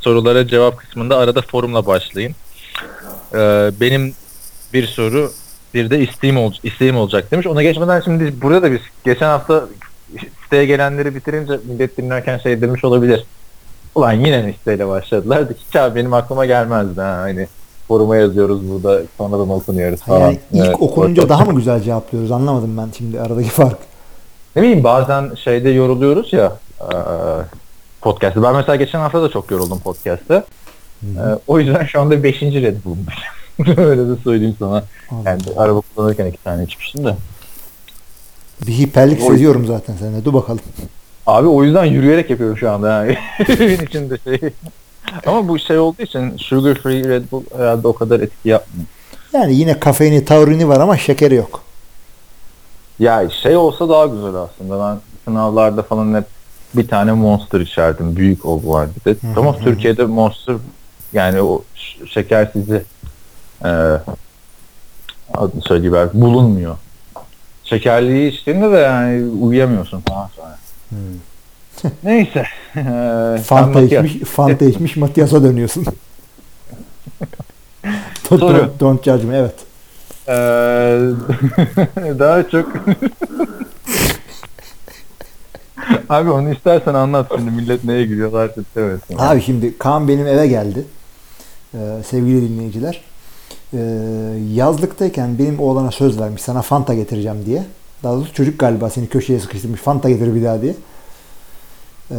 A: sorulara cevap kısmında arada forumla başlayın. Ee, benim bir soru bir de isteğim, ol, isteğim olacak demiş. Ona geçmeden şimdi burada da biz geçen hafta siteye gelenleri bitirince millet dinlerken şey demiş olabilir. Ulan yine mi siteyle başladılar? Hiç abi benim aklıma gelmezdi ha. Hani foruma yazıyoruz burada sonradan okunuyoruz falan.
B: Yani ilk
A: Evet,
B: okununca
A: orta-
B: daha mı güzel cevaplıyoruz anlamadım ben şimdi aradaki fark.
A: Ne bileyim bazen şeyde yoruluyoruz ya eee, podcast'ı. Ben mesela geçen hafta da çok yoruldum podcast'te. O yüzden şu anda 5. Red Bull'um. Öyle de söyleyeyim sana. Yani araba kullanırken iki tane içmiştim de.
B: Bir hiperlik
A: O-
B: seziyorum zaten seninle. Dur bakalım.
A: Abi o yüzden yürüyerek yapıyorum şu anda yani. Evin içinde şey. Ama bu şey olduğu için sugar free Red Bull herhalde o kadar etki yapmıyor.
B: Yani yine kafeini, taurini var ama şekeri yok.
A: Ya şey olsa daha güzel aslında. Ben sınavlarda falan hep bir tane Monster içerdim. Büyük o vardı. Ama. Türkiye'de Monster yani o ş- şekersizi e, adını söyleyeyim bulunmuyor. Şekerliyi içtiğinde de yani uyuyamıyorsun falan sonra. Neyse. Ee, sen
B: Fanta içmiş, Fanta içmiş Matias'a dönüyorsun. don't,
A: Soru.
B: don't, don't judge me. Evet.
A: Ee, daha çok Abi onu istersen anlat şimdi millet neye gülüyorlar istemesin.
B: Abi şimdi Kaan benim eve geldi. Ee, sevgili dinleyiciler. Ee, yazlıktayken benim oğlana söz vermiş sana Fanta getireceğim diye. Daha doğrusu çocuk galiba seni köşeye sıkıştırmış Fanta getir bir daha diye. Ee,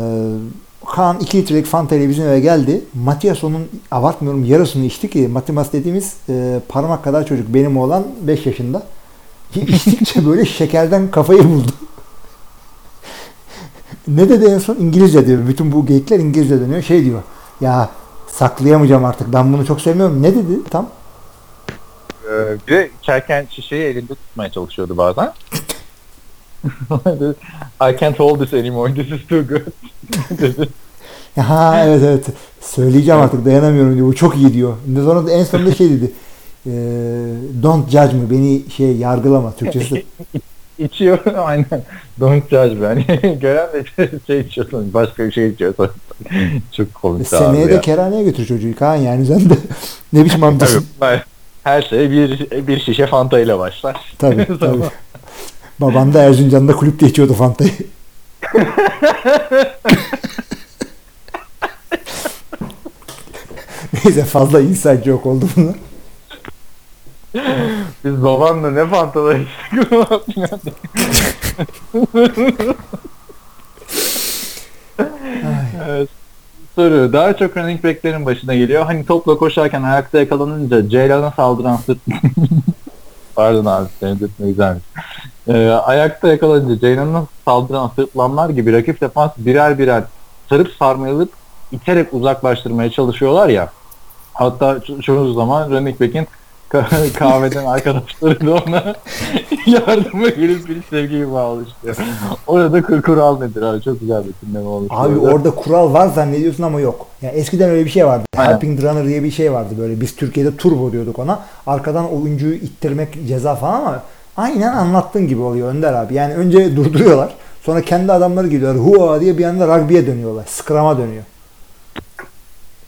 B: Kaan 2 litrelik Fanta ile bizim eve geldi. Matias onun abartmıyorum yarısını içti ki Matias dediğimiz e, parmak kadar çocuk. Benim oğlan 5 yaşında. İçtikçe böyle şekerden kafayı buldu. ne dedi en son? İngilizce diyor. Bütün bu geyikler İngilizce dönüyor. Şey diyor. Ya saklayamayacağım artık. Ben bunu çok sevmiyorum. Ne dedi tam?
A: Ee, bir de içerken şişeyi elinde tutmaya çalışıyordu bazen. I can't hold this anymore. This is too good. dedi.
B: Ha evet evet. Söyleyeceğim artık dayanamıyorum diyor. Bu çok iyi diyor. Sonra da en sonunda şey dedi. Eee, don't judge me. Beni şey yargılama Türkçesi.
A: İçiyor aynen. Don't judge me. Yani gören de şey içiyorsun. Başka bir şey içiyorsun. Çok komik abi
B: Seneye de
A: ya.
B: kerhaneye götür çocuğu Kaan yani sen de ne biçim amcasın.
A: Her şey bir, bir şişe Fanta ile başlar.
B: Tabii tabii. Baban da Erzincan'da kulüpte içiyordu Fanta'yı. Neyse fazla inside joke oldu bunlar.
A: Biz babanla ne Fanta'lar içtik. evet. Soru. Daha çok running back'lerin başına geliyor. Hani topla koşarken ayakta yakalanınca Ceylan'a saldıran sırt... Pardon abi de güzelmiş. Ee, ayakta yakalanınca Ceylan'a saldıran sırtlanlar gibi rakip defans birer birer sarıp sarmayalıp iterek uzaklaştırmaya çalışıyorlar ya. Hatta ço- çoğu zaman running back'in kahveden arkadaşları da ona yardıma gelip bir sevgiyi bağlıştırıyor. Orada kur kural nedir abi? Çok güzel bir dinleme olmuş.
B: Abi
A: orada.
B: orada kural var zannediyorsun ama yok. Yani eskiden öyle bir şey vardı.
A: Aynen.
B: Helping runner diye bir şey vardı böyle. Biz Türkiye'de turbo diyorduk ona. Arkadan oyuncuyu ittirmek ceza falan ama aynen anlattığın gibi oluyor Önder abi. Yani önce durduruyorlar. Sonra kendi adamları geliyorlar. Hua diye bir anda rugby'ye dönüyorlar. Scrum'a dönüyor.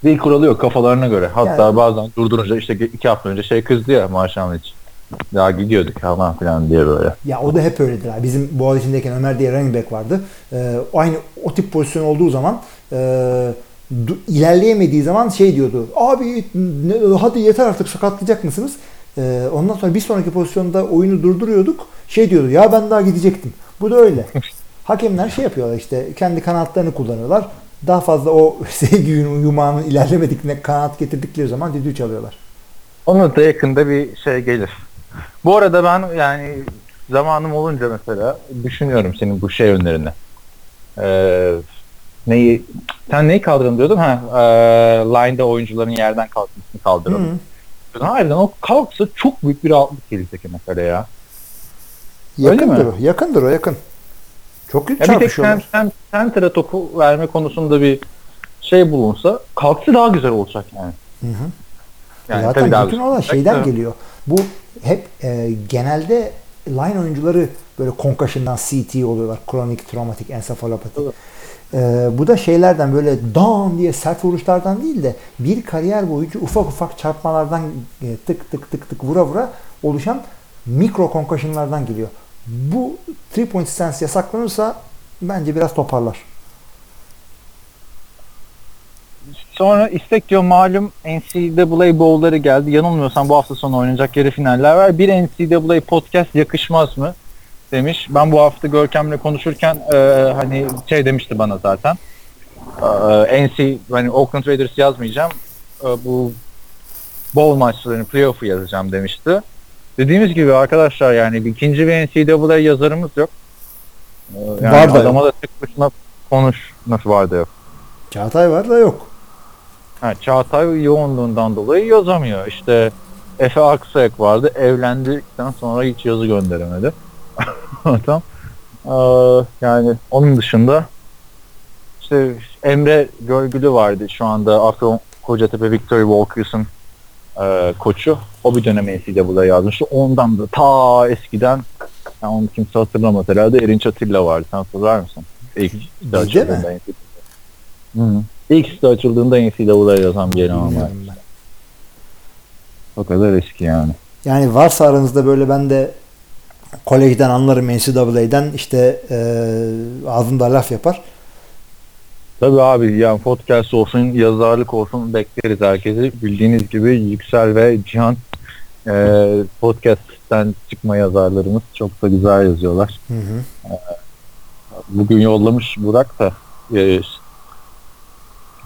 A: Bir kuralı yok kafalarına göre. Hatta
B: Yani-
A: bazen durdurunca işte iki hafta önce şey kızdı ya Marshall için. Daha gidiyorduk falan filan diye böyle.
B: Ya o da hep öyledir abi. Bizim Boğaziçi'ndeyken Ömer diye running back vardı. Ee, aynı o tip pozisyon olduğu zaman e, ilerleyemediği zaman şey diyordu. Abi ne- hadi yeter artık sakatlayacak mısınız? Ee, ondan sonra bir sonraki pozisyonda oyunu durduruyorduk. Şey diyordu ya ben daha gidecektim. Bu da öyle. Hakemler şey yapıyorlar işte kendi kanatlarını kullanıyorlar. Daha fazla o sevgi yumağının ilerlemediklerine kanaat getirdikleri zaman düdüğü çalıyorlar.
A: Ona da yakında bir şey gelir. Bu arada ben yani zamanım olunca mesela düşünüyorum senin bu şey önlerini. Ee, neyi sen neyi kaldıralım diyordun ha e, line'da oyuncuların yerden kalkmasını kaldıralım.
B: Hı.
A: Harbiden o kalksa çok büyük bir rahatlık gelecek mesele ya. Öyle
B: Yakındır
A: mi?
B: o. Yakındır o yakın. Çok
A: ya bir tek sen, sen, center'a topu verme konusunda bir şey bulunsa kalksa daha güzel olacak yani.
B: Hı hı.
A: yani
B: Zaten
A: tabii daha
B: bütün
A: olacak
B: şeyden
A: da-
B: geliyor. Bu hep e, genelde line oyuncuları böyle concussion'dan CT oluyorlar. Kronik travmatik ensefalopati.
A: Evet.
B: E, bu da şeylerden böyle dam diye sert vuruşlardan değil de bir kariyer boyunca ufak ufak çarpmalardan e, tık tık tık tık vura vura oluşan mikro concussion'lardan geliyor. Bu three point stance yasaklanırsa bence biraz toparlar.
A: Sonra istek diyor malum NCAA Bowl'ları geldi. Yanılmıyorsam bu hafta sonu oynanacak yarı finaller var. Bir NCAA podcast yakışmaz mı? Demiş. Ben bu hafta Görkem'le konuşurken e, hani şey demişti bana zaten. Ee, NC hani Oakland Raiders yazmayacağım. Ee, bu bowl maçlarını playoff'u yazacağım demişti. Dediğimiz gibi arkadaşlar yani ikinci bir NCAA yazarımız yok. Ee, Yani
B: Var da
A: adama da tek başına konuş nasıl var da yok.
B: Çağatay var da yok.
A: Ha, Çağatay yoğunluğundan dolayı yazamıyor. İşte Efe Aksayak vardı. Evlendikten sonra hiç yazı gönderemedi. Tamam. Ee, yani onun dışında işte Emre Görgülü vardı şu anda Afyon Kocatepe Victory Walkers'ın e, koçu. O bir dönem NCAA'da yazmıştı. Ondan da ta eskiden yani onu kimse hatırlamaz herhalde Erinç Atilla vardı. Sen hatırlar mısın? İlk site açıldığında
B: mi?
A: NCAA. Hı hı. İlk site açıldığında NCAA'da yazan bir eleman var. O kadar eski yani.
B: Yani varsa aranızda böyle ben de kolejden anlarım NCAA'den işte e, ağzımda laf yapar.
A: Tabii abi yani podcast olsun, yazarlık olsun bekleriz herkesi. Bildiğiniz gibi Yüksel ve Cihan e, podcast'ten çıkma yazarlarımız çok da güzel yazıyorlar.
B: Hı hı.
A: Bugün yollamış Burak da e,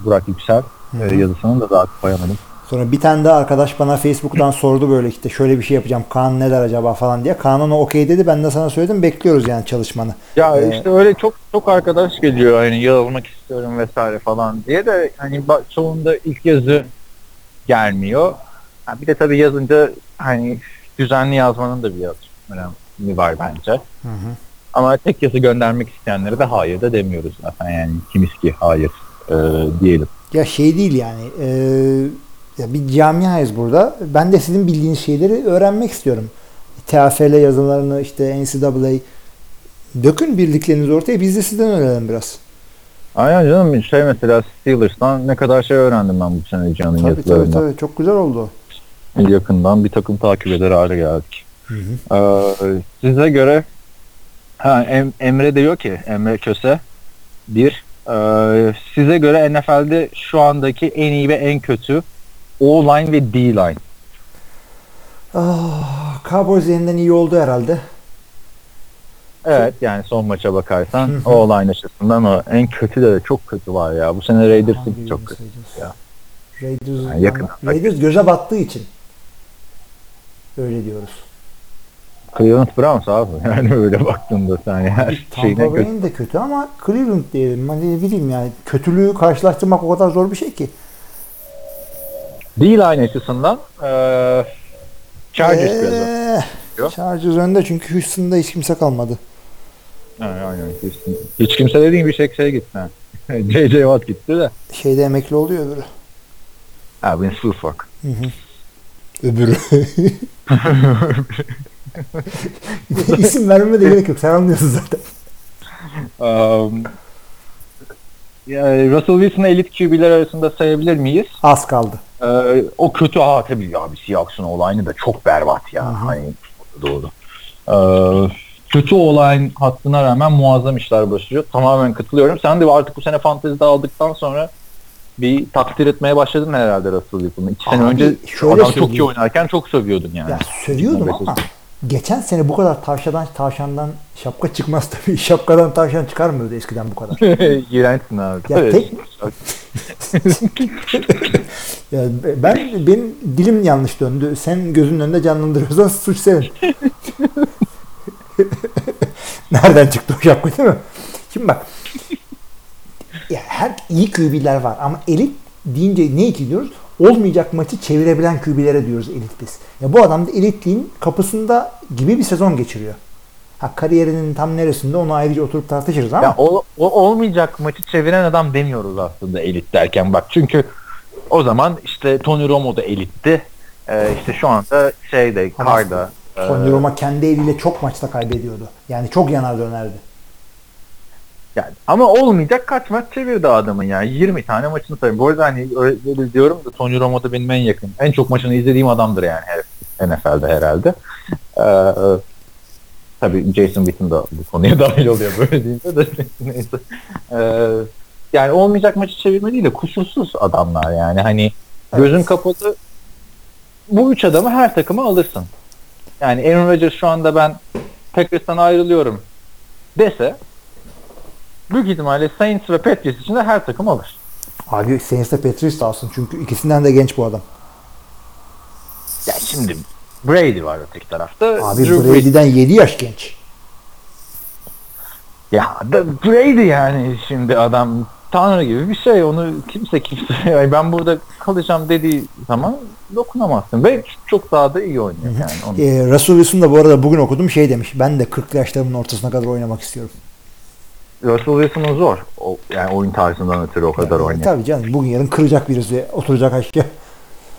A: Burak Yüksel
B: Hı
A: e,
B: hı.
A: yazısını da daha koyamadım.
B: Sonra bir tane de arkadaş bana Facebook'tan sordu böyle işte şöyle bir şey yapacağım Kaan ne der acaba falan diye. Kaan ona okey dedi ben de sana söyledim bekliyoruz yani çalışmanı.
A: Ya
B: Ee,
A: işte öyle çok çok arkadaş geliyor hani yazmak istiyorum vesaire falan diye de hani çoğunda ilk yazı gelmiyor. Ha, bir de tabii yazınca hani düzenli yazmanın da bir yazı önemli var bence.
B: Hı hı.
A: Ama tek yazı göndermek isteyenlere de hayır da demiyoruz zaten yani kimiz ki hayır e, diyelim.
B: Ya şey değil yani e, ya bir camiayız burada. Ben de sizin bildiğiniz şeyleri öğrenmek istiyorum. TFL yazılarını işte NCAA dökün birliklerinizi ortaya biz de sizden öğrenelim biraz.
A: Aynen canım şey mesela Steelers'tan ne kadar şey öğrendim ben bu sene Can'ın
B: Tabii tabii
A: yazılarından.
B: tabii çok güzel oldu.
A: Yakından bir takım takip eder hale geldik.
B: Hı hı.
A: Ee, size göre ha, Em- Emre diyor ki Emre Köse bir e, size göre NFL'de şu andaki en iyi ve en kötü O-line ve D-line.
B: Ah, Cowboys yeniden iyi oldu herhalde.
A: Evet yani son maça bakarsan. O-line açısından o en kötü de çok kötü var ya. Bu sene Raiders'ın çok kötü. ya.
B: Raiders,
A: Yani yakın.
B: Raiders göze battığı için. Öyle diyoruz.
A: Cleveland Browns abi. Yani öyle baktığında sen yani her şeyine
B: Tampa
A: kötü.
B: Bay'in de kötü ama Cleveland diyelim. Hani ne bileyim yani kötülüğü karşılaştırmak o kadar zor bir şey ki.
A: D-line açısından e, Chargers biraz.
B: Ee,
A: Yok.
B: Chargers önde çünkü Houston'da hiç kimse kalmadı.
A: Aynen, aynen. Hiç, hiç kimse dediğin bir şey şey gitti. J.J. Watt gitti de.
B: Şeyde emekli oluyor öbürü.
A: Ha Vince Wilfork.
B: Hı hı. Öbürü. İsim vermeme de gerek yok. Sen anlıyorsun zaten.
A: Um, yani Russell Wilson'ı elit QB'ler arasında sayabilir miyiz?
B: Az kaldı.
A: Ee, o kötü ha tabii ya bir Seahawks'ın olayını da çok berbat ya.
B: Hı hı.
A: Hani doğru. Ee, kötü olayın hattına rağmen muazzam işler başlıyor. Tamamen katılıyorum. Sen de artık bu sene fantezide aldıktan sonra bir takdir etmeye başladın herhalde Russell Wilson'ı. İki sene
B: Abi,
A: önce
B: şöyle
A: adam çok iyi oynarken çok sövüyordun yani.
B: Ya sövüyordum ama geçen sene bu kadar tavşadan tavşandan şapka çıkmaz tabii. Şapkadan tavşan çıkarmıyordu eskiden bu kadar.
A: İğrençsin abi.
B: Ya tek- Ya ben benim dilim yanlış döndü. Sen gözünün önünde canlandırıyorsan suç senin. Nereden çıktı o şapka değil mi? Şimdi bak. Ya her iyi QB'ler var ama elit deyince ne için diyoruz? Olmayacak maçı çevirebilen QB'lere diyoruz elit biz. Ya bu adam da elitliğin kapısında gibi bir sezon geçiriyor. Ha kariyerinin tam neresinde onu ayrıca oturup tartışırız ama
A: Ya o, o olmayacak maçı çeviren adam demiyoruz aslında elit derken bak çünkü o zaman işte Tony Romo da elitti. Ee, işte şu anda şeyde
B: Ama
A: Carda e,
B: Tony Roma kendi eliyle çok maçta kaybediyordu. Yani çok yanar dönerdi.
A: Yani, ama olmayacak kaç maç çevirdi adamın yani 20 tane maçını tabii. Bu arada hani öyle diyorum da Tony Romo da benim en yakın. En çok maçını izlediğim adamdır yani her- NFL'de herhalde. Ee, tabii Jason Witten da bu konuya dahil oluyor böyle deyince de neyse. Ee, yani olmayacak maçı çevirme değil de kusursuz adamlar yani hani gözün
B: Evet.
A: kapalı bu üç adamı her takıma alırsın. Yani Aaron Rodgers şu anda ben Packers'tan ayrılıyorum dese büyük ihtimalle Saints ve Patriots için de her takım alır.
B: Abi Saints'te Patriots da alsın. Çünkü ikisinden de genç bu adam.
A: Ya şimdi Brady var öteki tarafta.
B: Abi
A: Drew
B: Brady'den 7 yaş genç.
A: Ya da Brady yani şimdi adam tanrı gibi bir şey. Onu kimse kimse yani ben burada kalacağım dediği zaman dokunamazsın ve çok daha da iyi oynuyor yani. Onu.
B: Ee, Russell Wilson da bu arada bugün okudum şey demiş. Ben de 40 yaşlarımın ortasına kadar oynamak istiyorum.
A: Russell Wilson'un zor. O, yani oyun tarzından ötürü o kadar
B: Yani,
A: oynuyor.
B: tabii canım bugün yarın kıracak birisi oturacak aşağı.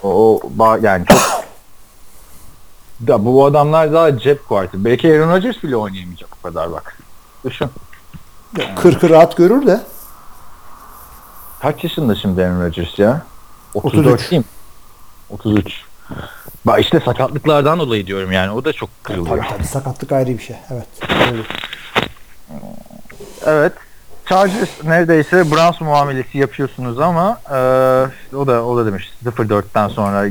A: O, o yani çok da bu adamlar daha cep kuartı. Belki Aaron Rodgers bile oynayamayacak o kadar bak. Düşün.
B: 40'ı rahat görür de.
A: Kaç yaşında şimdi Aaron Rodgers ya? 34
B: 33.
A: değil mi? 33. Bak işte sakatlıklardan dolayı diyorum yani. O da çok kırılıyor.
B: Tabii tabii sakatlık ayrı bir şey. Evet. Doğru.
A: Evet. Chargers neredeyse Browns muamelesi yapıyorsunuz ama e, o da o da demiş 0-4'ten sonra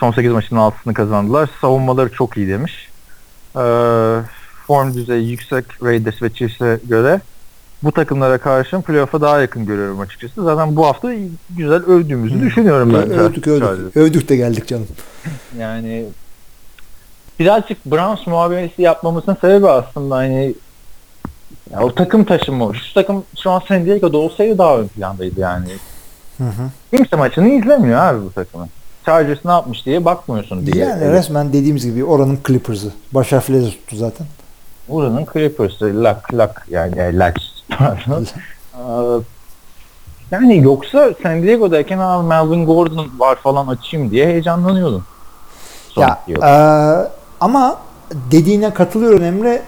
A: son 8 maçın 6'sını kazandılar. Savunmaları çok iyi demiş. E, form düzeyi yüksek Raiders ve Chiefs'e göre bu takımlara karşı playoff'a daha yakın görüyorum açıkçası. Zaten bu hafta güzel övdüğümüzü düşünüyorum ben.
B: Övdük övdük.
A: Chargers.
B: Övdük de geldik canım.
A: Yani birazcık Browns muhabbeti yapmamızın sebebi aslında hani ya o takım taşıma. Şu takım şu an San Diego'da olsaydı daha ön plandaydı yani.
B: Hı hı.
A: Kimse maçını izlemiyor abi bu takımın. Chargers ne yapmış diye bakmıyorsun diye.
B: Yani resmen dediğimiz gibi oranın Clippers'ı. Baş harfleri tuttu zaten.
A: Buranın Clippers'ı lak lak yani. Pardon. Ee, yani yoksa San Diego'dayken abi Melvin Gordon var falan açayım diye heyecanlanıyordum.
B: Ya
A: Sonraki yıl.
B: eee, ama dediğine katılıyorum Emre.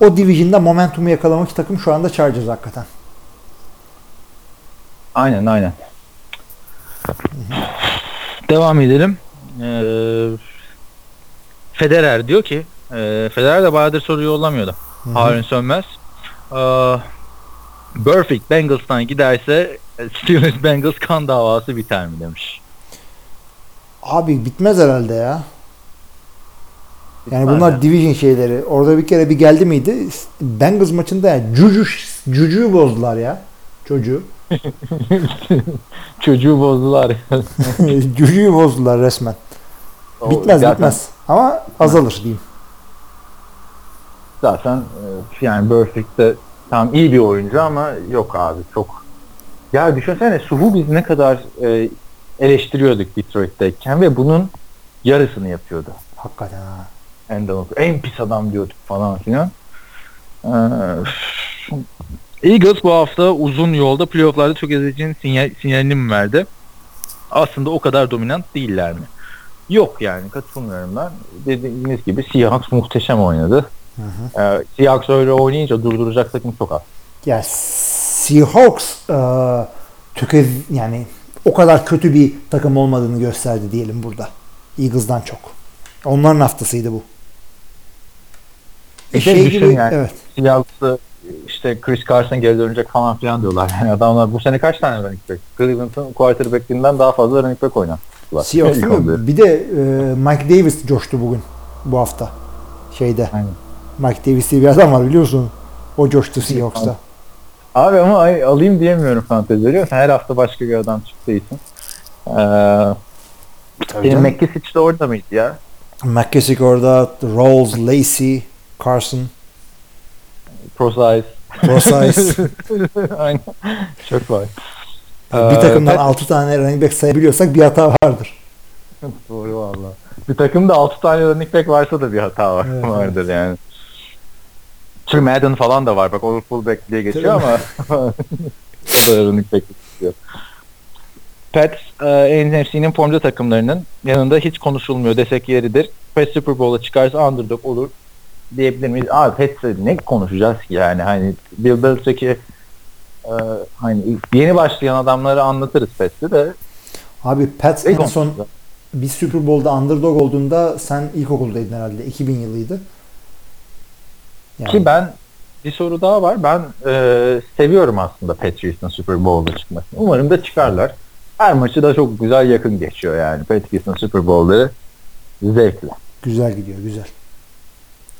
B: O division'da momentumu yakalamak takım şu anda Chargers hakikaten.
A: Aynen aynen. Devam edelim. Ee, Federer diyor ki e, Federer de bayağıdır soru yollamıyordu. Harun Sönmez. Ee, Perfect Bengals'tan giderse e, Steelers Bengals kan davası biter mi demiş.
B: Abi bitmez herhalde ya. Yani
A: Bitmez
B: bunlar
A: ya.
B: division şeyleri. Orada bir kere bir geldi miydi? Bengals maçında yani cucu, cucuyu bozdular ya. Çocuğu.
A: Çocuğu bozdular.
B: cucuyu bozdular resmen.
A: O
B: Bitmez
A: zaten-
B: bitmez. Ama azalır diyeyim.
A: Zaten e, yani Perfect de tam iyi bir oyuncu ama yok abi çok. Ya düşünsene Suhu biz ne kadar e, eleştiriyorduk Detroit'teyken ve bunun yarısını yapıyordu.
B: Hakikaten ha.
A: En, en pis adam diyorduk falan filan. Ee, Eagles bu hafta uzun yolda playofflarda çok ezeceğin sinyal, sinyalini mi verdi? Aslında o kadar dominant değiller mi? Yok yani katılmıyorum ben. Dediğiniz gibi Seahawks muhteşem oynadı.
B: Hı hı.
A: Ee, Seahawks öyle oynayınca durduracak takım çok az.
B: Ya Seahawks e, tökez yani o kadar kötü bir takım olmadığını gösterdi diyelim burada. Eagles'dan çok. Onların haftasıydı bu.
A: E
B: şey
A: düşün
B: gibi
A: yani.
B: evet.
A: Seahawks'ı işte Chris Carson geri dönecek falan filan diyorlar. Yani adamlar bu sene kaç tane running back? Cleveland'ın quarterback'inden daha fazla running back oynattılar.
B: Seahawks değil mi? Bir de e, Mike Davis coştu bugün bu hafta. Şeyde.
A: Aynen.
B: Mike Davis diye bir adam var biliyorsun. O coştu Seahawks'ta.
A: Abi ama ay, alayım diyemiyorum fantezi biliyor musun? Her hafta başka bir adam çıktığı için. Ee, benim
B: canım.
A: McKissick de orada mıydı ya?
B: McKissick orada, Rawls, Lacey, Carson,
A: Pro
B: Rosize.
A: Aynen. Çok var.
B: bir
A: Ee,
B: takımdan 6 tane running back sayabiliyorsak bir hata vardır.
A: Doğru valla. Bir takımda 6 tane running back varsa da bir hata var,
B: Evet,
A: vardır yani. Çünkü Madden falan da var. Bak o fullback diye geçiyor ama o da running back istiyor. Pats e, NFC'nin formda takımlarının yanında hiç konuşulmuyor desek yeridir. Pats Super Bowl'a çıkarsa underdog olur diyebilir miyiz? Abi Pats'e ne konuşacağız ki yani hani Bill Belichick'i e, hani yeni başlayan adamları anlatırız Pats'i de
B: Abi Pats
A: ne
B: en son bir Super Bowl'da underdog olduğunda sen ilkokuldaydın herhalde. 2000 yılıydı. Yani,
A: Ki ben bir soru daha var. Ben e, seviyorum aslında Patriots'ın Super Bowl'da çıkmasını. Umarım da çıkarlar. Her maçı da çok güzel yakın geçiyor yani. Patriots'ın Super Bowl'ları zevkli.
B: güzel gidiyor güzel.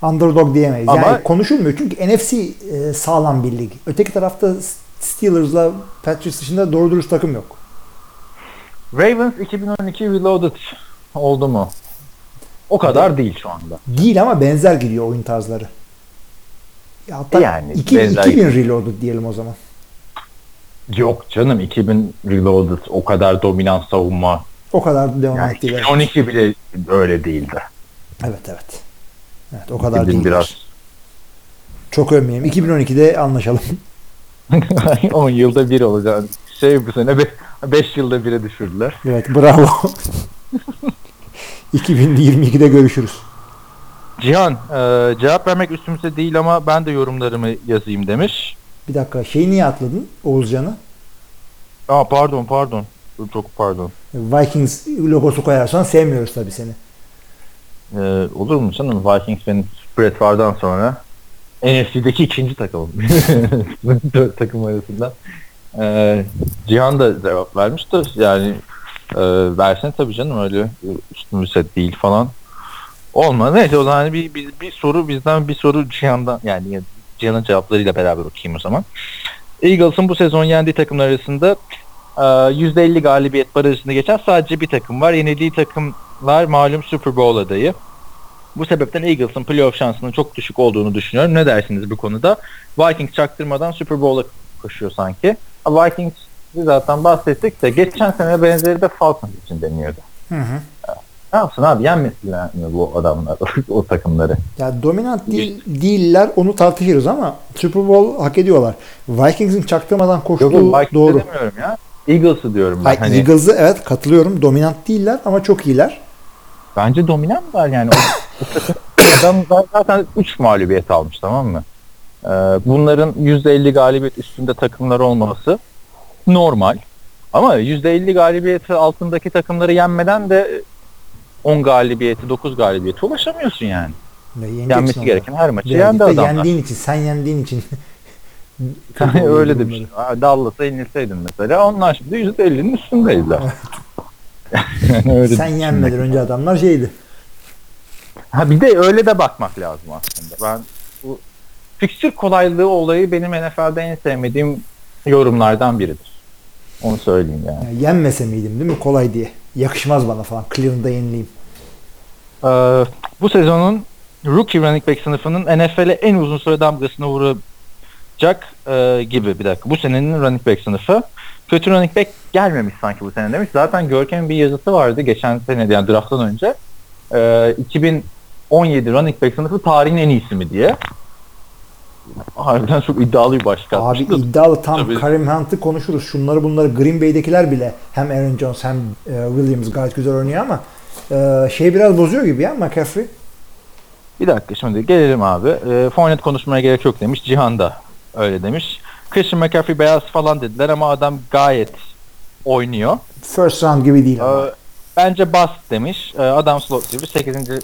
B: Underdog diyemeyiz.
A: Ama-
B: yani konuşulmuyor çünkü NFC e, sağlam bir lig. Öteki tarafta Steelers'la Patriots dışında doğru dürüst takım yok.
A: Ravens 2012 Reloaded oldu mu? O kadar değil şu anda.
B: Değil ama benzer gidiyor oyun tarzları. Hatta
A: Yani
B: 2000,
A: benzer
B: 2000 reloaded diyelim o zaman.
A: Yok canım 2000 Reloaded o kadar dominant savunma.
B: O kadar da devam
A: Yani
B: etti. Evet.
A: 2012 bile öyle değildi.
B: evet evet. Evet o kadar
A: 2000
B: değil.
A: biraz.
B: Çok övmeyeyim. 2012'de anlaşalım.
A: 10 yılda bir olacak. Şey bu sene 5 yılda bire düşürdüler.
B: Evet bravo. 2022'de görüşürüz.
A: Cihan e, cevap vermek üstümüze değil ama ben de yorumlarımı yazayım demiş.
B: Bir dakika şeyi niye atladın Oğuzcan'ı?
A: Aa pardon pardon. Çok pardon.
B: Vikings logosu koyarsan sevmiyoruz tabii seni.
A: Ee, olur mu canım? Vikings benim Brett Favre'dan sonra NFC'deki ikinci takımım. Dört takım arasında. Ee, Cihan da cevap vermişti. Yani e, versen tabii canım öyle e, üstümüze değil falan. Olmadı. Neyse o zaman bir, bir, bir soru bizden bir soru Cihan'dan yani Cihan'ın cevaplarıyla beraber okuyayım o zaman. Eagles'ın bu sezon yendiği takımlar arasında e, %50 galibiyet barajında geçen sadece bir takım var. Yenildiği takımlar malum Super Bowl adayı. Bu sebepten Eagles'ın playoff şansının çok düşük olduğunu düşünüyorum. Ne dersiniz bu konuda? Vikings çaktırmadan Super Bowl'a koşuyor sanki. Vikings zaten bahsettik de geçen sene benzeri de Falcons için deniyordu.
B: Hı hı.
A: Ne yapsın abi yenmesinler mi bu adamlar o takımları?
B: Ya dominant değil, değiller onu tartışırız ama Super Bowl hak ediyorlar. Vikings'in çaktırmadan koştuğu
A: Yok Vikings'i
B: doğru.
A: demiyorum ya. Eagles'ı diyorum ben.
B: Hayır,
A: hani,
B: Eagles'ı evet katılıyorum. Dominant değiller ama çok iyiler.
A: Bence dominantlar yani. Adamlar zaten 3 mağlubiyet almış tamam mı? Ee, bunların %50 galibiyet üstünde takımlar olması normal. Ama %50 galibiyeti altındaki takımları yenmeden de 10 galibiyeti, 9 galibiyete ulaşamıyorsun yani.
B: Yeneceksin
A: Yenmesi gereken her maçı
B: Birazcık
A: yendi
B: da
A: adamlar.
B: yendiğin için, sen yendiğin için.
A: Yani öyle
B: Bunları.
A: demiş. Aa, Dallas'a yenilseydin mesela. Onlar şimdi %50'nin üstündeydiler. yani öyle
B: Sen yenmeden önce adamlar şeydi.
A: Ha bir de öyle de bakmak lazım aslında. Ben bu fikstür kolaylığı olayı benim NFL'de en sevmediğim yorumlardan biridir. Onu söyleyeyim yani.
B: Ya yenmese miydim değil mi? Kolay diye. Yakışmaz bana falan. Cleveland'da yenileyim.
A: Ee, bu sezonun rookie running back sınıfının NFL'e en uzun süre damgasını vuracak e, gibi bir dakika. Bu senenin running back sınıfı. Kötü running back gelmemiş sanki bu sene demiş. Zaten Görkem'in bir yazısı vardı geçen sene yani drafttan önce. Ee, 2017 running back sınıfı tarihin en iyisi mi diye. Harbiden çok iddialı bir başlık
B: Abi iddialı tam
A: Tabii.
B: Karim Hunt'ı konuşuruz. Şunları bunları Green Bay'dekiler bile hem Aaron Jones hem e, Williams gayet güzel oynuyor ama e, şey biraz bozuyor gibi ya McCaffrey.
A: Bir dakika şimdi gelelim abi. E, Fournette konuşmaya gerek yok demiş. Cihan da öyle demiş. Christian McCaffrey beyaz falan dediler ama adam gayet oynuyor.
B: First round gibi değil ama.
A: Ee, bence bust demiş. Ee, adam slot gibi 8. E,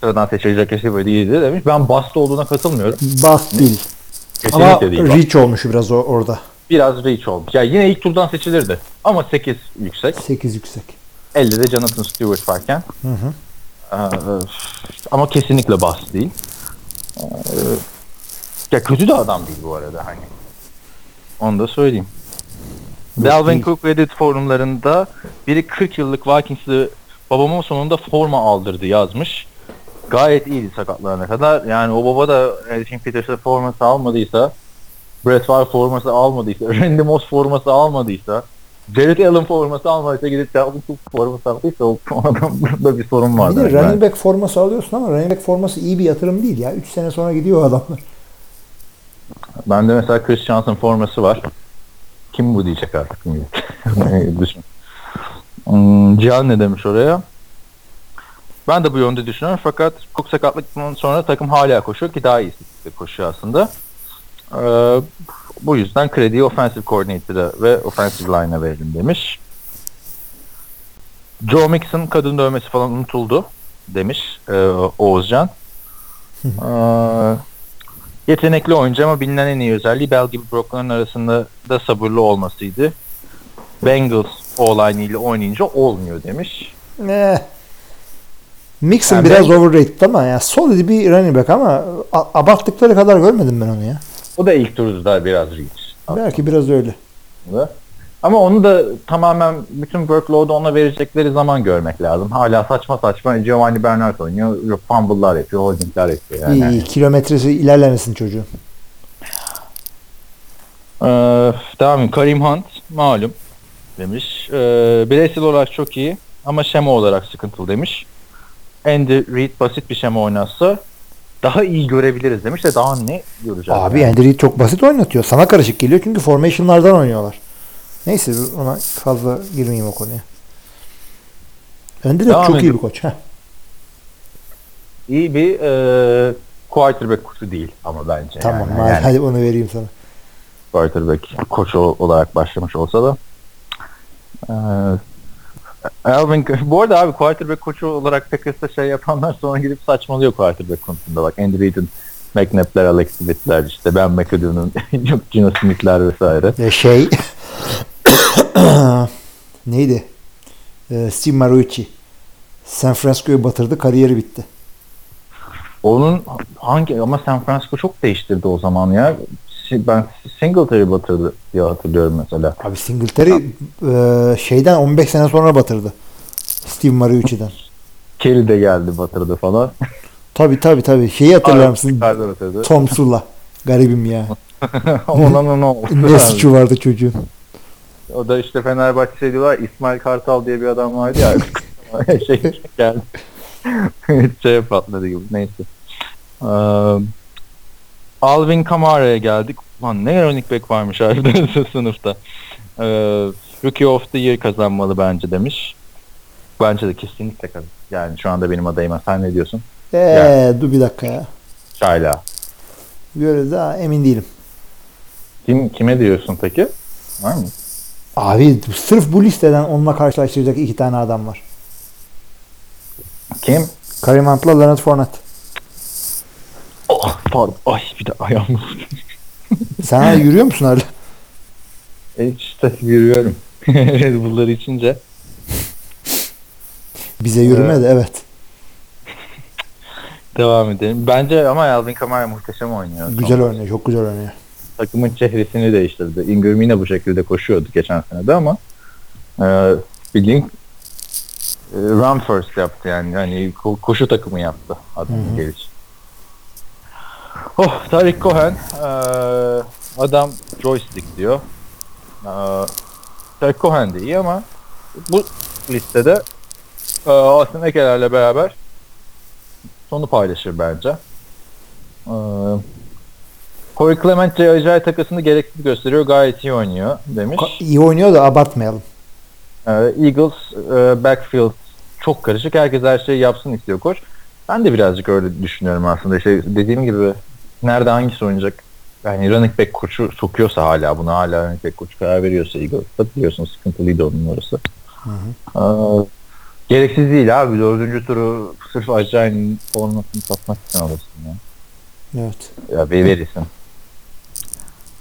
A: sıradan seçilecek receiver değildi demiş. Ben bust olduğuna katılmıyorum.
B: Bast değil.
A: Kesinlikle
B: Ama
A: değil.
B: reach olmuş biraz o, orada.
A: Biraz reach olmuş. Ya yine ilk turdan seçilirdi. Ama 8 yüksek.
B: 8 yüksek.
A: 50 de Jonathan Stewart varken.
B: Hı hı.
A: Ee, ama kesinlikle bust değil. Ee, ya kötü de adam değil bu arada hani. Onu da söyleyeyim.
B: Yok
A: Dalvin
B: değil.
A: Cook Reddit forumlarında biri 40 yıllık Vikings'li babama sonunda forma aldırdı yazmış. Gayet iyiydi sakatlarına kadar. Yani o baba da Elfin Peters'e forması almadıysa, Brett Favre forması almadıysa, Randy Moss forması almadıysa, Jared Allen forması almadıysa gidip Dalvin Cook forması aldıysa o adamda bir sorun var.
B: Bir running back forması alıyorsun ama running back forması iyi bir yatırım değil ya. 3 sene sonra gidiyor adamlar.
A: Bende mesela Chris Johnson forması var. Kim bu diyecek artık millet. Düşün. Hmm, Cihan ne demiş oraya? Ben de bu yönde düşünüyorum fakat Cook sakatlıktan sonra takım hala koşuyor ki daha iyi koşuyor aslında. Ee, bu yüzden krediyi offensive coordinator'a ve offensive line'a verelim demiş. Joe Mixon kadın dövmesi falan unutuldu demiş e, Oğuzcan. Ee, Yetenekli oyuncu ama bilinen en iyi özelliği Bell gibi Brock'ların arasında da sabırlı olmasıydı. Bengals o ile oynayınca olmuyor demiş.
B: Ne? Mixon
A: Yani
B: biraz
A: ben-
B: overrated ama ya solid bir running back ama abarttıkları kadar görmedim ben onu ya.
A: O da ilk turda biraz reach.
B: Belki biraz öyle.
A: aslında. Ama onu da tamamen bütün workload'u ona verecekleri zaman görmek lazım. Hala saçma saçma Giovanni Bernard oynuyor. Fumble'lar yapıyor, holding'ler yapıyor. Yani.
B: İyi, iyi. kilometresi ilerlemesin çocuğun.
A: Ee, devam. Karim Hunt malum demiş. Ee, bireysel olarak çok iyi ama şema olarak sıkıntılı demiş. Andy Reid basit bir şema oynatsa daha iyi görebiliriz demiş de daha ne göreceğiz?
B: Abi
A: yani?
B: Andy Reid çok basit oynatıyor. Sana karışık geliyor çünkü formation'lardan oynuyorlar. Neyse ona fazla girmeyeyim o konuya. Andy Reid
A: Devam
B: çok iyi
A: edelim.
B: bir koç. Heh.
A: İyi bir e, quarterback koçu değil ama bence.
B: Tamam
A: yani. Yani
B: hadi onu vereyim sana.
A: quarterback koçu olarak başlamış olsa da. Ee, Alvin, bu arada abi quarterback koçu olarak Packers'ta şey yapanlar sonra gidip saçmalıyor quarterback konusunda. Bak Andy Reid'in McNabb'ler, Alex Smith'ler işte Ben McAdoo'nun yok Gino Smith'ler vesaire.
B: Ya şey neydi? Ee, Steve Marucci. San Francisco'yu batırdı. Kariyeri bitti.
A: Onun hangi ama San Francisco çok değiştirdi o zaman ya. Ben Singletary batırdı diye hatırlıyorum mesela.
B: Abi Singletary e, şeyden 15 sene sonra batırdı. Steve Marucci'den.
A: Kelly de geldi batırdı falan.
B: Tabi tabi tabi. Şeyi hatırlar mısın? Tom Sula. Garibim ya.
A: Ona ne oldu?
B: ne suçu vardı çocuğun.
A: O da işte Fenerbahçe diyorlar İsmail Kartal diye bir adam vardı ya. şey geldi. şey patladı gibi. Neyse. Ee, Alvin Kamara'ya geldik. Lan ne running back varmış harbiden sınıfta. Ee, Rookie of the Year kazanmalı bence demiş. Bence de kesinlikle kazan. Yani şu anda benim adayıma. Sen ne diyorsun?
B: Eee
A: Ya.
B: dur bir dakika ya.
A: Şayla.
B: Böyle daha emin değilim.
A: Kim, kime diyorsun peki? Var mı?
B: Abi sırf bu listeden onunla karşılaştıracak iki tane adam var.
A: Kim?
B: Kareem Hunt'la Leonard Fournette.
A: Oh, pardon. Ay bir de ayağım
B: Sen hala yürüyor musun hala?
A: E işte yürüyorum. Red Bull'ları içince.
B: Bize yürüme de evet.
A: Devam edelim. Bence ama Alvin Kamara muhteşem oynuyor.
B: Güzel oynuyor. Çok güzel oynuyor.
A: Takımın çehresini değiştirdi. Ingram yine bu şekilde koşuyordu geçen sene de ama e, bildiğin e, run first yaptı yani. yani ko- koşu takımı yaptı adamın geliş. Oh, Tariq Cohen e, adam joystick diyor. E, Tariq Cohen de iyi ama bu listede e, Austin Ekeler'le beraber sonu paylaşır bence. E, Corey Clement Ajayi takasını gereksiz gösteriyor. Gayet iyi oynuyor demiş.
B: İyi oynuyor da abartmayalım.
A: Ee, Eagles e, backfield çok karışık. Herkes her şeyi yapsın istiyor koç. Ben de birazcık öyle düşünüyorum aslında. İşte dediğim gibi nerede hangisi oynayacak? Yani running back koçu sokuyorsa hala buna hala running back koçu karar veriyorsa Eagles'ta biliyorsun sıkıntılıydı onun orası. Ee, gereksiz değil abi. Dördüncü turu sırf Ajayi'nin formasını satmak için alırsın ya.
B: Evet.
A: Ya ver- verirsin.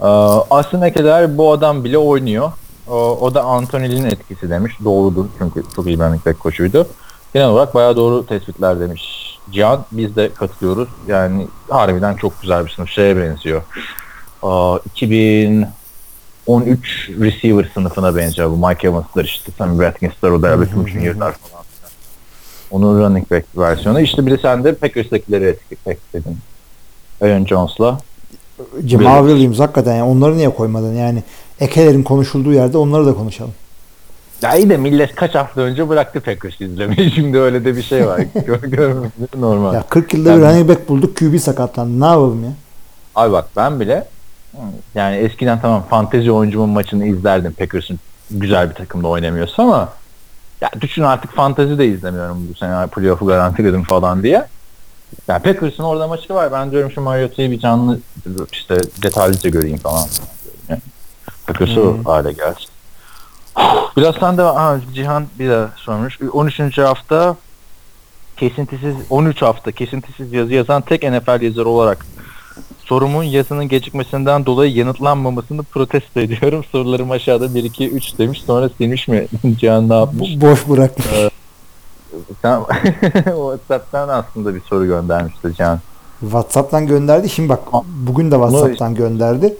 A: Ee, aslında kadar bu adam bile oynuyor. O, o da Antonelli'nin etkisi demiş. Doğrudur çünkü çok iyi bir running back koçuydu. Genel olarak bayağı doğru tespitler demiş. Cihan biz de katılıyoruz. Yani harbiden çok güzel bir sınıf. Şeye benziyor. Aa, 2013 receiver sınıfına benziyor. Bu Mike Evans'lar işte. Sammy Watkins'lar o da Junior'lar falan. Onun running back versiyonu. İşte bir de sen de Packers'takileri etki- ekledin. Aaron Jones'la.
B: Jamal Williams hakikaten yani onları niye koymadın? Yani Ekelerin konuşulduğu yerde onları da konuşalım.
A: Ya iyi de millet kaç hafta önce bıraktı Packers izlemeyi. Şimdi öyle de bir şey var. Normal.
B: Ya 40 yılda bir
A: Ben-
B: running back bulduk QB sakatlandı. Ne yapalım ya?
A: Abi bak ben bile yani eskiden tamam fantezi oyuncumun maçını izlerdim Packers'ın güzel bir takımda oynamıyorsa ama ya düşün artık fantezi de izlemiyorum bu sene playoff'u garantiledim falan diye. Ya Packers'ın orada maçı var. Ben diyorum şu Mariota'yı bir canlı işte detaylıca göreyim falan. Yani Packers'ı
B: Hmm.
A: hale gelsin. Biraz sen de ha, Cihan bir de sormuş. 13. hafta kesintisiz 13 hafta kesintisiz yazı yazan tek NFL yazarı olarak sorumun yazının gecikmesinden dolayı yanıtlanmamasını protesto ediyorum. Sorularım aşağıda 1 2 3 demiş. Sonra silmiş mi? Cihan ne yapmış?
B: Boş bırakmış.
A: Sen WhatsApp'tan aslında bir soru göndermişti Can.
B: WhatsApp'tan gönderdi. Şimdi bak bugün de WhatsApp'tan gönderdi.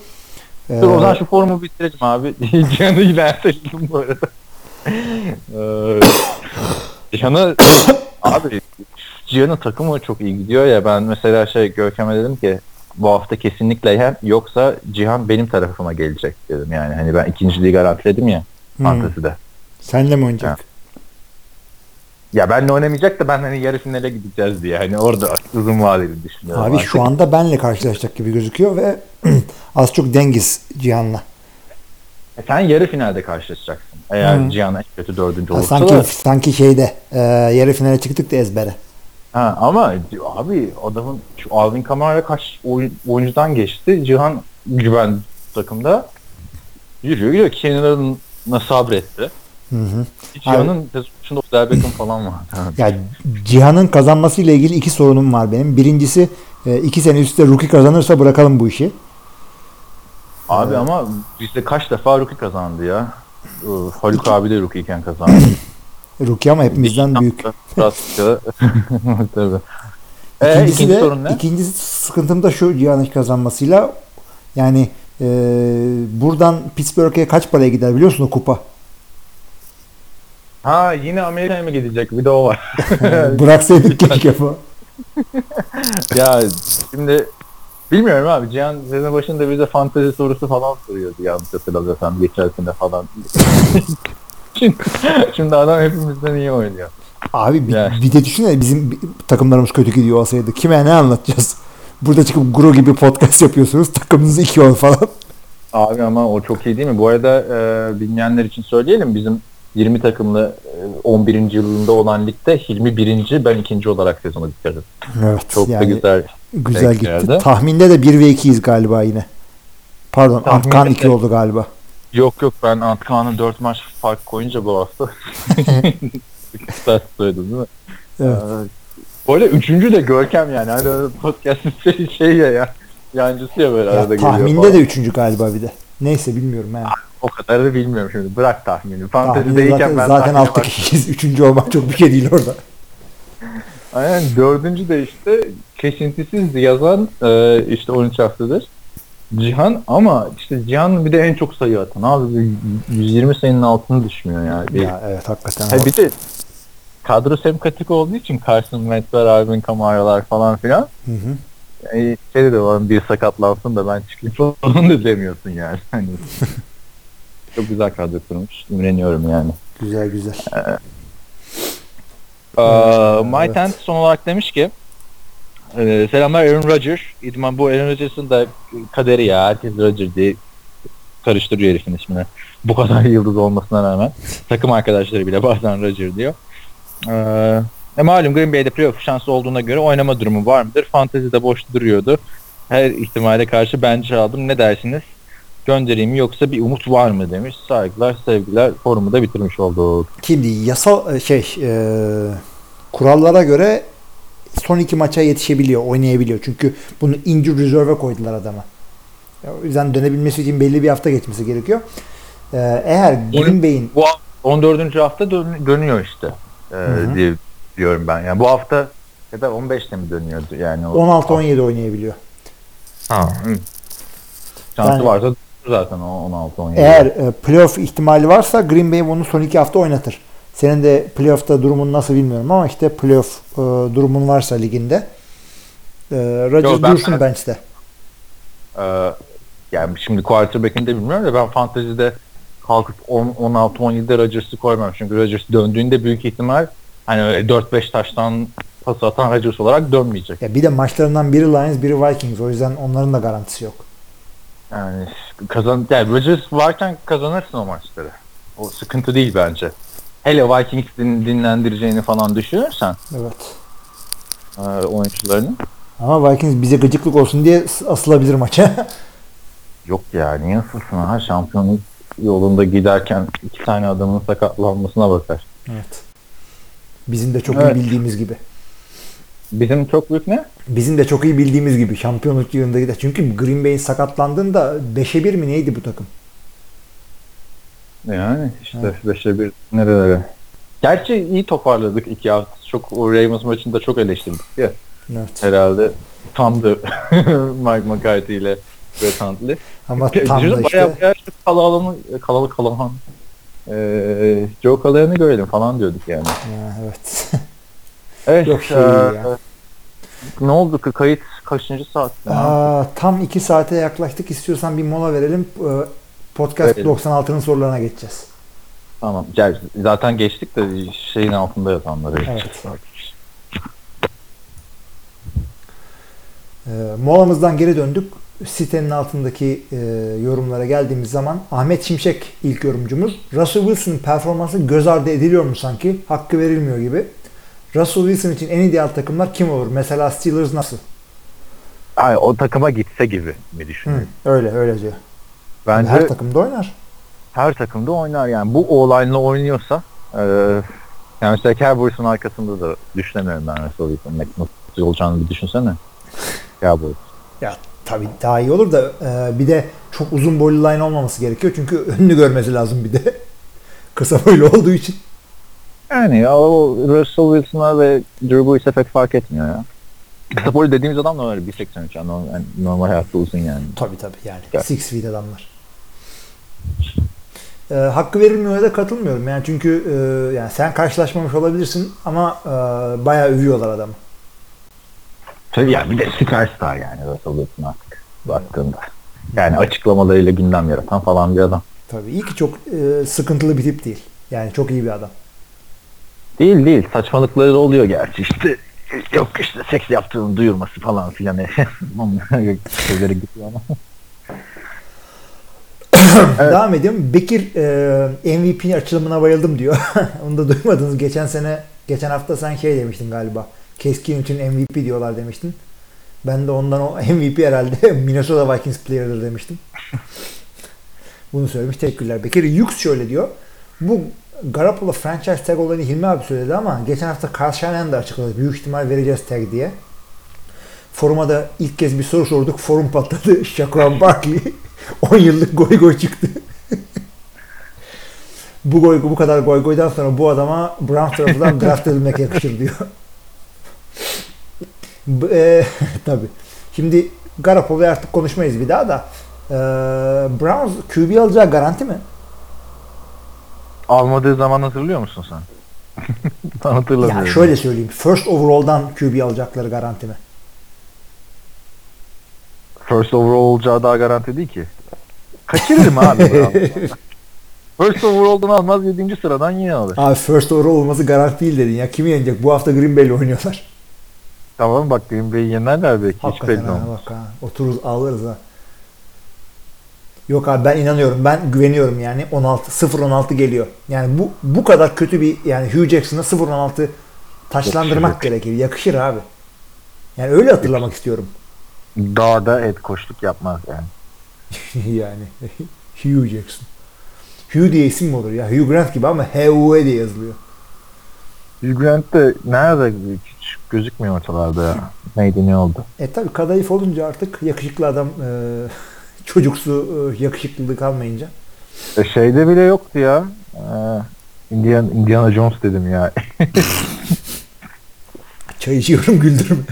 B: Ee,
A: Dur o zaman şu forumu bitirelim abi. Can'ı yine erteledim bu arada. Ee, abi Cihan'ın takımı çok iyi gidiyor ya ben mesela şey Görkem'e dedim ki bu hafta kesinlikle hem yoksa Cihan benim tarafıma gelecek dedim yani hani ben ikinciliği garantiledim ya
B: hmm,
A: fantezide.
B: Senle mi oynayacak?
A: Ya benle oynamayacak da ben hani yarı finale gideceğiz diye hani orada uzun vadeli düşünüyorum.
B: Abi
A: artık.
B: şu anda benle karşılaşacak gibi gözüküyor ve az çok dengiz Cihan'la.
A: E sen yarı finalde karşılaşacaksın. Eğer
B: Hı.
A: Cihan en kötü dördüncü olursa
B: sanki
A: da.
B: sanki şeyde e, yarı finale çıktık da ezbere.
A: Ha, ama abi adamın şu Alvin Kamara kaç oyun, oyuncudan geçti. Cihan güven takımda yürüyor gidiyor. Kenarına sabretti.
B: Hı hı.
A: Cihan'ın sezonunda Odell Beckham falan var.
B: Ya Cihan'ın kazanması ile ilgili iki sorunum var benim. Birincisi e, iki sene üstte rookie kazanırsa bırakalım bu işi.
A: abi ama bizde kaç defa rookie kazandı ya. Haluk abi de rookie iken kazandı.
B: Rookie ama hepimizden büyük.
A: Tabii. Ee,
B: İkincisi
A: ikinci
B: de
A: sorun ne?
B: ikincisi sıkıntım da şu Cihan'ın kazanmasıyla yani e, buradan Pittsburgh'e kaç paraya gider biliyorsun o kupa?
A: Ha yine Amerika'ya mı gidecek? Bir de o var.
B: Bıraksaydık keşke bu.
A: ya şimdi bilmiyorum abi Cihan sezon başında bize fantezi sorusu falan soruyordu yanlış hatırlamıyorsam geçen sene falan. şimdi, şimdi adam hepimizden iyi oynuyor.
B: Abi bir,
A: Ya.
B: bir de düşünsene bizim takımlarımız kötü gidiyor olsaydı. Kime ne anlatacağız? Burada çıkıp Guru gibi podcast yapıyorsunuz. Takımınız 2-10 falan.
A: Abi ama o çok iyi değil mi? Bu arada e, bilmeyenler için söyleyelim bizim 20 takımlı e, 11. yılında olan ligde Hilmi birinci ben ikinci olarak sezonu bitirdim.
B: Evet.
A: Çok da
B: yani
A: güzel.
B: güzel gitti.
A: renklerde.
B: Tahminde de 1 ve 2'yiz galiba yine. Pardon
A: Tahminde
B: Antkan
A: de-
B: 2 oldu galiba.
A: Yok yok ben Antkan'ı 4 maç fark koyunca bu hafta. Sen söyledin değil mi?
B: Evet.
A: Ee, Böyle üçüncü de Görkem yani. Hani podcast'ın şey, şey ya ya. Yancısı ya böyle
B: Ya,
A: arada geliyor
B: tahminde de 3. galiba bir de. Neyse bilmiyorum yani.
A: O kadar da bilmiyorum şimdi. Bırak tahmini. Fantezideyken
B: zaten,
A: ben
B: zaten altta kişiyiz. Üçüncü olmak çok bir şey değil orada.
A: Aynen dördüncü de işte kesintisiz yazan e, işte 13 haftadır. Cihan ama işte Cihan bir de en çok sayı atan. Abi 120 sayının altını düşmüyor yani.
B: Ya evet hakikaten.
A: Ha, bir de kadro sempatik olduğu için Carson Wentz'ler, Alvin Kamara'lar falan filan.
B: Hı hı.
A: Yani şey de olan bir sakatlansın da ben çıkayım falan da demiyorsun yani. Hani çok güzel kadro kurmuş. İmreniyorum yani.
B: Güzel güzel.
A: Ee,
B: Evet.
A: My Tent son olarak demiş ki e, selamlar Aaron Rodgers. İdman bu Aaron Rodgers'ın da kaderi ya. Herkes Rodgers diye karıştırıyor herifin ismini. Bu kadar yıldız olmasına rağmen. Takım arkadaşları bile bazen Rodgers diyor. Ee, e malum Green Bay'de playoff şansı olduğuna göre oynama durumu var mıdır? Fantezi'de boş duruyordu. Her ihtimale karşı bence aldım. Ne dersiniz? Göndereyim mi yoksa bir umut var mı demiş. Saygılar, sevgiler. Forumu da bitirmiş olduk.
B: Şimdi yasal e, şey e, kurallara göre son iki maça yetişebiliyor, oynayabiliyor. Çünkü bunu injury reserve'e koydular adama. O yüzden dönebilmesi için belli bir hafta geçmesi gerekiyor. E, eğer Green Bay'in
A: Bu hafta 14. hafta dön- dönüyor işte e, diye diyorum ben. Yani bu hafta ya da 15'te mi dönüyordu yani o
B: 16-17 oynayabiliyor.
A: Ha, hı. Şansı
B: Yani-
A: varsa zaten o 16 17.
B: Eğer e, playoff ihtimali varsa Green Bay onu son iki hafta oynatır. Senin de playoff'ta durumun nasıl bilmiyorum ama işte playoff e, durumun varsa liginde e, Rodgers
A: Yo, ben-
B: dursun bench'te.
A: Ee, yani şimdi quarterback'ini de bilmiyorum da ben fantezide kalkıp 10 16 17'de Rodgers'ı koymam. Çünkü Rodgers döndüğünde büyük ihtimal hani öyle 4-5 taştan pas atan Rodgers olarak dönmeyecek.
B: Ya bir de maçlarından biri Lions, biri Vikings. O yüzden onların da garantisi yok.
A: Yani kazan yani Rodgers varken kazanırsın o maçları. O sıkıntı değil bence. Hele Vikings din- dinlendireceğini falan düşünürsen
B: Evet.
A: e, oyuncularını
B: Ama Vikings bize gıcıklık olsun diye asılabilir maça.
A: yok ya niye asılsın ha şampiyonluk yolunda giderken iki tane adamın sakatlanmasına bakar.
B: evet. Bizim de çok
A: Evet.
B: iyi bildiğimiz gibi.
A: Bizim çok büyük ne?
B: Bizim de çok iyi bildiğimiz gibi şampiyonluk yılında gider. Çünkü Green Bay'in sakatlandığında 5'e 1 mi neydi bu takım?
A: Yani işte 5'e 1 nerelere. Gerçi iyi toparladık iki hafta. Çok o Ravens maçında çok eleştirdik ya.
B: Evet.
A: Herhalde tamdı Mike McCarthy ile Brett Hundley.
B: Ama tam da işte
A: bayağı bayağı şu Kalalı Kalalı Kalahan ee, Joe Callahan'ı görelim falan diyorduk yani.
B: Ya, evet.
A: Evet.
B: Yok şey
A: ee,
B: ya.
A: Ne oldu ki kayıt kaçıncı saat?
B: Aa, tam 2 saate yaklaştık. İstiyorsan bir mola verelim. Ee, Podcast
A: Verelim.
B: 96'nın sorularına geçeceğiz.
A: Tamam. Zaten geçtik de şeyin altında yatanları.
B: Evet. Ee, molamızdan geri döndük. Sitenin altındaki e, yorumlara geldiğimiz zaman Ahmet Şimşek ilk yorumcumuz. Russell Wilson'ın performansı göz ardı ediliyor mu sanki? Hakkı verilmiyor gibi. Russell Wilson için en ideal takımlar kim olur? Mesela Steelers nasıl?
A: Ay, o takıma gitse gibi mi
B: Hı,
A: düşünüyorsun?
B: öyle öyle diyor.
A: Bence
B: Her takımda oynar.
A: her takımda oynar yani. Bu o-line'la oynuyorsa e, yani mesela Cowboys'un arkasında da düşünemiyorum ben Russell Wilson'ın nasıl olacağını bir düşünsene. Cowboys.
B: Ya tabii daha iyi olur da e, bir de çok uzun boylu line olmaması gerekiyor. Çünkü önünü görmesi lazım bir de. Kısa boylu olduğu için.
A: Yani ya, o Russell Wilson'a ve Drew Brees'e pek fark etmiyor ya. Kısa boylu dediğimiz adam da var 1.83 yani normal, yani normal hayatta uzun yani.
B: Tabii tabii yani.
A: Evet.
B: Six feet adamlar. E, hakkı verilmiyor da katılmıyorum. Yani çünkü e, yani sen karşılaşmamış olabilirsin ama e, bayağı övüyorlar adamı.
A: Tabii yani bir de süperstar yani Russell Wilson artık baktığında. Yani açıklamalarıyla gündem yaratan falan bir adam.
B: Tabii iyi ki çok e, sıkıntılı bir tip değil. Yani çok iyi bir adam.
A: Değil değil saçmalıkları oluyor gerçi işte yok işte seks yaptığını duyurması falan filan şeyleri gidiyor ama.
B: Devam ediyorum. Bekir e, MVP açılımına bayıldım diyor. Onu da duymadınız. Geçen sene, geçen hafta sen şey demiştin galiba. Keskin için MVP diyorlar demiştin. Ben de ondan o MVP herhalde Minnesota Vikings player'dır demiştim. Bunu söylemiş. Teşekkürler. Bekir Yux şöyle diyor. Bu Garoppolo franchise tag olayını Hilmi abi söyledi ama geçen hafta Carl Shanahan da açıkladı. Büyük ihtimal vereceğiz tag diye. Foruma da ilk kez bir soru sorduk. Forum patladı. Shaquan Barkley 10 yıllık goy goy çıktı. bu goy bu kadar goy goydan sonra bu adama Browns tarafından draft edilmek yakışır diyor. E, tabii. Şimdi Garoppolo'yu artık konuşmayız bir daha da. E, Browns QB alacağı garanti mi?
A: Almadığı zaman hatırlıyor musun sen? ben hatırlamıyorum.
B: Yani şöyle söyleyeyim. First overall'dan QB alacakları garanti mi?
A: First overall olacağı daha garanti değil ki. Kaçırırım abi. First overall'dan almaz 7. sıradan yine alır.
B: Abi first overall olması garanti değil dedin ya. Kimi yenecek? Bu hafta Green Bay'le oynuyorlar.
A: Tamam bak Green Bay'i yenerler belki hiç
B: Hakikaten
A: belli
B: ha,
A: olmaz.
B: bak ha. Otururuz ağlarız ha. Yok abi ben inanıyorum. Ben güveniyorum yani 16 0-16 geliyor. Yani bu bu kadar kötü bir yani Hugh Jackson'a 0-16 taçlandırmak
A: Yakışır.
B: gerekir. Yakışır abi. Yani öyle hatırlamak istiyorum.
A: Dağda et koşluk yapmaz yani.
B: yani Hugh Jackson. Hugh diye isim mi olur ya? Hugh Grant gibi ama H-U-E diye yazılıyor.
A: Hugh Grant de nerede hiç gözükmüyor ortalarda ya. Neydi ne oldu?
B: E tabi kadayıf olunca artık yakışıklı adam e, çocuksu e, yakışıklılık kalmayınca.
A: E, şeyde bile yoktu ya. Ee, Indiana, Indiana Jones dedim ya.
B: Çay içiyorum güldürme.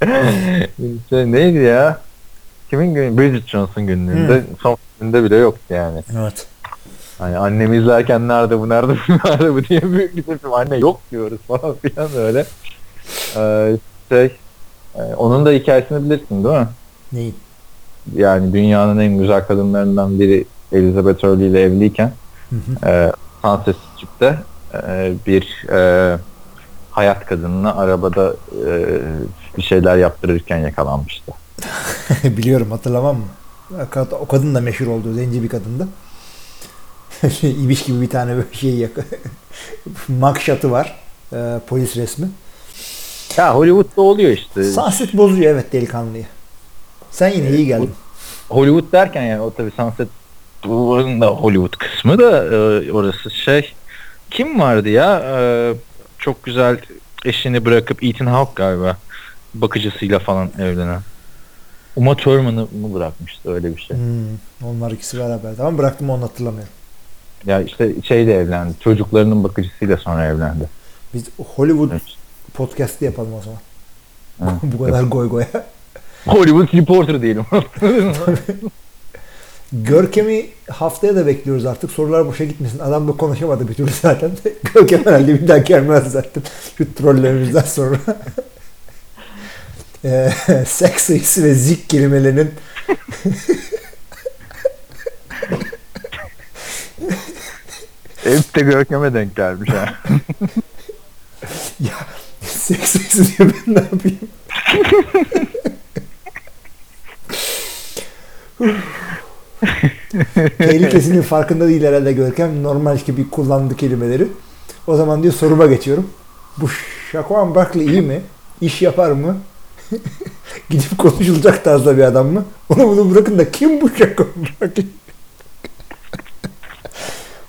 A: şey, neydi ya? Kimin günü? Bridget Jones'un günlüğünde. Son gününde bile yoktu yani.
B: Evet.
A: Hani annemi izlerken nerede bu nerede bu nerede bu diye büyük bir tepkim. Anne yok diyoruz falan filan öyle. Ee, şey e, onun da hikayesini bilirsin değil mi?
B: Neyin?
A: Yani dünyanın en güzel kadınlarından biri Elizabeth Hurley ile evliyken
B: Hı hı.
A: e, Sunset Strip'te e, bir e, hayat kadınına arabada e, bir şeyler yaptırırken yakalanmıştı.
B: Biliyorum hatırlamam mı? O kad- O kadın da meşhur oldu. Zenci bir kadındı. İbiş gibi bir tane böyle şey yak mugshot'ı var. Ee, polis resmi.
A: Ya Hollywood'da oluyor işte.
B: Sunset bozuyor evet delikanlıyı. Sen yine iyi geldin.
A: Hollywood derken yani o tabii Sunset Boulevard'ın da Hollywood kısmı da e, orası şey kim vardı ya E, çok güzel eşini bırakıp Ethan Hawke galiba bakıcısıyla falan evlenen. Uma Thurman'ı mı bırakmıştı öyle bir şey.
B: Hmm, onlar ikisi beraber. Tamam bıraktım onu hatırlamıyorum.
A: Ya işte şeyle evlendi. Çocuklarının bakıcısıyla sonra evlendi.
B: Biz Hollywood
A: Evet.
B: podcast'i yapalım o zaman.
A: Evet.
B: Bu kadar goy goya.
A: Hollywood Reporter diyelim.
B: Görkem'i haftaya da bekliyoruz artık. Sorular boşa gitmesin. Adam da konuşamadı bir türlü zaten. Görkem herhalde bir daha gelmez zaten. Şu trollerimizden sonra. Eee seks sayısı ve zik kelimelerinin
A: Hep de Görkem'e denk gelmiş ha.
B: ya seks sayısı diyor ben ne yapayım? Tehlikesinin farkında değil herhalde Görkem. Normal gibi kullandı kelimeleri. O zaman diyor soruma geçiyorum. Bu Şakuan Barkley iyi mi? İş yapar mı? Gidip konuşulacak tarzda bir adam mı? Onu bunu bırakın da kim bu Şakuan Barkley?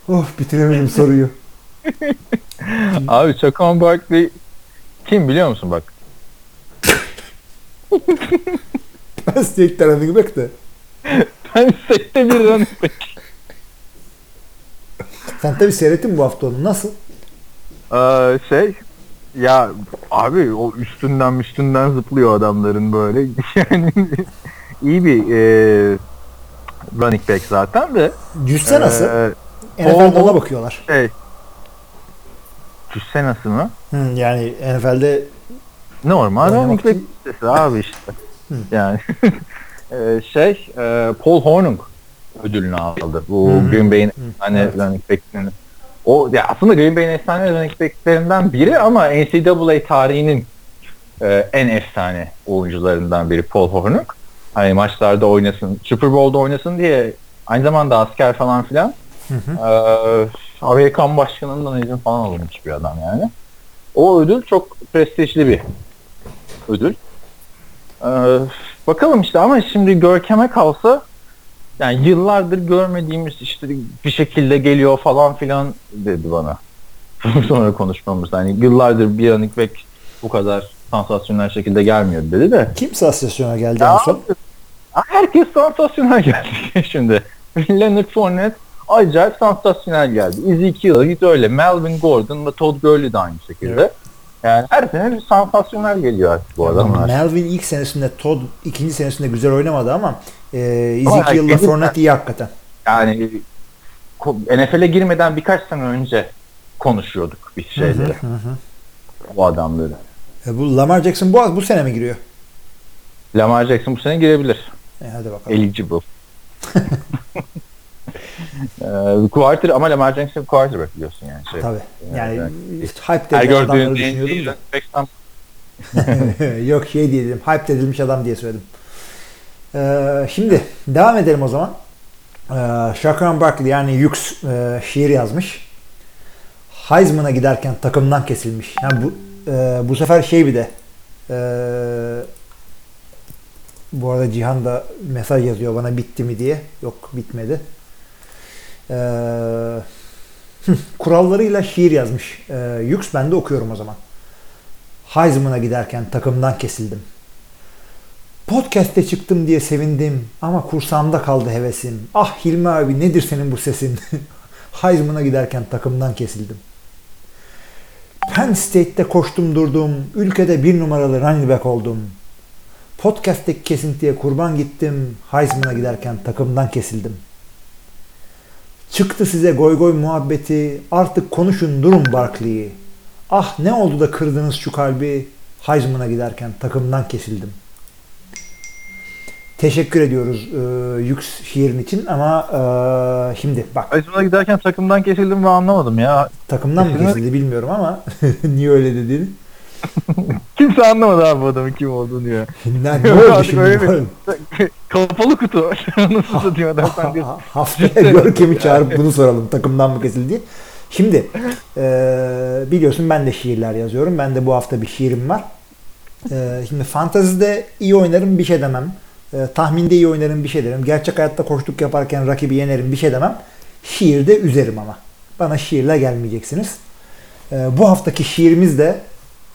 B: of bitiremedim soruyu.
A: Abi Chacon Barkley kim biliyor musun bak?
B: Ben State running back de.
A: Ben sette bir running back.
B: Sen tabii seyrettin bu hafta onu. Nasıl?
A: Ee, şey ya abi o üstünden üstünden zıplıyor adamların böyle. Yani iyi bir e, running back zaten de.
B: Cüsse nasıl?
A: Ee,
B: NFL'de
A: o-
B: ona bakıyorlar.
A: şey Cüsse nasıl mı?
B: Hı, yani NFL'de
A: Normal running back cüssesi abi işte.
B: Hı.
A: yani Ee, şey e, Paul Hornung ödülünü aldı. Bu
B: hı.
A: Green Bay'in
B: Hı,
A: hani
B: evet.
A: running back'inin o ya aslında Green Bay'in efsane running back'lerinden biri ama NCAA tarihinin e, en efsane oyuncularından biri Paul Hornung. Hani maçlarda oynasın, Super Bowl'da oynasın diye aynı zamanda asker falan filan.
B: Hı hı.
A: Ee, Amerikan başkanından izin falan alınmış bir adam yani. O ödül çok prestijli bir ödül. Ee, bakalım işte ama şimdi Görkem'e kalsa yani yıllardır görmediğimiz işte bir şekilde geliyor falan filan dedi bana. Sonra konuşmamızda hani yıllardır bir running back bu kadar sansasyonel şekilde gelmiyor dedi de.
B: kim sansasyona geldi
A: Ya
B: en son?
A: herkes sansasyonel geldi şimdi. Leonard Fournette acayip sansasyonel geldi. Ezekiel Elliott öyle. Melvin Gordon ve Todd Gurley de aynı şekilde.
B: Evet.
A: Yani her sene bir sansasyonel geliyor artık bu adamlar.
B: Melvin ilk senesinde Todd ikinci senesinde güzel oynamadı ama e, Ezekiel'la Fournette iyi hakikaten.
A: Yani NFL'e girmeden birkaç sene önce konuşuyorduk bir şeyleri.
B: Hı hı.
A: Bu adamları.
B: E, bu Lamar Jackson bu, bu sene mi giriyor?
A: Lamar Jackson bu sene girebilir.
B: E, hadi bakalım.
A: Eligible. ee, quarter ama Lamar Jackson quarterback biliyorsun yani. Şey.
B: Tabii. Yani
A: Evet.
B: hype dediğim adamları düşünüyordum da. Yok şey diyelim. Hype edilmiş adam diye söyledim. Ee, şimdi devam edelim o zaman. Ee, Shaquan Barkley yani Yux e, şiir yazmış. Heisman'a giderken takımdan kesilmiş. Yani bu e, bu sefer şey bir de e, bu arada Cihan da mesaj yazıyor bana bitti mi diye. Yok bitmedi. Ee, kurallarıyla şiir yazmış. Ee, Yux ben de okuyorum o zaman. Heisman'a giderken takımdan kesildim. Podcast'te çıktım diye sevindim ama kursağımda kaldı hevesim. Ah Hilmi abi nedir senin bu sesin? Heisman'a giderken takımdan kesildim. Penn State'te koştum durdum. Ülkede bir numaralı running back oldum. Podcast'teki kesintiye kurban gittim. Heisman'a giderken takımdan kesildim. Çıktı size goy goy muhabbeti. Artık konuşun durun Barkley'i. Ah ne oldu da kırdınız şu kalbi. Heisman'a giderken takımdan kesildim. Teşekkür ediyoruz e, Yux şiirin için ama e, şimdi bak
A: Heisman'a giderken takımdan kesildim ve anlamadım ya.
B: takımdan mı kesildi bilmiyorum ama niye öyle dediğini.
A: Kimse anlamadı abi bu adamın kim olduğunu ya.
B: Ne, oldu
A: artık
B: şimdi?
A: öyle
B: bu?
A: Kapalı kutu. Nasıl satıyor adam sen diyorsun.
B: Ha- Haftaya Görkem'i çağırıp bunu soralım. Takımdan mı kesildi diye. Şimdi e, biliyorsun ben de şiirler yazıyorum. Ben de bu hafta bir şiirim var. E, şimdi fantazide iyi oynarım bir şey demem. E, tahminde iyi oynarım bir şey derim. Gerçek hayatta koştuk yaparken rakibi yenerim bir şey demem. Şiirde üzerim ama. Bana şiirle gelmeyeceksiniz. E, bu haftaki şiirimiz de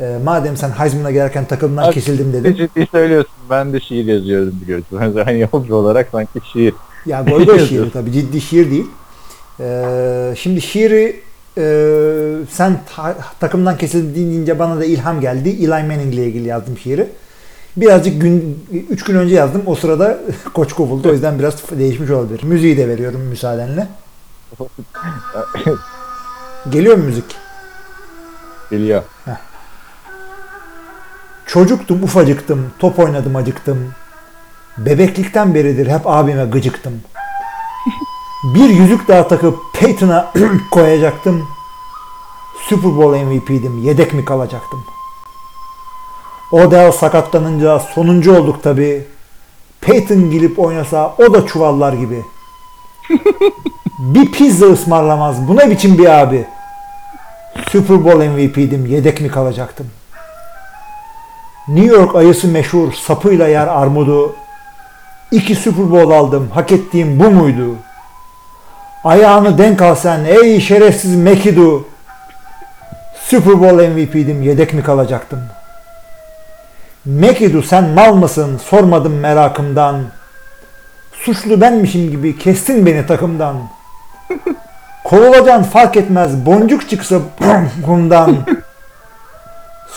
B: e, madem sen Heisman'a gelirken takımdan
A: Abi,
B: kesildim dedin.
A: Ciddi söylüyorsun. Ben de şiir yazıyorum biliyorsun. Hani hobi olarak sanki şiir.
B: Ya goy şiiri tabii ciddi şiir değil. Ee, şimdi şiiri e, sen ta- takımdan kesildin deyince bana da ilham geldi. Eli Manning ile ilgili yazdım şiiri. Birazcık gün 3 gün önce yazdım. O sırada koç kovuldu. O yüzden biraz değişmiş olabilir. Müziği de veriyorum müsaadenle. Geliyor mu müzik?
A: Geliyor.
B: Çocuktum ufacıktım, top oynadım acıktım. Bebeklikten beridir hep abime gıcıktım. Bir yüzük daha takıp Peyton'a koyacaktım. Super Bowl MVP'dim, yedek mi kalacaktım? Odell sakatlanınca sonuncu olduk tabi. Peyton gelip oynasa o da çuvallar gibi. bir pizza ısmarlamaz. Bu ne biçim bir abi? Super Bowl MVP'dim, yedek mi kalacaktım? New York ayısı meşhur, sapıyla yer armudu. İki Super Bowl aldım, hak ettiğim bu muydu? Ayağını denk al sen, ey şerefsiz Mekidu. Super Bowl MVP'dim, yedek mi kalacaktım? Mekidu sen mal mısın, sormadım merakımdan. Suçlu benmişim gibi kestin beni takımdan. Kovulacan fark etmez, boncuk çıksa kumdan.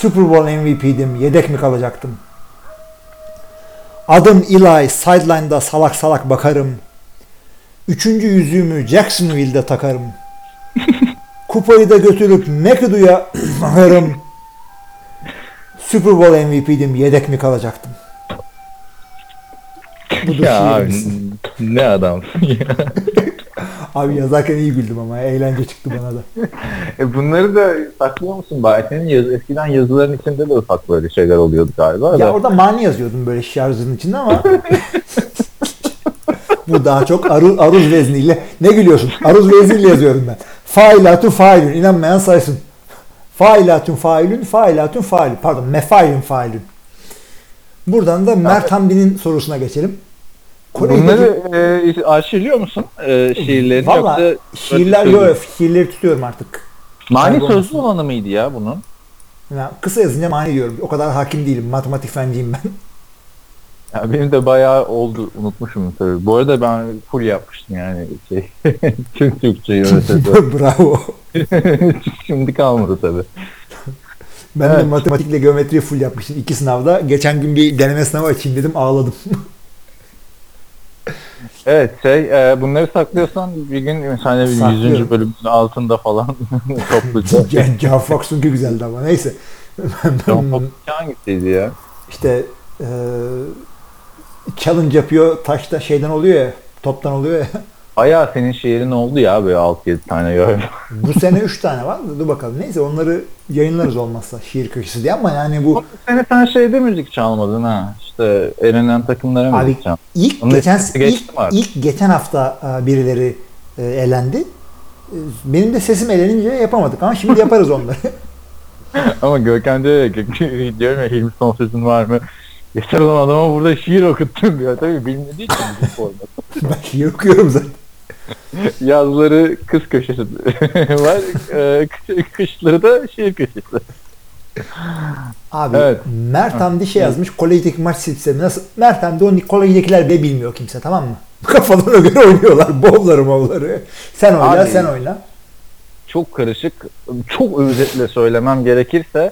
B: Super Bowl MVP'dim. Yedek mi kalacaktım? Adım Eli. Sideline'da salak salak bakarım. Üçüncü yüzüğümü Jacksonville'de takarım. Kupayı da götürüp McAdoo'ya bakarım. Super Bowl MVP'dim. Yedek mi kalacaktım? Budur
A: Ya abi ne ya.
B: Abi yazarken iyi güldüm ama eğlence çıktı bana da.
A: E bunları da saklıyor musun bari? Senin yaz, eskiden yazıların içinde de ufak böyle şeyler oluyordu galiba
B: Ya
A: da.
B: orada mani yazıyordum böyle şarjın içinde ama bu daha çok aruz, aruz vezniyle. Ne gülüyorsun? Aruz vezniyle yazıyorum ben. Failatun failün. İnanmayan saysın. Failatun failün, failatun failün. Pardon, mefailün failün. Buradan da Mert Hamdi'nin sorusuna geçelim. Kore'deki-
A: Bunları e, arşivliyor musun e, şiirlerini
B: Valla
A: yoksa
B: şiirler yok. Şiirleri tutuyorum artık.
A: Mani
B: Kaybolmasın.
A: sözlü olanı mıydı ya bunun?
B: Ya kısa yazınca mani diyorum. O kadar hakim değilim. Matematik fenciyim ben.
A: Ya benim de bayağı oldu unutmuşum tabii. Bu arada ben full yapmıştım yani şey tüm Türkçeyi mesela.
B: Bravo.
A: Şimdi kalmadı tabii.
B: Ben de
A: Evet.
B: matematikle geometriyi full yapmıştım iki sınavda. Geçen gün bir deneme sınavı açayım dedim ağladım.
A: Evet şey e, bunları saklıyorsan bir gün mesela bir
B: Saklıyorum.
A: 100. bölümün altında falan topluca.
B: Can, Can Fox'unki güzeldi ama neyse.
A: John Fox hangisiydi ya?
B: işte e, challenge yapıyor taşta şeyden oluyor ya toptan oluyor ya.
A: Bayağı senin şiirin oldu ya böyle 6-7 tane galiba.
B: Bu sene 3 tane var da dur bakalım. Neyse onları yayınlarız olmazsa şiir köşesi diye ama yani bu
A: Bu sene sen şeyde müzik çalmadın ha. İşte elenen takımlara
B: Abi,
A: müzik çal.
B: ilk
A: Onun
B: geçen ilk, ilk geçen hafta e, birileri e, elendi. E, Benim de sesim elenince yapamadık ama şimdi yaparız onları.
A: Ama Görkem diyor ya, diyorum ya Hilmi son sözün var mı? Yeter olan adama burada şiir okuttun diyor. Tabii bilmediği için bu format.
B: ben şiir okuyorum zaten.
A: Yazları kız köşesi var. e, kış- kışları da şiir köşesi.
B: Abi
A: Evet.
B: Mert Hamdi şey yazmış kolejdeki maç sistemi nasıl? Mert Hamdi o kolejdekiler de bilmiyor kimse tamam mı? Kafalarına göre oynuyorlar. Bolları molları. Sen oyna
A: Abi.
B: sen oyna.
A: Çok karışık. Çok özetle söylemem gerekirse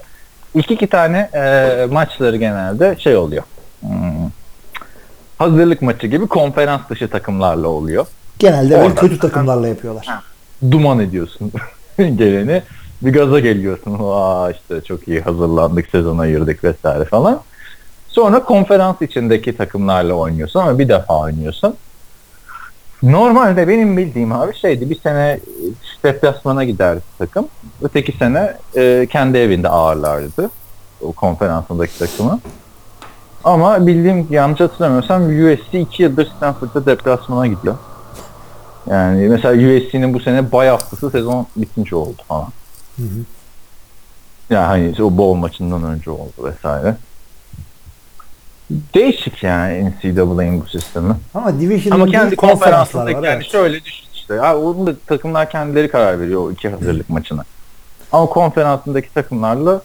A: ilk iki tane e, maçları genelde şey oluyor. Hmm, hazırlık maçı gibi konferans dışı takımlarla oluyor.
B: Genelde böyle kötü takımlarla yapıyorlar.
A: duman ediyorsun geleni. Bir gaza geliyorsun. Aa işte çok iyi hazırlandık, sezona girdik vesaire falan. Sonra konferans içindeki takımlarla oynuyorsun ama bir defa oynuyorsun. Normalde benim bildiğim abi şeydi bir sene deplasmana giderdi takım. Öteki sene e, kendi evinde ağırlardı o konferansındaki takımı. Ama bildiğim yanlış hatırlamıyorsam USC 2 yıldır Stanford'da deplasmana gidiyor. Yani mesela USC'nin bu sene bay haftası sezon bitmiş oldu falan.
B: Hı hı.
A: Yani hani o bowl maçından önce oldu vesaire. Değişik yani NCAA'nin bu sistemi.
B: Ama Division
A: Ama kendi
B: var.
A: yani
B: evet.
A: şöyle düşün işte. Ya onun da takımlar kendileri karar veriyor o iki hazırlık maçına. Ama konferansındaki takımlarla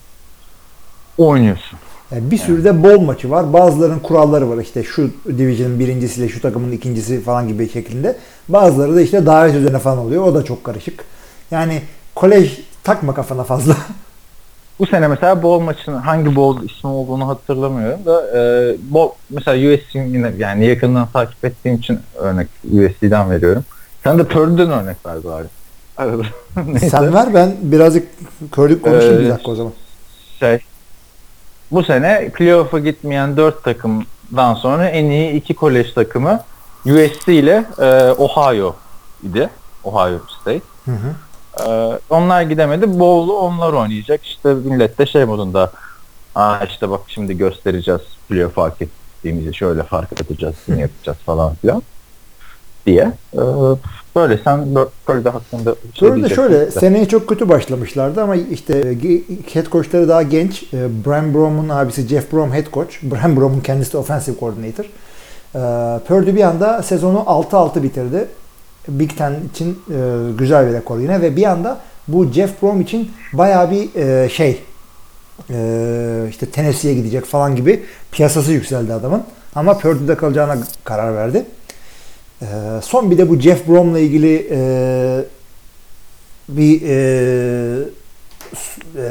A: oynuyorsun.
B: Yani bir sürü de bol maçı var. Bazılarının kuralları var. İşte şu division'ın birincisiyle şu takımın ikincisi falan gibi şeklinde. Bazıları da işte davet üzerine falan oluyor. O da çok karışık. Yani kolej takma kafana fazla.
A: Bu sene mesela bowl maçının hangi bowl ismi olduğunu hatırlamıyorum da e, bowl, mesela USC yine yani yakından takip ettiğim için örnek USC'den veriyorum. Sen de Purdue'den örnek ver bari.
B: Sen ver ben birazcık kördük konuşayım
A: Ee,
B: bir dakika o zaman.
A: şey bu sene playoff'a gitmeyen 4 takımdan sonra en iyi iki kolej takımı USC ile e, Ohio idi. Ohio State.
B: Hı hı.
A: Ee, onlar gidemedi. Bowl'u onlar oynayacak. İşte millet de şey modunda Aa işte bak şimdi göstereceğiz playoff fark ettiğimizi şöyle fark atacağız bunu yapacağız falan filan diye. Ee, böyle sen böyle hakkında bir şey diyeceksin
B: şöyle
A: işte.
B: seneye çok kötü başlamışlardı ama işte ge- head coachları daha genç. E, Brian Brom'un abisi Jeff Brom head coach. Brian Brom'un kendisi de offensive coordinator. E, Purdue bir anda sezonu 6-6 bitirdi. Big Ten için e, güzel bir rekor yine ve bir anda bu Jeff Brom için bayağı bir e, şey e, işte Tennessee'ye gidecek falan gibi piyasası yükseldi adamın. Ama Purdue'da kalacağına karar verdi. E, son bir de bu Jeff Brom'la ilgili e, bir e, e,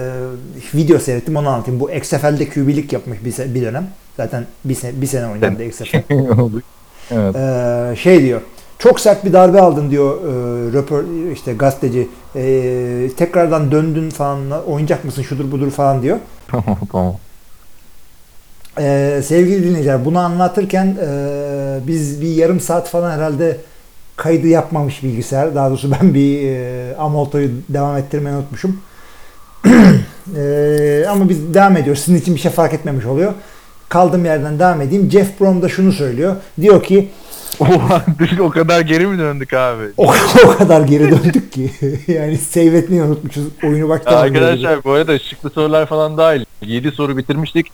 B: video seyrettim onu anlatayım. Bu XFL'de QB'lik yapmış bir, bir dönem. Zaten bir sene, bir sene oynadı XFL.
A: evet.
B: Ee, şey diyor. Çok sert bir darbe aldın diyor e, röpor işte gazeteci. E, tekrardan döndün falan oynayacak mısın şudur budur falan diyor.
A: tamam tamam.
B: Ee, sevgili dinleyiciler bunu anlatırken e, biz bir yarım saat falan herhalde kaydı yapmamış bilgisayar. Daha doğrusu ben bir e, amoltoyu devam ettirmeyi unutmuşum. E, ama biz devam ediyoruz. Sizin için bir şey fark etmemiş oluyor. Kaldığım yerden devam edeyim. Jeff Brom da şunu söylüyor. Diyor ki
A: o kadar geri mi döndük abi?
B: o, o kadar geri döndük ki. yani save etmeyi unutmuşuz. Oyunu baştan.
A: Arkadaşlar bu arada şıklı sorular falan dahil. 7 soru bitirmiştik.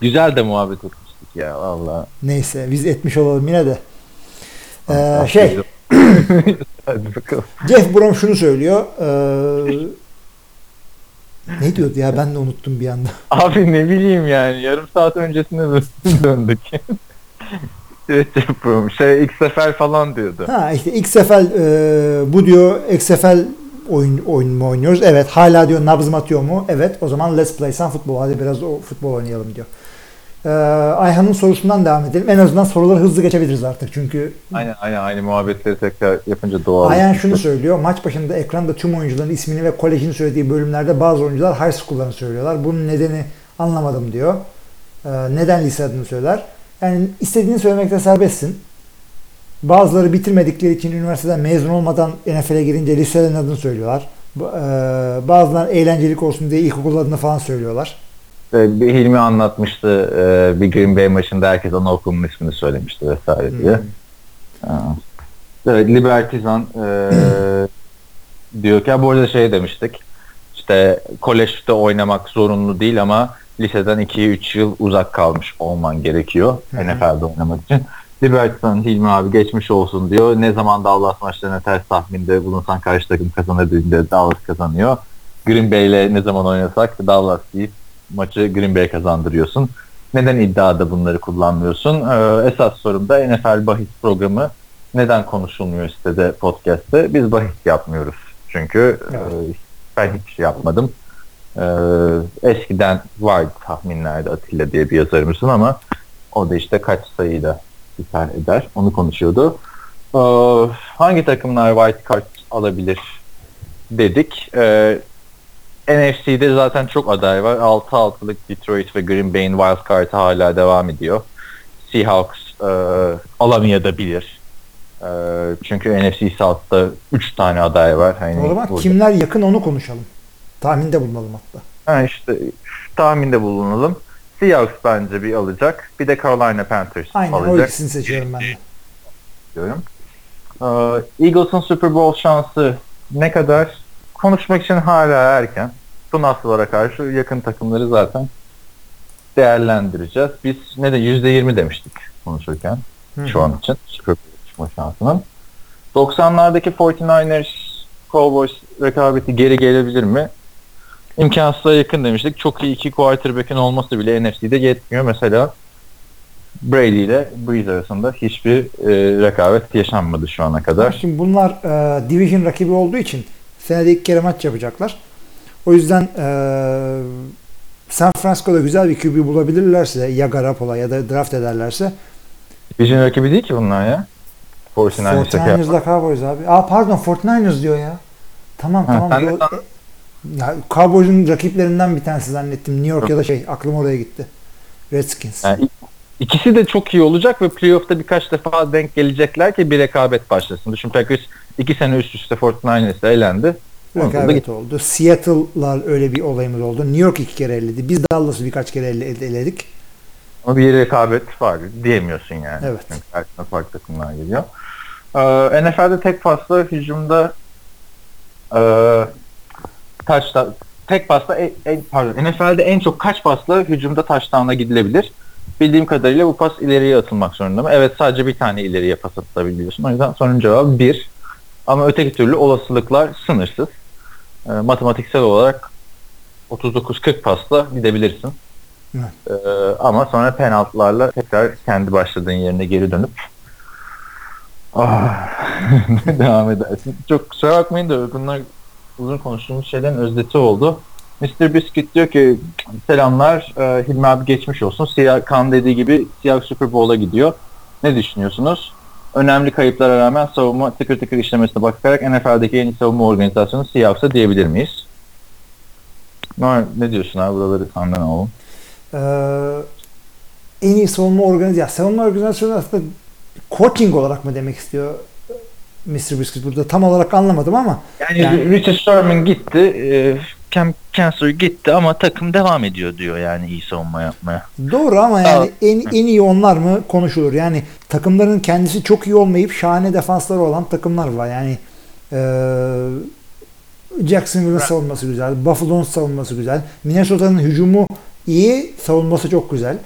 A: Güzel de muhabbet etmiştik ya valla.
B: Neyse biz etmiş olalım yine de. Ee, şey
A: Hadi bakalım.
B: Jeff Brom şunu söylüyor. Ee, ne diyordu ya ben de unuttum bir anda.
A: Abi ne bileyim yani yarım saat öncesine dö- döndük. evet yapıyorum. Şey XFL falan diyordu.
B: Ha işte XFL e, bu diyor XFL oyun, oyun mu oynuyoruz? Evet. Hala diyor nabız mı atıyor mu? Evet. O zaman let's play some futbol. Hadi biraz o futbol oynayalım diyor. Ee, Ayhan'ın sorusundan devam edelim. En azından soruları hızlı geçebiliriz artık. Çünkü
A: Aynen aynen aynı muhabbetleri tekrar yapınca doğal.
B: Ayhan şunu söylüyor. Maç başında ekranda tüm oyuncuların ismini ve kolejini söylediği bölümlerde bazı oyuncular high school'larını söylüyorlar. Bunun nedeni anlamadım diyor. Ee, neden lise adını söyler? Yani istediğini söylemekte serbestsin. Bazıları bitirmedikleri için üniversiteden mezun olmadan NFL'e girince liselerin adını söylüyorlar. Ba- e, Bazıları eğlencelik olsun diye ilkokul adını falan söylüyorlar.
A: Ee, bir Hilmi anlatmıştı e, bir Green Bay maçında herkes anaokulunun ismini söylemişti vesaire diye.
B: Hmm.
A: Evet, Libertizan e, diyor ki bu arada şey demiştik işte kolejde oynamak zorunlu değil ama liseden 2-3 yıl uzak kalmış olman gerekiyor
B: Hı hı.
A: NFL'de oynamak için. Libertizan Hilmi abi geçmiş olsun diyor. Ne zaman Dallas maçlarına ters tahminde bulunsan karşı takım kazanır dediğinde Dallas kazanıyor. Green Bay'le ne zaman oynasak Dallas deyip maçı Green Bay kazandırıyorsun. Neden iddiada bunları kullanmıyorsun? Ee, esas sorum da NFL bahis programı neden konuşulmuyor sitede podcast'te? Biz bahis yapmıyoruz. Çünkü
B: Evet.
A: e, ben hiç yapmadım. Ee, eskiden vardı tahminlerde Atilla diye bir yazarımızın ama o da işte kaç sayıyla biter eder. Onu konuşuyordu. Ee, hangi takımlar white card alabilir dedik. Ee, NFC'de zaten çok aday var. 6-6'lık Detroit ve Green Bay'in wild card'ı hala devam ediyor. Seahawks e, alamayabilir. E, çünkü NFC South'ta 3 tane aday var. Hani
B: O zaman
A: burada-
B: kimler yakın onu konuşalım. Tahminde bulunalım hatta.
A: Ha işte tahminde bulunalım. Seahawks bence bir alacak. Bir de Carolina Panthers
B: Aynen o
A: alacak
B: ikisini seçiyorum ben de.
A: diyorum. Ee, Eagles'ın Super Bowl şansı ne kadar? Konuşmak için hala erken. Tunaslılara karşı yakın takımları zaten değerlendireceğiz. Biz ne de %20 demiştik konuşurken
B: Hı
A: şu an için çıkma şansının. 90'lardaki 49ers Cowboys rekabeti geri gelebilir mi? imkansıza yakın demiştik. Çok iyi iki quarterback'in olması bile NFC'de yetmiyor. Mesela Brady ile Breeze arasında hiçbir e, rekabet yaşanmadı şu ana kadar.
B: Şimdi bunlar e, division rakibi olduğu için senede ilk kere maç yapacaklar. O yüzden e, San Francisco'da güzel bir QB bulabilirlerse ya Garoppolo ya da draft ederlerse
A: Division rakibi değil ki bunlar ya. 49ers şaka yapma.
B: 49ers'la Cowboys abi. Aa pardon 49ers diyor ya. Tamam
A: Ha,
B: tamam.
A: de
B: E, Ya Cowboys'un rakiplerinden bir tanesi zannettim. New York ya da şey aklım oraya gitti. Redskins.
A: Yani ik- ikisi de çok iyi olacak ve playoff'ta birkaç defa denk gelecekler ki bir rekabet başlasın. Düşün Packers iki sene üst üste 49ers'e elendi.
B: Rekabet oldu. Seattle'la öyle bir olayımız oldu. New York iki kere eledi. Biz Dallas'ı birkaç kere ele- eledik.
A: Ama bir rekabet var diyemiyorsun yani.
B: Evet.
A: Çünkü karşısına farklı takımlar geliyor. Ee, NFL'de tek pasla hücumda e, taşta tek pasla en, en- pardon NFL'de en çok kaç pasla hücumda touchdown'a gidilebilir? Bildiğim kadarıyla bu pas ileriye atılmak zorunda mı? Evet sadece bir tane ileriye pas atabiliyorsun. O yüzden sorunun cevabı bir. Ama öteki türlü olasılıklar sınırsız. Ee, matematiksel olarak 39-40 pasla gidebilirsin.
B: Evet.
A: Ee, ama sonra penaltılarla tekrar kendi başladığın yerine geri dönüp ah, devam edersin. Çok kusura bakmayın da bunlar uzun konuştuğumuz şeylerin özeti oldu. Mr. Biscuit diyor ki selamlar e, Hilmi abi geçmiş olsun. Siyah kan dediği gibi siyah Super Bowl'a gidiyor. Ne düşünüyorsunuz? Önemli kayıplara rağmen savunma tıkır tıkır işlemesine bakarak NFL'deki en iyi savunma organizasyonu Seahawks'a diyebilir miyiz? Ne, ne diyorsun abi buraları senden alalım.
B: Ee, en iyi savunma organizasyonu. Savunma organizasyonu aslında coaching olarak mı demek istiyor Mr. Biscuit burada tam olarak anlamadım ama
A: Yani,
B: Yani-
A: Richard Sherman gitti, e, Cam Chancellor gitti ama takım devam ediyor diyor yani iyi savunma yapmaya.
B: doğru ama yani
A: Evet.
B: en, en iyi onlar mı konuşulur. Yani takımların kendisi çok iyi olmayıp şahane defansları olan takımlar var. Yani ee, Jacksonville'ın savunması güzel. Buffalo'nun savunması güzel. Minnesota'nın hücumu iyi, savunması çok güzel.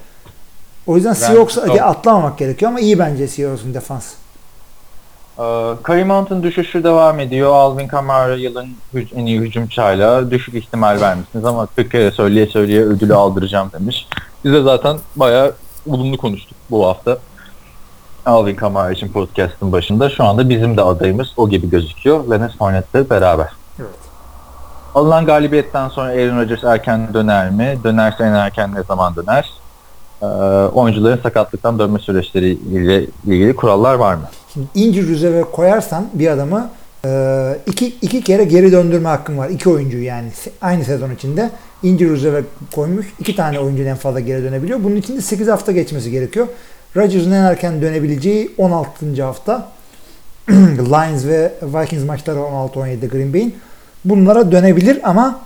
B: O yüzden Seahawks'ı
A: çok-
B: atlamamak gerekiyor ama iyi bence Seahawks'ın defans.
A: Ee, Curry Mountain düşüşü devam ediyor. Alvin Kamara yılın en iyi hücumçayla düşük ihtimal vermişsiniz ama 40 kere söyleye söyleye ödülü aldıracağım demiş. Biz de zaten bayağı olumlu konuştuk bu hafta. Alvin Kamara için podcast'ın başında. Şu anda bizim de adayımız o gibi gözüküyor. Leonard Fournette'le beraber.
B: Evet.
A: Alınan galibiyetten sonra Aaron Rodgers erken döner mi? Dönerse en erken ne zaman döner? Ee, oyuncuların sakatlıktan dönme süreçleriyle ilgili kurallar var mı?
B: Şimdi injury reserve'e koyarsan bir adamı e, iki, iki kere geri döndürme hakkın var. İki oyuncu yani aynı sezon içinde injury reserve'e koymuş. iki tane oyuncunun en fazla geri dönebiliyor. Bunun için de 8 hafta geçmesi gerekiyor. Rodgers'ın en erken dönebileceği 16. hafta. Lions ve Vikings maçları 16-17'de Green Bay'in. Bunlara dönebilir ama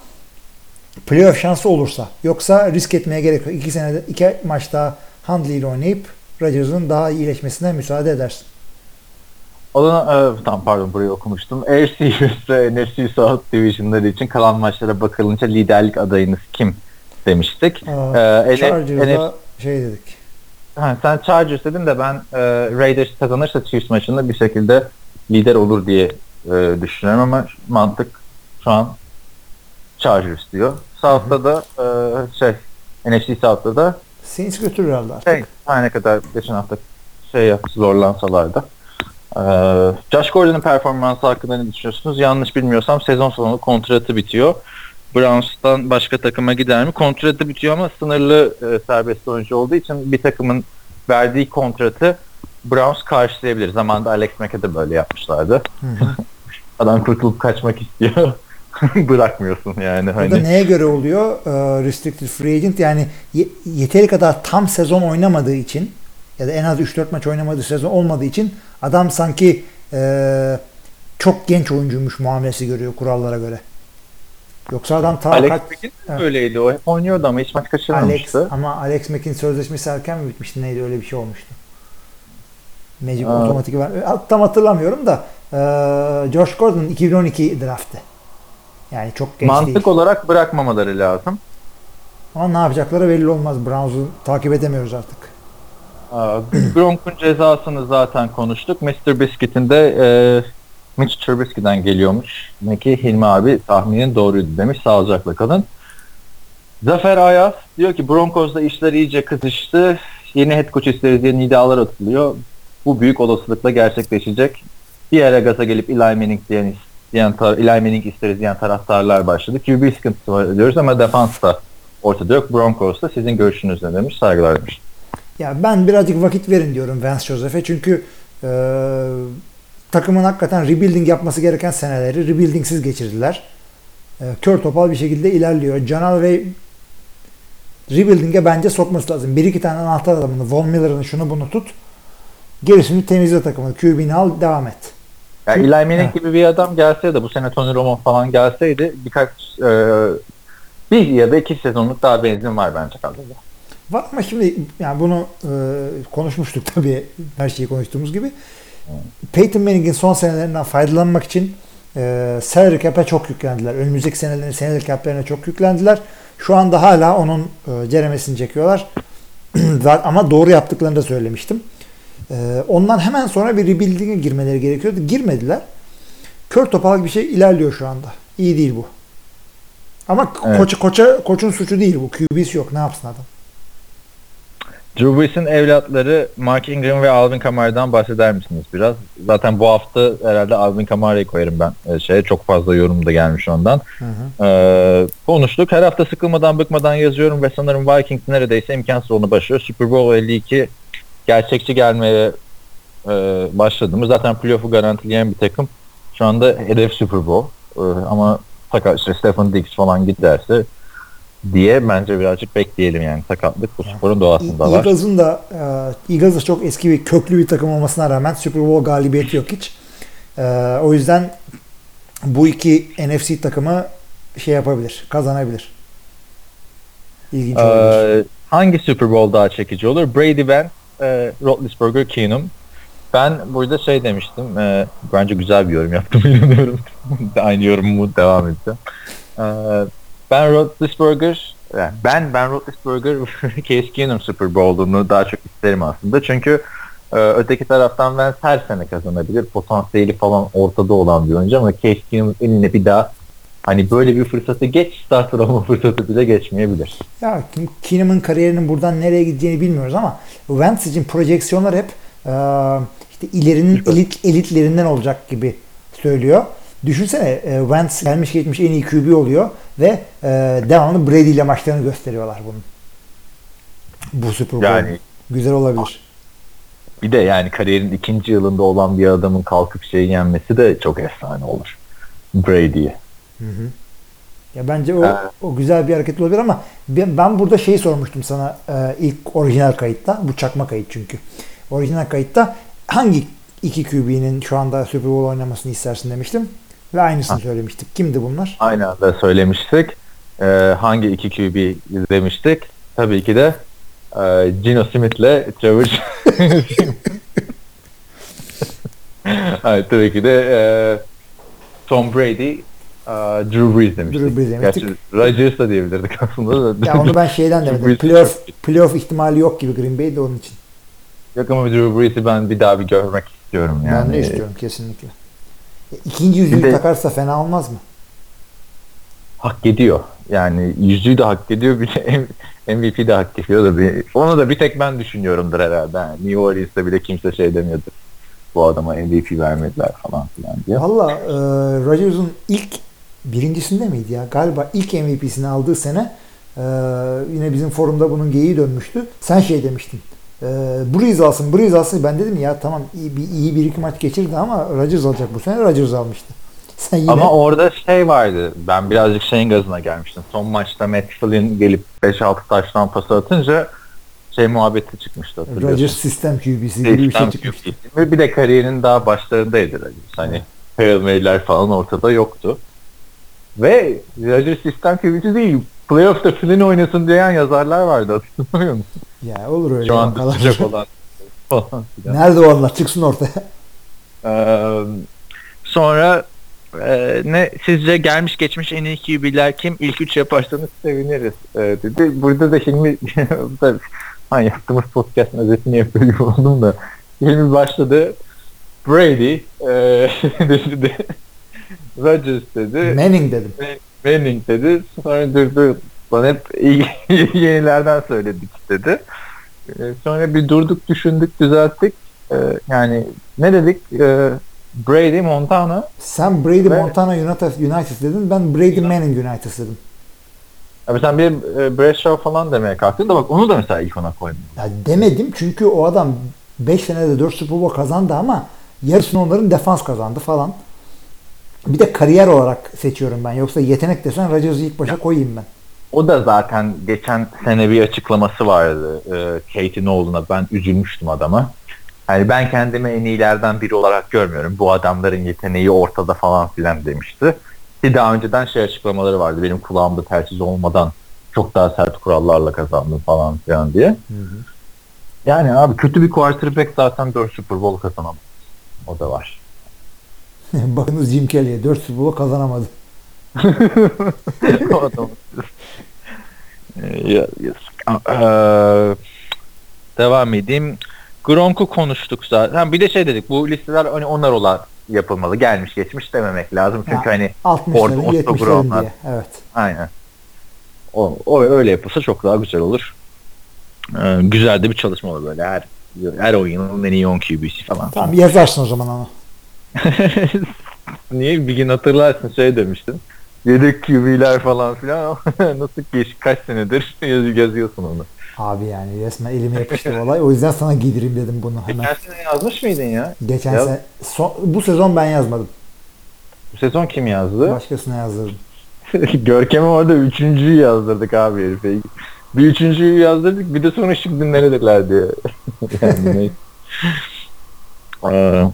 B: playoff şansı olursa. Yoksa risk etmeye gerek yok. İki senede iki maçta Handley ile oynayıp Rodgers'ın daha iyileşmesine müsaade edersin.
A: Da e, tam pardon burayı okumuştum. AFC ve NFC South Division'ları için kalan maçlara bakılınca liderlik adayınız kim demiştik.
B: Aa,
A: Ee,
B: Chargers'da şey dedik.
A: Ha, sen Chargers dedin de ben e, Raiders kazanırsa Chiefs maçında bir şekilde lider olur diye e, düşünüyorum ama mantık şu an Chargers diyor. South'ta da e, şey NFC South'ta da
B: Saints götürür herhalde artık.
A: şey, her ne kadar geçen hafta şey yaptı zorlansalar da. Ee, Josh Gordon'ın performansı hakkında ne düşünüyorsunuz? Yanlış bilmiyorsam sezon sonu kontratı bitiyor. Browns'tan başka takıma gider mi? Kontratı bitiyor ama sınırlı e, serbest oyuncu olduğu için bir takımın verdiği kontratı Browns karşılayabilir. Zamanında Alex Mack'e de böyle yapmışlardı. Adam kurtulup kaçmak istiyor. Bırakmıyorsun yani.
B: Burada
A: Hani.
B: neye göre oluyor? Ee, restricted free agent yani ye- yeteri kadar tam sezon oynamadığı için ya da en az 3-4 maç oynamadığı sezon olmadığı için adam sanki ee, çok genç oyuncuymuş muamelesi görüyor kurallara göre. Yoksa adam ta
A: Alex
B: kaç- Evet.
A: böyleydi. O hep oynuyordu ama hiç maç
B: Alex
A: kaçırmamıştı.
B: ama Alex Mack'in sözleşmesi erken mi bitmişti neydi öyle bir şey olmuştu. Mecbur otomatik ver. Tam hatırlamıyorum da ee, Josh Gordon 2012 draftı. Yani çok genç
A: Mantık
B: değil.
A: olarak bırakmamaları lazım.
B: Ama ne yapacakları belli olmaz. Browns'u takip edemiyoruz artık.
A: Gronk'un cezasını zaten konuştuk. Mr. Biscuit'in de e, Mitch Trubisky'den geliyormuş. Demek ki Hilmi abi tahminin doğruydu demiş. Sağlıcakla kalın. Zafer Ayaz diyor ki Broncos'da işler iyice kızıştı. Yeni head coach isteriz diye nidalar atılıyor. Bu büyük olasılıkla gerçekleşecek. Bir yere gaza gelip Eli Manning diyen, diyen tar- Eli Manning isteriz diyen taraftarlar başladı. QB sıkıntısı var diyoruz ama defans da ortada yok. Broncos'ta sizin görüşünüz ne demiş? Saygılar demiş.
B: Ya ben birazcık vakit verin diyorum Vance Joseph'e çünkü e, takımın hakikaten rebuilding yapması gereken seneleri rebuildingsiz geçirdiler. E, kör topal bir şekilde ilerliyor. Canal ve rebuilding'e bence sokması lazım. Bir iki tane anahtar adamını, Von Miller'ını şunu bunu tut. Gerisini temizle takımı. QB'ni al devam et.
A: Ya
B: Çünkü-
A: Eli Manning gibi bir adam gelseydi bu sene Tony Romo falan gelseydi birkaç e, bir ya da iki sezonluk daha benzin var bence kadroda.
B: Var ama şimdi yani bunu e, konuşmuştuk tabii her şeyi konuştuğumuz gibi. Peyton Manning'in son senelerinden faydalanmak için e, salary cap'e çok yüklendiler. Önümüzdeki senelerin salary cap'lerine çok yüklendiler. Şu anda hala onun e, ceremesini çekiyorlar. Ama doğru yaptıklarını da söylemiştim. E, ondan hemen sonra bir rebuilding'e girmeleri gerekiyordu. Girmediler. Kör topal bir şey ilerliyor şu anda. İyi değil bu. Ama
A: Evet.
B: koça, koça, koçun suçu değil bu. QB'si yok. Ne yapsın adam?
A: Drew Brees'in evlatları Mark Ingram ve Alvin Kamara'dan bahseder misiniz biraz? Zaten bu hafta herhalde Alvin Kamara'yı koyarım ben e, şeye. Çok fazla yorum da gelmiş ondan.
B: Hı hı.
A: Ee, konuştuk. Her hafta sıkılmadan bıkmadan yazıyorum ve sanırım Vikings neredeyse imkansız onu başlıyor. Super Bowl 52 gerçekçi gelmeye e, başladığımız zaten playoff'u garantileyen bir takım. Şu anda hedef Super Bowl. Ee, ama fakat işte Stephen Diggs falan giderse diye bence birazcık bekleyelim yani sakatlık bu sporun doğasında var.
B: Eagles'ın da e, Eagles da çok eski bir köklü bir takım olmasına rağmen Super Bowl galibiyeti yok hiç. E, o yüzden bu iki NFC takımı şey yapabilir, kazanabilir. İlginç olabilir.
A: Ee, hangi Super Bowl daha çekici olur? Brady ben, e, Roethlisberger, Keenum. Ben burada şey demiştim. e, bence güzel bir yorum yaptım inanıyorum. Aynı yorumumu devam edeceğim. Ee, ben Roethlisberger yani ben ben Roethlisberger Case Keenum Super Bowl'unu daha çok isterim aslında. Çünkü e, öteki taraftan Vance her sene kazanabilir. Potansiyeli falan ortada olan bir oyuncu ama Case Keenum eline bir daha hani böyle bir fırsatı geç starter olma fırsatı bile geçmeyebilir.
B: Ya Keenum'un kariyerinin buradan nereye gideceğini bilmiyoruz ama Wentz için projeksiyonlar hep e, işte ilerinin elit elitlerinden olacak gibi söylüyor. Düşünsene e, Wentz gelmiş geçmiş en iyi QB oluyor ve e, devamlı Brady ile maçlarını gösteriyorlar bunun. Bu Super Bowl.
A: Yani
B: Güzel olabilir.
A: bir de yani kariyerin ikinci yılında olan bir adamın kalkıp şey yenmesi de çok efsane olur. Brady'ye.
B: Hı hı. Ya bence o, o güzel bir hareket olabilir ama ben, ben burada şeyi sormuştum sana e, ilk orijinal kayıtta. Bu çakma kayıt çünkü. Orijinal kayıtta hangi iki QB'nin şu anda Super Bowl oynamasını istersin demiştim. Ve aynısını
A: Ha.
B: söylemiştik. Kimdi bunlar?
A: Aynı anda söylemiştik. Ee, hangi iki QB izlemiştik? Tabii ki de e, Gino Smith'le Trevor evet, tabii ki de e, Tom Brady, e, Drew Brees demiştik.
B: Drew Brees demiştik.
A: Gerçi Rodgers da diyebilirdik aslında da.
B: Ya onu ben şeyden demedim. Playoff, playoff ihtimali yok gibi Green Bay'de onun için.
A: Yok ama Drew Brees'i ben bir daha bir görmek istiyorum yani.
B: ben de istiyorum kesinlikle. İkinci yüzüğü
A: de-
B: takarsa fena olmaz mı?
A: hak ediyor. Yani yüzüğü de hak ediyor bir de MVP de hak ediyor da bir, onu da bir tek ben düşünüyorumdur herhalde. Yani New Orleans'ta bile kimse şey demiyordur. Bu adama MVP vermediler falan filan diye.
B: Valla e, Rodgers'ın ilk birincisinde miydi ya? Galiba ilk MVP'sini aldığı sene e, yine bizim forumda bunun geyiği dönmüştü. Sen şey demiştin. E, Breeze alsın, Breeze alsın. Ben dedim ya tamam iyi bir, iyi bir iki maç geçirdi ama Rodgers alacak bu sene. Rodgers almıştı. Sen yine
A: Ama orada şey vardı. Ben birazcık şeyin gazına gelmiştim. Son maçta Matt Flynn gelip 5-6 taştan pası atınca şey muhabbeti çıkmıştı hatırlıyorsun.
B: Rodgers sistem QB'si gibi bir şey çıkmıştı.
A: QB. Ve bir de kariyerinin daha başlarındaydı Rodgers. Hani Hail Mary'ler falan ortada yoktu. Ve Rodgers sistem QB'si değil. Playoff'ta Flynn oynasın diyen yazarlar vardı hatırlamıyor musun?
B: Ya olur öyle.
A: Şu an
B: vakalar.
A: düşecek olan falan.
B: Nerede o onlar? Çıksın ortaya.
A: Ee, sonra e, ne sizce gelmiş geçmiş en iyi QB'ler kim? İlk üç yaparsanız seviniriz e, dedi. Burada da Hilmi da, ha, yaptığımız podcast'ın özetini yapıyor oldum da Hilmi başladı. Brady e, dedi. Rodgers dedi.
B: Manning dedim.
A: Manning dedi. Sonra durdu. Bana hep yenilerden söyledik dedi. Ee, sonra bir durduk, düşündük, düzelttik. Ee, yani ne dedik? Ee, Brady, Montana.
B: Sen Brady, Ve... Montana United, United dedin. Ben Brady, Manning United dedim.
A: Abi sen bir e, Bradshaw falan demeye kalktın da bak onu da mesela ilk ona koydun.
B: Ya demedim çünkü o adam 5 senede 4 Super Bowl kazandı ama yarısını onların defans kazandı falan. Bir de kariyer olarak seçiyorum ben. Yoksa yetenek desen Rodgers'ı ilk başa koyayım ben.
A: O da zaten geçen sene bir açıklaması vardı. E, Katie Nolan'a ben üzülmüştüm adama. Hani ben kendimi en iyilerden biri olarak görmüyorum. Bu adamların yeteneği ortada falan filan demişti. Ki daha önceden şey açıklamaları vardı. Benim kulağımda telsiz olmadan çok daha sert kurallarla kazandım falan filan diye. Hı hı. Yani abi kötü bir quarterback zaten 4 Super Bowl kazanamaz. O da var.
B: Bakınız Jim Kelly'e 4 Super Bowl kazanamadı. o adam.
A: Ee, ee, devam edeyim. Gronk'u konuştuk zaten. Bir de şey dedik bu listeler hani onlar olan yapılmalı. Gelmiş geçmiş dememek lazım. Çünkü yani, hani
B: Ford, Otto Gronk. Evet.
A: Aynen. O, o öyle yapılsa çok daha güzel olur. Ee, güzel de bir çalışma olur böyle her her oyunun en iyi 10 QB'si falan.
B: Tamam yazarsın o zaman onu.
A: Niye bir gün hatırlarsın şey demiştin. Yedek QB'ler falan filan nasıl geç kaç senedir yazıyorsun onu.
B: Abi yani resmen elime yapıştı olay. O yüzden sana giydireyim dedim bunu hemen.
A: Geçen sene yazmış mıydın ya?
B: Geçen sene. So, bu sezon ben yazmadım.
A: Bu sezon kim yazdı?
B: Başkasına yazdırdım.
A: Görkem'e orada üçüncüyü yazdırdık abi herife. Bir üçüncüyü yazdırdık bir de sonra şimdi neredeler diye. yani ee,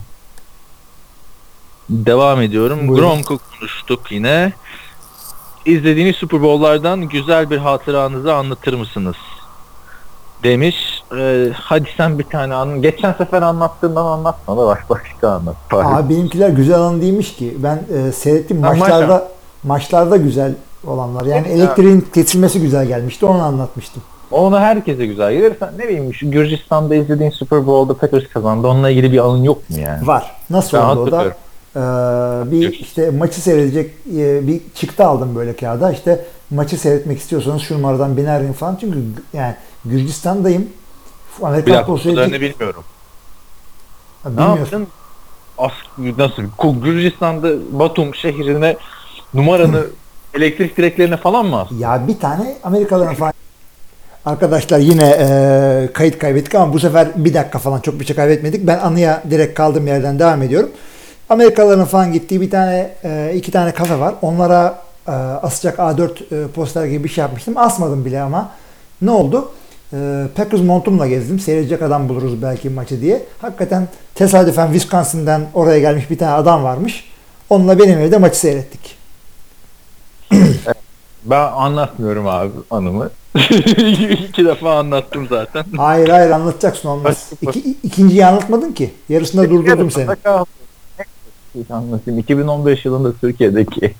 A: devam ediyorum. Gronk'u konuştuk yine. İzlediğiniz Super Bowl'lardan güzel bir hatıranızı anlatır mısınız? demiş. Ee, hadi sen bir tane anlat. Geçen sefer anlattığından anlatma da baş başka anlat.
B: Abi benimkiler güzel anı değilmiş ki. Ben e, seyrettim maçlarda maçta. maçlarda güzel olanlar. Yani evet, elektriğin ya. kesilmesi güzel gelmişti. Onu anlatmıştım.
A: Onu herkese güzel gelir. Sen ne bileyim şu Gürcistan'da izlediğin Super Bowl'da Packers kazandı. Onunla ilgili bir anın yok mu yani?
B: Var. Nasıl ben oldu o da? Ee, bir işte maçı seyredecek e, bir çıktı aldım böyle kağıda. İşte maçı seyretmek istiyorsanız şu numaradan arayın falan. Çünkü yani Gürcistan'dayım.
A: Amerikan bir dakika bilmiyorum. Ha, ne yaptın? As nasıl? Gürcistan'da Batum şehrine numaranı elektrik direklerine falan mı astın?
B: Ya bir tane Amerikalıların falan Arkadaşlar yine e, kayıt kaybettik ama bu sefer bir dakika falan çok bir şey kaybetmedik. Ben anıya direkt kaldığım yerden devam ediyorum. Amerikalıların falan gittiği bir tane e, iki tane kafe var. Onlara e, asacak A4 e, poster gibi bir şey yapmıştım. Asmadım bile ama. Ne oldu? Packers montumla gezdim. Seyredecek adam buluruz belki maçı diye. Hakikaten tesadüfen Wisconsin'den oraya gelmiş bir tane adam varmış. Onunla benim evde maçı seyrettik.
A: ben anlatmıyorum abi anımı. İki defa anlattım zaten.
B: Hayır hayır anlatacaksın olmaz. İki, ikinciyi anlatmadın ki. Yarısında durdurdum seni
A: anlatayım. 2015 yılında Türkiye'deki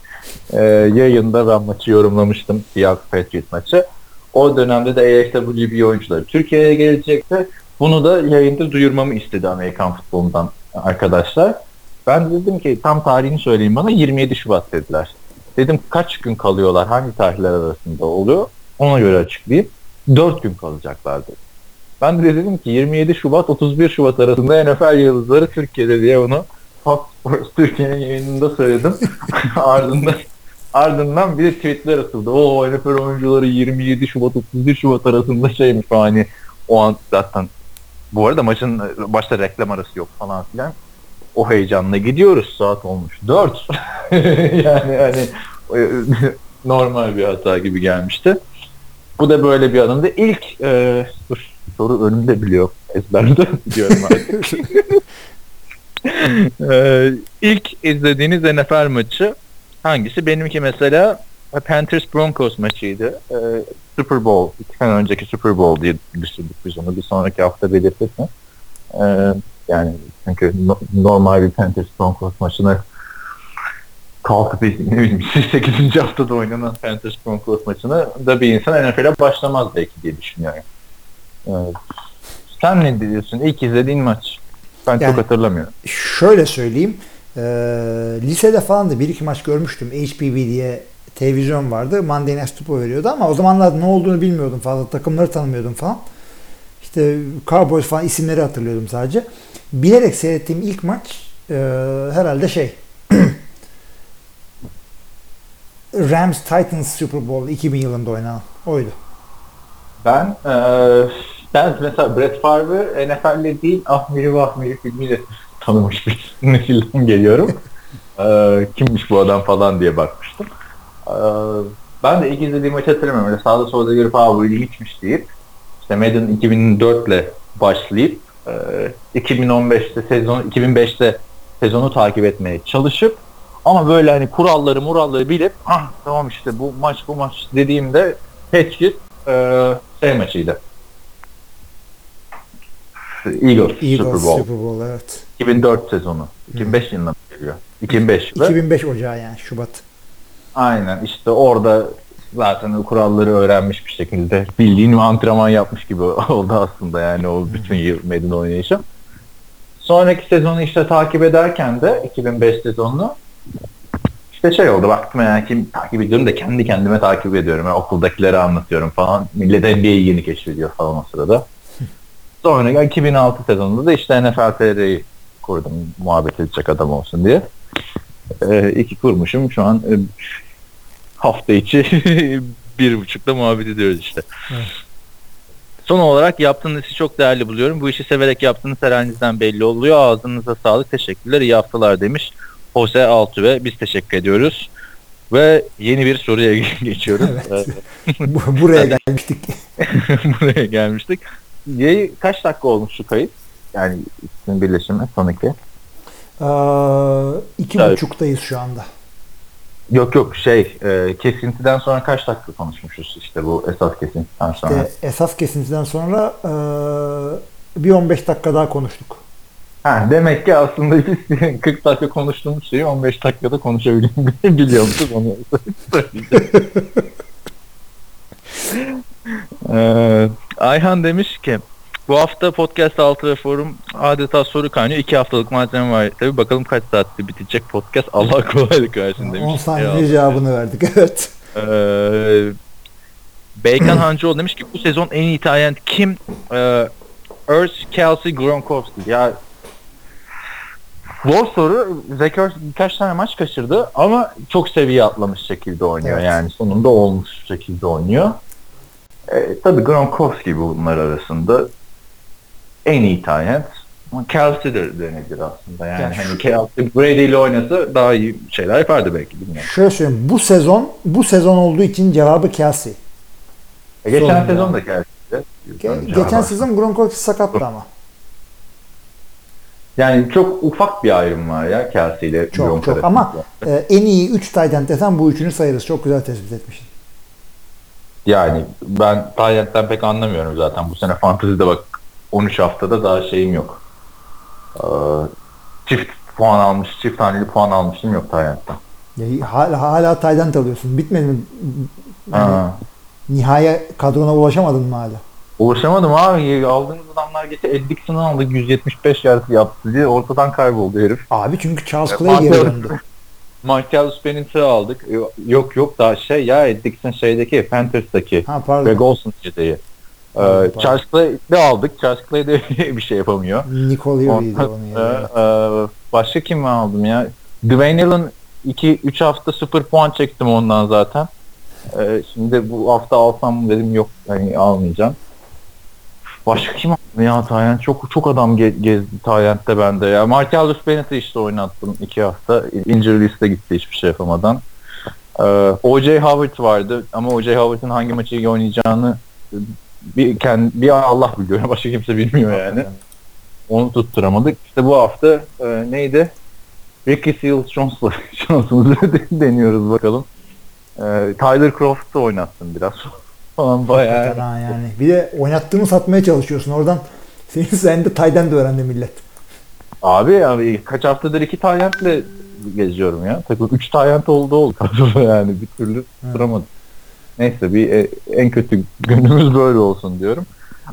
A: e, yayında ben maçı yorumlamıştım. Seahawks Patriots maçı. O dönemde de AFWB oyuncuları Türkiye'ye gelecekti. Bunu da yayında duyurmamı istedi Amerikan futbolundan arkadaşlar. Ben dedim ki tam tarihini söyleyin bana 27 Şubat dediler. Dedim kaç gün kalıyorlar hangi tarihler arasında oluyor ona göre açıklayayım. 4 gün kalacaklar dedim. Ben de dedim ki 27 Şubat 31 Şubat arasında NFL yıldızları Türkiye'de diye onu Fox Sports Türkiye'nin yayınında söyledim. ardından ardından bir de tweetler atıldı. O NFL oyuncuları 27 Şubat 31 Şubat arasında şeymiş hani o an zaten bu arada maçın başta reklam arası yok falan filan. O heyecanla gidiyoruz. Saat olmuş 4. yani hani normal bir hata gibi gelmişti. Bu da böyle bir anımdı. İlk e, dur soru önümde biliyor ezberde biliyorum artık. Ee, ilk izlediğiniz NFL maçı hangisi? Benimki mesela Panthers Broncos maçıydı. Ee, Super Bowl, iki sene önceki Super Bowl diye düşündük biz onu. Bir sonraki hafta belirtirsin. Ee, yani çünkü no, normal bir Panthers Broncos maçına kalkıp ne bileyim 8. haftada oynanan Panthers Broncos maçına da bir insan NFL'e başlamaz belki diye düşünüyorum. Ee, sen ne diyorsun? İlk izlediğin maç? Ben yani, çok hatırlamıyorum.
B: Şöyle söyleyeyim. E, lisede falan da bir iki maç görmüştüm. HPV diye televizyon vardı. Monday Night Football veriyordu ama o zamanlar ne olduğunu bilmiyordum fazla. Takımları tanımıyordum falan. İşte Cowboys falan isimleri hatırlıyordum sadece. Bilerek seyrettiğim ilk maç e, herhalde şey Rams Titans Super Bowl 2000 yılında oynanan oydu.
A: Ben eee ben mesela Brett Favre NFL'le değil Ahmiri Vahmiri filmiyle tanımış bir nesilden geliyorum. Eee, kimmiş bu adam falan diye bakmıştım. Eee, ben de ilk izlediğim maçı hatırlamıyorum. Öyle sağda solda görüp ha bu ilginçmiş deyip işte Madden 2004 ile başlayıp eee 2015'te sezon 2005'te sezonu takip etmeye çalışıp ama böyle hani kuralları muralları bilip ah tamam işte bu maç bu maç dediğimde Patriot eee şey maçıydı. Eagles,
B: Eagles
A: Super Bowl.
B: Super Bowl evet.
A: 2004 sezonu. 2005 yılında mı geliyor? 2005 ve
B: 2005 Ocağı yani Şubat.
A: aynen işte orada zaten kuralları öğrenmiş bir şekilde bildiğin antrenman yapmış gibi oldu aslında yani o bütün yıl Madden oynayışı. Sonraki sezonu işte takip ederken de 2005 sezonunu işte şey oldu baktım yani kim takip ediyorum da kendi kendime takip ediyorum. Yani okuldakileri anlatıyorum falan. Millet NBA'yi yeni keşfediyor falan o sırada. Sonra 2006 sezonunda da işte NFL TR'yi kurdum muhabbet edecek adam olsun diye. Ee, iki kurmuşum şu an e, hafta içi bir buçukta muhabbet ediyoruz işte.
B: Evet.
A: Son olarak yaptığınız işi çok değerli buluyorum. Bu işi severek yaptığınız her halinizden belli oluyor. Ağzınıza sağlık. Teşekkürler. İyi haftalar demiş. Jose Altuve. Biz teşekkür ediyoruz. Ve yeni bir soruya geçiyoruz.
B: Evet. Bu- Buraya gelmiştik.
A: Buraya gelmiştik. Yayı kaç dakika olmuş şu kayıt? Yani ikisinin birleşimi son iki.
B: Ee, iki
A: Evet.
B: buçuktayız şu anda.
A: Yok yok şey e, kesintiden sonra kaç dakika konuşmuşuz işte bu esas kesintiden sonra.
B: İşte esas kesintiden sonra ee, bir 15 dakika daha konuştuk.
A: Ha, demek ki aslında biz 40 dakika konuştuğumuz şeyi 15 dakikada konuşabiliyormuşuz onu söyleyeceğim. Ee, Ayhan demiş ki bu hafta podcast altı ve forum adeta soru kaynıyor. İki haftalık malzeme var. Tabii bakalım kaç saatte bitecek podcast. Allah kolaylık versin demiş.
B: 10 saniye cevabını verdik. Evet.
A: Ee, Beykan Hancıoğlu demiş ki bu sezon en iyi talent kim? Ee, Urs, Kelsey, Gronkowski. Ya Zor soru. Zach Ertz birkaç tane maç kaçırdı ama çok seviye atlamış şekilde oynuyor.
B: Evet.
A: Yani sonunda olmuş şekilde oynuyor. Ee, tabii Gronkowski bunlar arasında en iyi. Ama Kelsey de denebilir aslında. Yani
B: Yani
A: hani Kelsey Brady ile oynasa daha iyi şeyler yapardı belki bilmiyorum.
B: Şöyle söyleyeyim. Bu sezon bu sezon olduğu için cevabı Kelsey.
A: E, geçen
B: Sorun
A: sezon da Kelsey'di.
B: Ge- geçen sezon Gronkowski sakattı ama.
A: Yani çok ufak bir ayrım var ya Kelsey ile
B: Çok
A: Gronk
B: çok
A: arasında.
B: ama e, en iyi 3 tight end desen bu üçünü sayarız. Çok güzel tespit etmişsin.
A: Yani ben Tayland'den pek anlamıyorum zaten. Bu sene Fantasy'de bak 13 haftada daha şeyim yok. Ee, çift puan almış, çift taneli puan almışım yok Tayland'dan.
B: Ya, hala, hala end alıyorsun. Bitmedi mi?
A: Ha.
B: Nihaya kadrona ulaşamadın mı hala?
A: Ulaşamadım abi. Aldığımız adamlar geçti. Ed Dixon'ı aldık 175 yard yaptı diye ortadan kayboldu herif.
B: Abi çünkü Charles Clay geri döndü.
A: Marcellus Bennett'i aldık. Yok yok daha şey ya Dixon şeydeki Panthers'taki
B: Ha pardon.
A: Greg Olson yedeği. Ee. Charles Clay'i aldık. Charles Clay de bir şey yapamıyor.
B: Nicole Yuri'ydi onun yerine.
A: e, başka kim aldım ya? Dwayne Allen 2-3 hafta 0 puan çektim ondan zaten. E, şimdi bu hafta alsam dedim yok hani almayacağım. Başka kim aldım ya Tayyent? Çok çok adam ge- gezdi Tayyent'te bende ya. Marcellus Bennett'i işte oynattım 2 hafta. Injury liste gitti hiçbir şey yapamadan. E, O.J. Howard vardı ama O.J. Howard'ın hangi maçı iyi oynayacağını bir, kendi, bir Allah biliyor. Başka kimse bilmiyor yani. Onu tutturamadık. İşte bu hafta e, neydi? Ricky Seals Jones'la şansımızı deniyoruz bakalım. E, Tyler Croft'u oynattım biraz falan bayağı.
B: Hakikaten ha yani. Bir de oynattığını satmaya çalışıyorsun. Oradan senin sayende tight end öğrendi millet.
A: Abi abi kaç haftadır iki Tayland'le geziyorum ya. Takım 3 Tayland oldu oldu kadroda yani bir türlü tutturamadım. Neyse bir e, en kötü günümüz böyle olsun diyorum.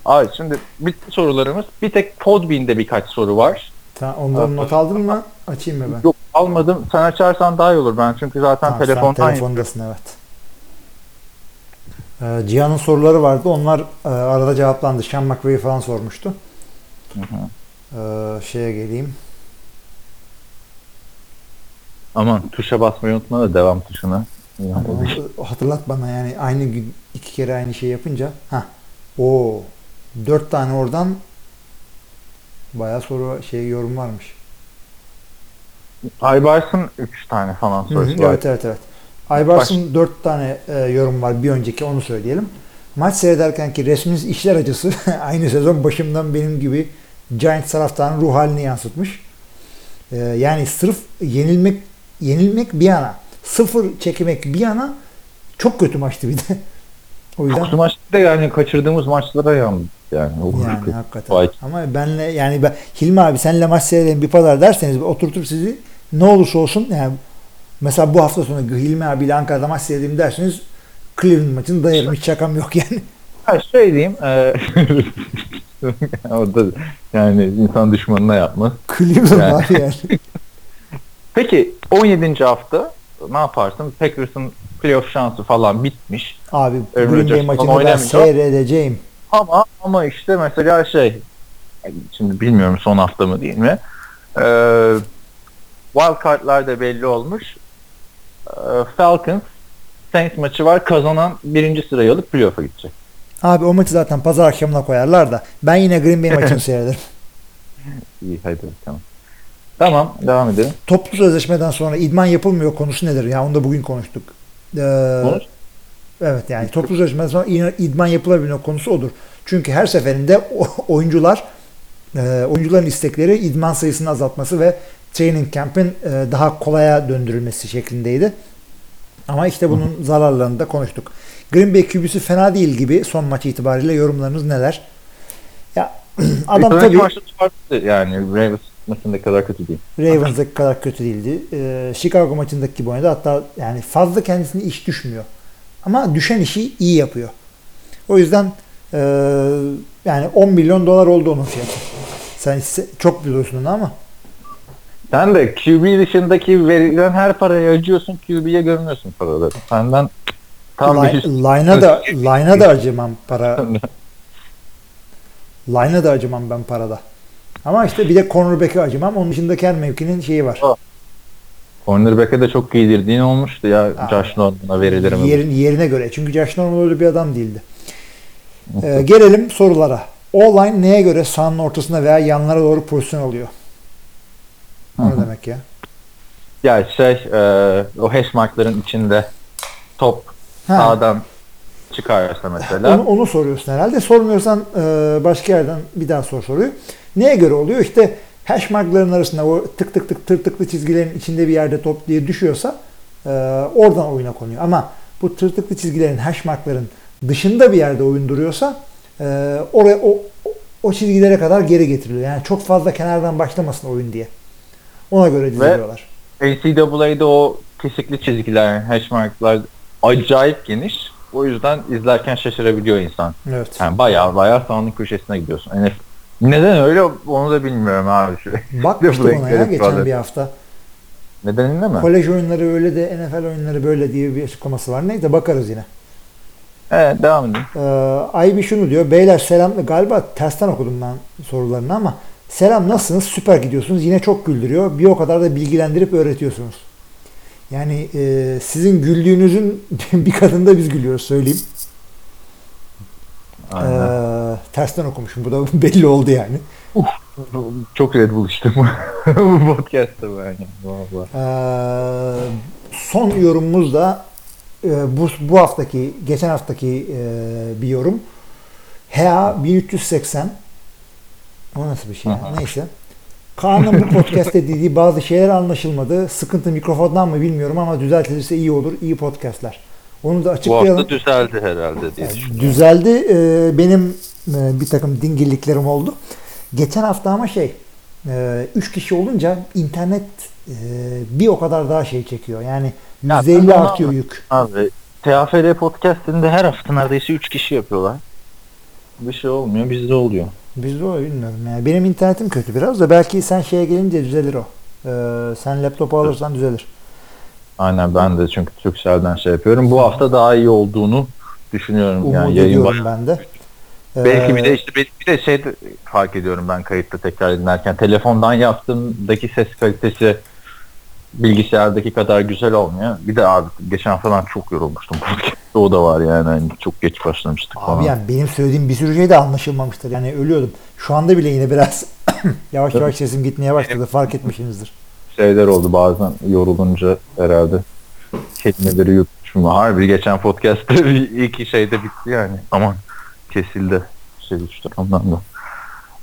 A: Abi şimdi bitti sorularımız. Bir tek Podbean'de birkaç soru var.
B: Sen onların
A: Evet.
B: not aldın mı? Açayım mı ben?
A: Yok almadım. Sen açarsan daha iyi olur ben çünkü zaten
B: Tamam, sen
A: telefondan
B: telefondasın evet. Ee, Cihan'ın soruları vardı. Onlar e, arada cevaplandı. Sean McVay falan sormuştu.
A: Hı hı.
B: Ee, şeye geleyim.
A: Aman tuşa basmayı unutma da devam tuşuna.
B: Hatırlat bana yani aynı gün iki kere aynı şey yapınca. Ha. O dört tane oradan bayağı soru şey yorum varmış.
A: Aybars'ın 3 tane falan sorusu var.
B: evet evet evet. Aybars'ın dört tane e, yorum var. Bir önceki onu söyleyelim. Maç seyrederken ki resminiz işler acısı aynı sezon başımdan benim gibi Giants taraftarının ruh halini yansıtmış. E, yani sırf yenilmek yenilmek bir yana sıfır çekmek bir yana çok kötü maçtı bir de. O yüzden
A: Çok maçta da yani kaçırdığımız maçlara yan yani.
B: yani
A: kötü.
B: hakikaten.
A: Vay.
B: Ama benle yani ben Hilmi abi senle maç seyredelim bir pazar derseniz oturtup sizi ne olursa olsun yani mesela bu hafta sonu Hilmi abiyle Ankara'da maç seyredeyim derseniz Cleveland maçını dayarım hiç şakam yok yani.
A: Ha, şey diyeyim. E, orada yani insan düşmanına yapmaz.
B: Cleveland
A: Yani.
B: abi yani.
A: Peki 17. hafta ne yaparsın? Packers'ın playoff şansı falan bitmiş.
B: Abi Green Bay maçını ben seyredeceğim.
A: Ama ama işte mesela şey şimdi bilmiyorum son hafta mı değil mi? Ee, wild card'lar da belli olmuş. Ee, Falcons Saints maçı var. Kazanan birinci sırayı alıp playoff'a gidecek.
B: Abi o maçı zaten pazar akşamına koyarlar da ben yine Green Bay maçını seyrederim.
A: İyi hadi bakalım. Tamam devam edelim.
B: Toplu sözleşmeden sonra idman yapılmıyor konusu nedir? Ya onu da bugün konuştuk. Ee,
A: Konuş.
B: Evet yani toplu sözleşmeden sonra id- idman yapılabiliyor konusu odur. Çünkü her seferinde oyuncular e, oyuncuların istekleri idman sayısını azaltması ve training camp'in e, daha kolaya döndürülmesi şeklindeydi. Ama işte bunun zararlarını da konuştuk. Green Bay QB'si fena değil gibi son maç itibariyle yorumlarınız neler? Ya adam
A: Sonraki
B: tabii
A: maçta farklı yani Ravens maçında kadar kötü değil.
B: Ravens'daki kadar kötü değildi. Ee, Chicago maçındaki gibi oynadı. Hatta yani fazla kendisine iş düşmüyor. Ama düşen işi iyi yapıyor. O yüzden ee, yani 10 milyon dolar oldu onun fiyatı. Sen çok biliyorsun onu ama
A: Sen de QB dışındaki verilen her paraya acıyorsun QB'ye görmüyorsun paraları. Senden tam bir
B: Line- line'a da line'a da acımam para. Line'a da acımam ben parada. Ama işte bir de cornerback'e acımam. Onun dışındaki her mevkinin şeyi var.
A: Cornerback'e de çok giydirdiğin olmuştu ya
B: Aa.
A: Josh Norman'a verilir mi?
B: Yerin, yerine göre. Çünkü Josh Norman öyle bir adam değildi. Ee, gelelim sorulara. O-line neye göre sahanın ortasına veya yanlara doğru pozisyon alıyor? O
A: Hı
B: ne
A: hı.
B: demek ya?
A: Ya şey e, o hash markların içinde top
B: Ha,
A: sağdan çıkarsa mesela.
B: onu, onu soruyorsun herhalde. Sormuyorsan e, başka yerden bir daha sor soruyu. Neye göre oluyor? İşte hash markların arasında o tık tık tık tırtıklı çizgilerin içinde bir yerde top diye düşüyorsa e, oradan oyuna konuyor. Ama bu tırtıklı çizgilerin hash markların dışında bir yerde oyun duruyorsa e, oraya o, o- o çizgilere kadar geri getiriliyor. Yani çok fazla kenardan başlamasın oyun diye. Ona göre diziliyorlar.
A: NCAA'de o kesikli çizgiler, hash marklar acayip geniş. O yüzden izlerken şaşırabiliyor insan.
B: Evet.
A: Yani bayağı bayağı sahanın köşesine gidiyorsun. Yani neden öyle onu da bilmiyorum abi.
B: Bakmıştım ona ya geçen
A: falan.
B: bir hafta.
A: Nedeninde mi?
B: Kolej oyunları öyle de NFL oyunları böyle diye bir açıklaması var. Neyse bakarız yine.
A: Evet devam edin.
B: Ee, Aybi şunu diyor. Beyler selam. Galiba tersten okudum ben sorularını ama selam nasılsınız? Süper gidiyorsunuz. Yine çok güldürüyor. Bir o kadar da bilgilendirip öğretiyorsunuz. Yani e, sizin güldüğünüzün bir kadında biz gülüyoruz söyleyeyim.
A: Aynen.
B: Ee, tersten okumuşum. Bu da belli oldu yani.
A: Çok Red Bull içtim bu podcast'ta. Valla.
B: Ee, son yorumumuz da e, bu, bu haftaki, geçen haftaki e, bir yorum. HA 1380 o nasıl bir şey? ya? Neyse. Kaan'ın bu podcast'te dediği bazı şeyler anlaşılmadı. Sıkıntı mikrofondan mı bilmiyorum ama düzeltilirse iyi olur. İyi podcast'ler. Onu da
A: Bu
B: açıklayalım.
A: hafta düzeldi herhalde diye
B: Yani düzeldi. Ee, benim e, bir takım dingilliklerim oldu. Geçen hafta ama şey, e, üç kişi olunca internet e, bir o kadar daha şey çekiyor. Yani
A: Ya
B: %50
A: tamam
B: artıyor yük.
A: Abi TAFR podcast'inde her hafta neredeyse 3 kişi yapıyorlar. Bir şey olmuyor bizde oluyor.
B: Bizde o bilmiyorum yani. Benim internetim kötü biraz da belki sen şeye gelince düzelir o. Ee, sen laptopu alırsan düzelir.
A: Aynen ben de çünkü Turkcell'den şey yapıyorum. Bu hafta daha iyi olduğunu düşünüyorum.
B: Umut
A: yani yayın
B: ediyorum ben de.
A: Belki bir
B: Ee,
A: de işte bir, bir de şey de fark ediyorum ben kayıtta tekrar dinlerken telefondan yaptığımdaki ses kalitesi bilgisayardaki kadar güzel olmuyor. Bir de abi geçen hafta ben çok yorulmuştum. o da var yani hani çok geç başlamıştık falan.
B: Abi yani benim söylediğim bir sürü şey de anlaşılmamıştır. Yani ölüyordum. Şu anda bile yine biraz yavaş yavaş sesim gitmeye başladı. Fark etmişsinizdir.
A: Şeyler oldu bazen yorulunca herhalde kelimeleri yutmuşum. Harbi geçen podcast'ta bir iki şeyde bitti yani. Aman kesildi. Şey işte ondan da.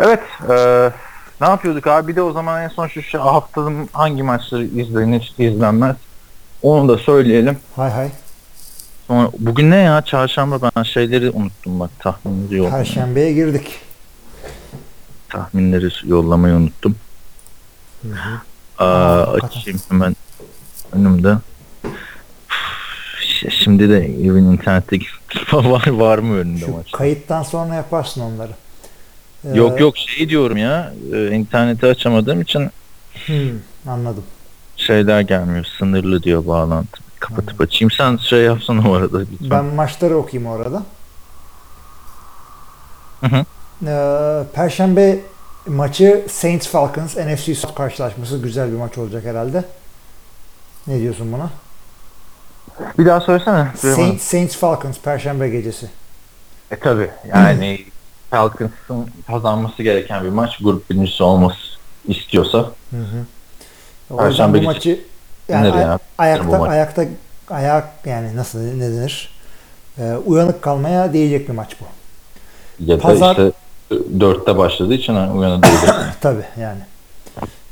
A: Evet. eee, ne yapıyorduk abi? Bir de o zaman en son şu şey, haftanın hangi maçları izlenir, izlenmez. Onu da söyleyelim.
B: Hay hay.
A: Sonra, bugün ne ya? Çarşamba ben şeyleri unuttum bak. Tahminleri yollamayı.
B: Perşembeye girdik.
A: Tahminleri yollamayı unuttum.
B: Hı hı.
A: Aa, açayım hemen önümde. Üf, Şimdi de evin internetteki var var mı önünde
B: Şu
A: maç?
B: kayıttan sonra yaparsın onları. Ee,
A: Yok yok şey diyorum ya e, interneti açamadığım için
B: hmm, anladım.
A: şeyler gelmiyor sınırlı diyor bağlantı. Kapatıp açayım sen şey yapsana o arada lütfen.
B: Ben maçları okuyayım orada.
A: Hı hı.
B: Ee, Perşembe maçı Saints Falcons NFC South karşılaşması güzel bir maç olacak herhalde. Ne diyorsun buna?
A: Bir daha söylesene.
B: Saints, Saints Falcons Perşembe gecesi.
A: E tabi yani Falcons'ın kazanması gereken bir maç grup birincisi olması istiyorsa
B: Hı hı. O
A: Perşembe
B: bu maçı yani ay-
A: ya,
B: ayakta
A: maç.
B: ayakta ayak yani nasıl ne denir? Ee, uyanık kalmaya değecek bir maç bu.
A: ya
B: Pazar-
A: işte dörtte başladığı için uyanabilir.
B: Tabii yani.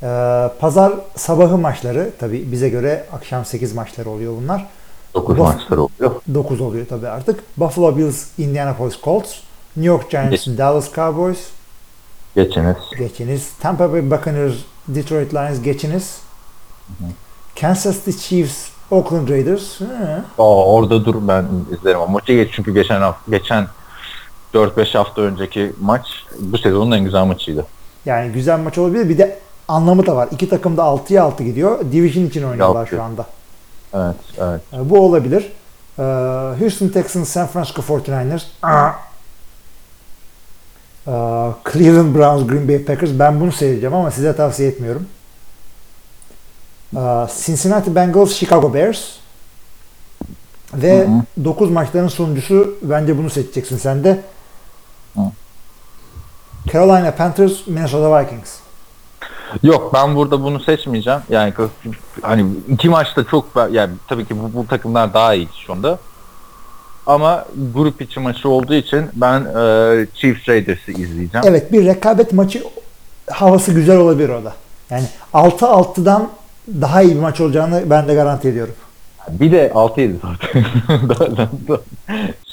B: Ee, pazar sabahı maçları tabii bize göre akşam 8 maçları oluyor bunlar.
A: 9
B: Bu-
A: maçları oluyor.
B: 9 oluyor tabii artık. Buffalo Bills, Indianapolis Colts, New York Giants, Dallas Cowboys,
A: Geçiniz.
B: geçiniz. Tampa Bay Buccaneers, Detroit Lions geçiniz. Kansas City Chiefs, Oakland Raiders. Hı.
A: Aa, orada dur ben izlerim. O maçı geç çünkü geçen hafta, geçen 4-5 hafta önceki maç bu sezonun en güzel maçıydı.
B: Yani güzel maç olabilir. Bir de anlamı da var. İki takım da 6'ya 6 gidiyor. Division için oynuyorlar şu anda.
A: Evet, evet.
B: Ee, Bu olabilir. Ee, Houston Texans, San Francisco 49ers. Aa. Ee, Cleveland Browns, Green Bay Packers. Ben bunu seyredeceğim ama size tavsiye etmiyorum. Ee, Cincinnati Bengals, Chicago Bears. Ve
A: Hı hı.
B: 9 maçların sonuncusu bence bunu seçeceksin sen de.
A: Hı.
B: Carolina Panthers, Minnesota Vikings.
A: Yok ben burada bunu seçmeyeceğim. Yani hani iki maçta çok yani tabii ki bu, bu takımlar daha iyi şu anda. Ama grup içi maçı olduğu için ben e, Chiefs Raiders'ı izleyeceğim.
B: Evet bir rekabet maçı havası güzel olabilir o da. Yani 6-6'dan daha iyi bir maç olacağını ben de garanti ediyorum.
A: Bir de 6-7 zaten.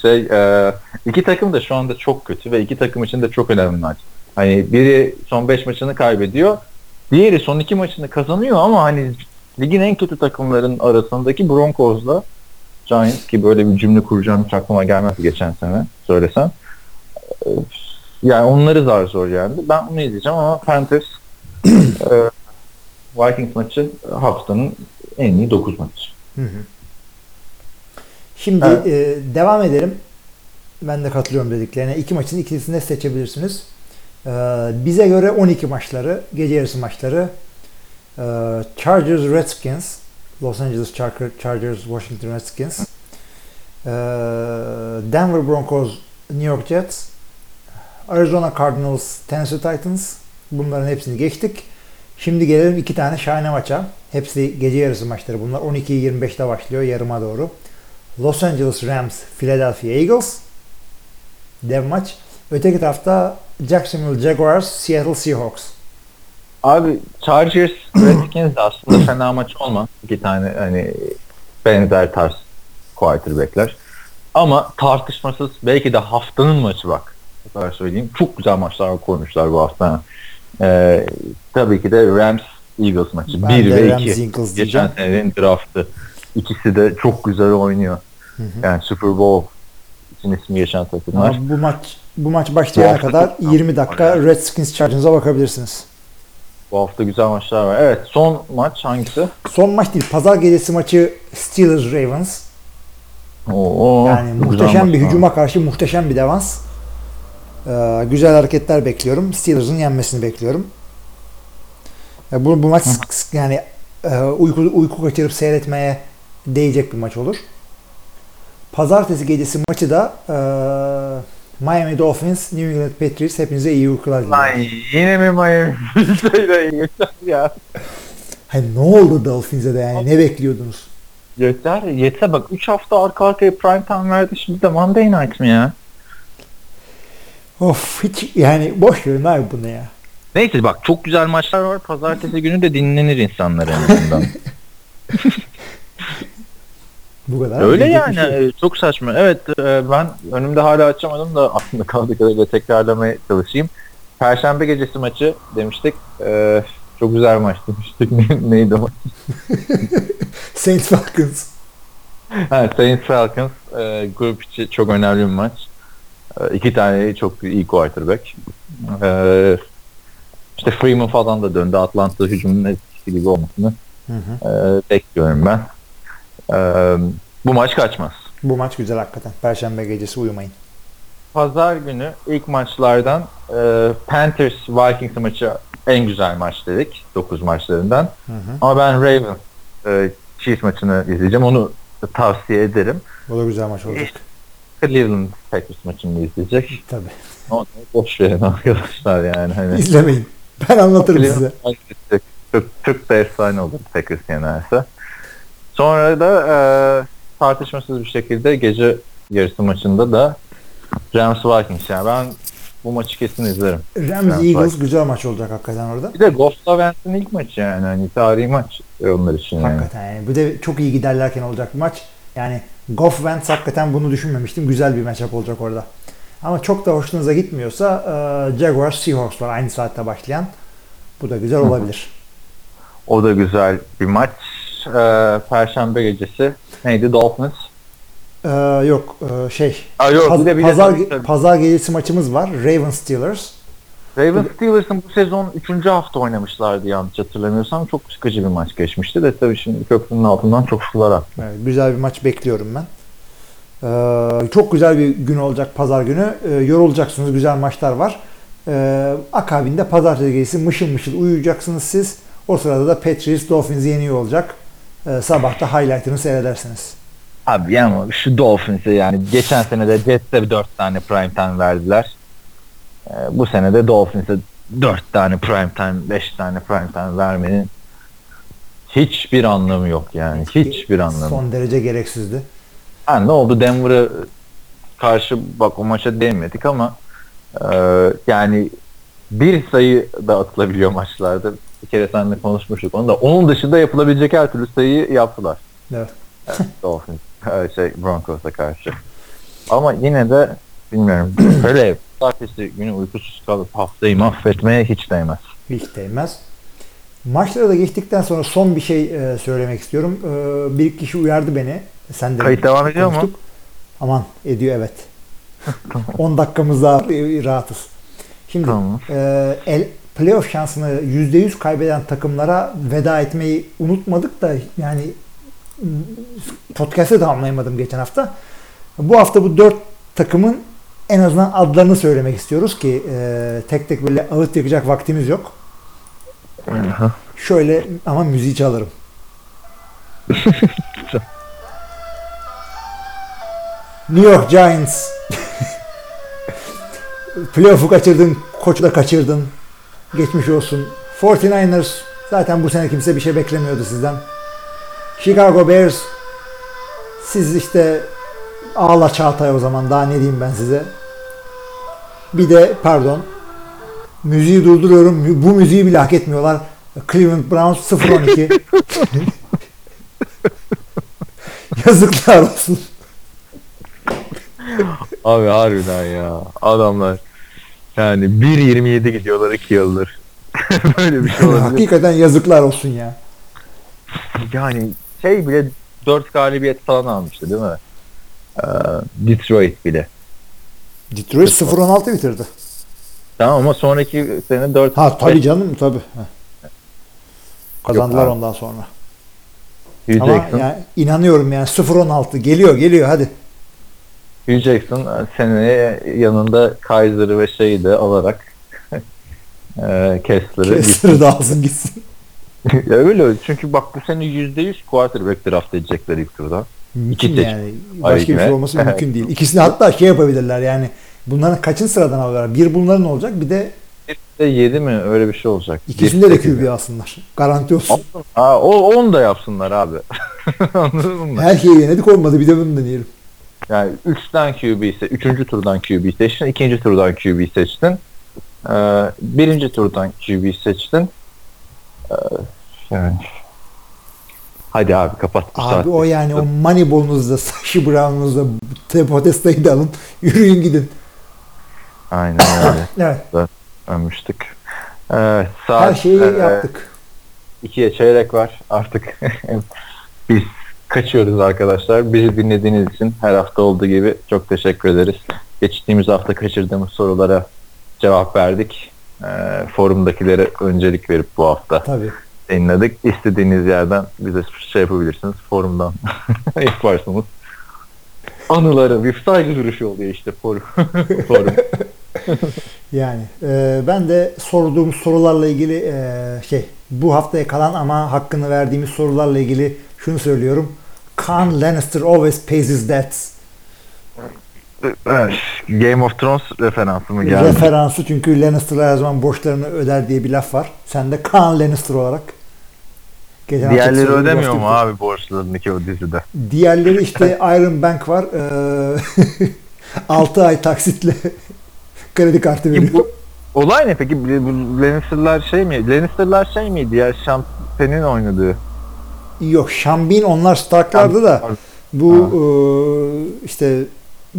A: Şey e, iki takım da şu anda çok kötü ve iki takım için de çok önemli maç. Hani biri son 5 maçını kaybediyor. Diğeri son iki maçını kazanıyor ama hani ligin en kötü takımların arasındaki Broncos'la Giants ki böyle bir cümle kuracağım hiç aklıma gelmezdi geçen sene söylesem. E, Yani onları zar zor yendi. Ben onu izleyeceğim ama Panthers e, Vikings maçı haftanın en iyi 9 maçı.
B: Hı hı. Şimdi
A: Evet.
B: e, devam edelim. Ben de katılıyorum dediklerine. İki maçın ikisini de seçebilirsiniz. E, bize göre 12 maçları, gece yarısı maçları. E, Chargers Redskins, Los Angeles Char- Chargers Washington Redskins. E, Denver Broncos New York Jets. Arizona Cardinals Tennessee Titans. Bunların hepsini geçtik. Şimdi gelelim iki tane şahane maça. Hepsi gece yarısı maçları. Bunlar 12.25'te başlıyor yarıma doğru. Los Angeles Rams, Philadelphia Eagles. Dev maç. Öteki tarafta Jacksonville Jaguars, Seattle Seahawks.
A: Abi Chargers Redskins aslında fena maç olmaz. İki tane hani benzer tarz quarterback'ler. Ama tartışmasız belki de haftanın maçı bak. Bu kadar söyleyeyim. Çok güzel maçlar koymuşlar bu hafta. Ee, tabii ki de Rams Eagles maçı.
B: Ben
A: 1
B: de
A: ve
B: Rams
A: 2.
B: Eagles
A: Geçen
B: diyeceğim.
A: senenin draftı. İkisi de çok güzel oynuyor.
B: Hı hı.
A: Yani Super Bowl için ismi geçen takımlar.
B: Ama bu maç bu maç başlayana kadar
A: çok-
B: 20 dakika
A: Yani.
B: Redskins Chargers'a bakabilirsiniz.
A: Bu hafta güzel maçlar var. Evet son maç hangisi?
B: Son maç değil. Pazar gecesi maçı Steelers Ravens.
A: Oo,
B: Yani muhteşem bir hücuma karşı muhteşem bir devans. Ee, güzel hareketler bekliyorum. Steelers'ın yenmesini bekliyorum. Ee, bu, bu maç yani e, uyku uyku kaçırıp seyretmeye değecek bir maç olur. Pazartesi gecesi maçı da e, Miami Dolphins, New England Patriots hepinize iyi uykular diliyorum.
A: Lan yine mi Miami? Ya.
B: Hani ne oldu Dolphins'e de yani ne bekliyordunuz?
A: Yeter, yeter bak 3 hafta arka arkaya prime time verdi şimdi de Monday night mi ya?
B: Of hiç yani boş verin abi bunu ya.
A: Neyse bak çok güzel maçlar var. Pazartesi günü de dinlenir insanlar en azından.
B: Bu kadar.
A: Öyle yani
B: şey
A: çok saçma. Evet e, ben önümde hala açamadım da aklımda kaldığı kadarıyla tekrarlamaya çalışayım. Perşembe gecesi maçı demiştik. E, çok güzel maç demiştik. Ne- Neydi o?
B: Saints Falcons.
A: Ha, Saints Falcons e, grup içi çok önemli bir maç. E, iki tane çok iyi quarterback. E, işte Freeman falan da döndü. Atlanta hücumunun etkisi gibi olmasını
B: Hı hı.
A: e, bekliyorum ben. E, bu maç kaçmaz.
B: Bu maç güzel hakikaten. Perşembe gecesi uyumayın.
A: Pazar günü ilk maçlardan e, Panthers Vikings maçı en güzel maç dedik 9 maçlarından.
B: Hı hı.
A: Ama ben Ravens e, Chiefs maçını izleyeceğim. Onu tavsiye ederim.
B: O da güzel maç olacak.
A: Cleveland Packers maçını izleyecek.
B: Tabii.
A: Onu boş verin arkadaşlar yani. Hani
B: İzlemeyin. Ben anlatırım
A: Cleveland
B: size.
A: izleyecek. Çok, çok da efsane olur Packers yenerse. Sonra da e, tartışmasız bir şekilde gece yarısı maçında da Rams Vikings yani ben bu maçı kesin izlerim.
B: Rams
A: Rams
B: Eagles
A: Vikings.
B: güzel maç olacak hakikaten orada.
A: Bir de Ghost Laventz'in ilk maçı yani hani tarihi maç onlar için yani.
B: Hakikaten yani. Bu da çok iyi giderlerken olacak bir maç. Yani Goff Wentz hakikaten bunu düşünmemiştim. Güzel bir matchup olacak orada. Ama çok da hoşunuza gitmiyorsa e, Jaguars Seahawks var aynı saatte başlayan. Bu da güzel olabilir.
A: O da güzel bir maç. Ee, Perşembe gecesi neydi Dolphins?
B: E, yok e, şey
A: Aa, yok,
B: paz-
A: bir de- bir de
B: pazar,
A: tabii, tabii.
B: pazar gecesi maçımız var. Ravens Steelers.
A: Ravens Steelers'ın bu sezon 3. hafta oynamışlardı yanlış hatırlamıyorsam. Çok sıkıcı bir maç geçmişti de tabii şimdi köprünün altından çok sular aktı.
B: Evet, güzel bir maç bekliyorum ben. Ee, çok güzel bir gün olacak pazar günü. Ee, yorulacaksınız. Güzel maçlar var. Ee, akabinde pazartesi gecesi mışıl mışıl uyuyacaksınız siz. O sırada da Patriots Dolphins'i yeniyor olacak. Ee, sabahta highlight'ını seyredersiniz.
A: Abi ama şu Dolphins'e yani geçen sene de Jets'e 4 tane prime time verdiler. Ee, bu sene de Dolphins'e 4 tane prime time, 5 tane prime time vermenin hiçbir anlamı yok yani. Hiçbir anlamı.
B: Son derece gereksizdi.
A: Ha, ne oldu Denver'a karşı bak o maça değinmedik ama e, yani bir sayı da atılabiliyor maçlarda. Bir kere seninle konuşmuştuk onu da. Onun dışında yapılabilecek her türlü sayıyı yaptılar.
B: Evet.
A: Evet, Dolphins, şey Broncos'a karşı. Ama yine de bilmiyorum. Öyle pazartesi günü uykusuz kalıp haftayı mahvetmeye hiç değmez.
B: Hiç değmez. Maçlara da geçtikten sonra son bir şey e, söylemek istiyorum. Ee, bir kişi uyardı beni. Sen de
A: Kayıt devam ediyor mu?
B: konuştuk. Aman ediyor evet. 10 dakikamız daha e, rahatız. Şimdi
A: Tamam.
B: e, el, playoff şansını %100 kaybeden takımlara veda etmeyi unutmadık da yani m, podcast'ı da anlayamadım geçen hafta. Bu hafta bu dört takımın en azından adlarını söylemek istiyoruz ki e, tek tek böyle ağıt yakacak vaktimiz yok. Şöyle ama müziği çalarım. New York Giants. Playoff'u kaçırdın, koçu da kaçırdın. Geçmiş olsun. 49ers zaten bu sene kimse bir şey beklemiyordu sizden. Chicago Bears siz işte ağla Çağatay o zaman daha ne diyeyim ben size. Bir de pardon müziği durduruyorum. Bu müziği bile hak etmiyorlar. Cleveland Browns 0-12. Yazıklar olsun.
A: Abi harbiden ya. Adamlar yani 1.27 gidiyorlar 2 yıldır. Böyle bir şey olabilir.
B: Hakikaten yazıklar olsun ya.
A: Yani şey bile 4 galibiyet falan almıştı değil mi? Ee, Detroit bile.
B: Detroit 0-16 bitirdi.
A: Tamam ama sonraki sene 4
B: Ha tabii canım tabii. Heh. Kazandılar
A: abi.
B: ondan sonra.
A: Hugh
B: Ama
A: Jackson,
B: yani inanıyorum yani 0-16 geliyor geliyor hadi.
A: Hugh Jackson seneye yanında Kaiser'ı ve şeyi de alarak e, Kessler'ı
B: Kessler'ı da alsın gitsin.
A: Ya öyle öyle. Çünkü bak bu sene %100 quarterback draft edecekler ilk turda.
B: Mümkün
A: İki
B: yani. Başka bir şey olması mümkün değil. İkisini hatta şey yapabilirler yani. Bunların kaçın sıradan alıyorlar? Bir bunların olacak bir de
A: de 7 mi öyle bir şey olacak.
B: ikisinde de. QB alsınlar. Garanti olsun.
A: Aa, o onu da yapsınlar abi. Anladın mı?
B: Her şeyi denedik olmadı bir de bunu deneyelim.
A: Yani 3'ten QB ise 3. turdan QB seçtin, 2. turdan QB seçtin. Ee, birinci turdan QB seçtin. Yani hadi abi kapat bu
B: Abi
A: saati.
B: o yani o Moneyball'unuzda, Sashi Brown'unuzda, Tepotesta'yı da alın. Yürüyün gidin.
A: Aynen öyle.
B: Evet.
A: Ölmüştük. Evet, saat,
B: Her şeyi
A: e,
B: yaptık.
A: ikiye çeyrek var artık. Biz kaçıyoruz arkadaşlar. Bizi dinlediğiniz için her hafta olduğu gibi çok teşekkür ederiz. Geçtiğimiz hafta kaçırdığımız sorulara cevap verdik. Ee, forumdakilere öncelik verip bu hafta
B: Tabii.
A: yayınladık. İstediğiniz yerden bize şey yapabilirsiniz. Forumdan yaparsınız. Anıları bir saygı duruşu oluyor işte forum. forum.
B: Yani e, ben de sorduğum sorularla ilgili e, şey bu haftaya kalan ama hakkını verdiğimiz sorularla ilgili şunu söylüyorum. Khan Lannister always pays his debts.
A: Evet, Game of Thrones referansı mı geldi?
B: Referansı çünkü Lannister'lar her zaman borçlarını öder diye bir laf var. Sen de Khan Lannister olarak. Geçen
A: Diğerleri ödemiyor mu abi borçlarını ki o dizide?
B: Diğerleri işte Iron Bank var. Ee, 6 ay taksitle kredi kartı veriyor.
A: Bu, olay ne peki? Bu Lannister'lar şey mi? Lannister'lar şey miydi ya? Şampen'in oynadığı.
B: Yok Şambin onlar Stark'lardı da bu e, işte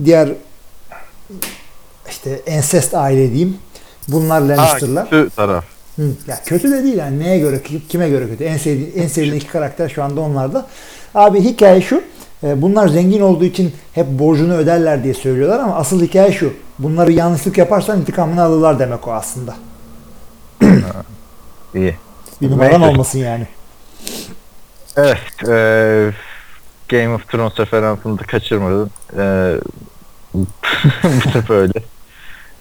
B: diğer işte ensest aile diyeyim. Bunlar Lannister'lar.
A: kötü taraf.
B: Hı. Ya kötü de değil yani neye göre ki- kime göre kötü. En sevdiğin en sevilen iki karakter şu anda onlarda. Abi hikaye şu. e, Bunlar zengin olduğu için hep borcunu öderler diye söylüyorlar ama asıl hikaye şu. Bunları yanlışlık yaparsan intikamını alırlar demek o aslında.
A: İyi.
B: Bir numaran olmasın yani.
A: Evet. eee, Game of Thrones referansını da kaçırmadın. Eee, bu sefer öyle.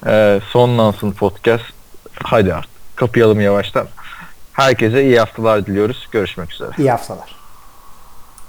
A: Eee, sonlansın podcast. Hadi artık. Kapayalım yavaştan. Herkese iyi haftalar diliyoruz. Görüşmek üzere.
B: İyi haftalar.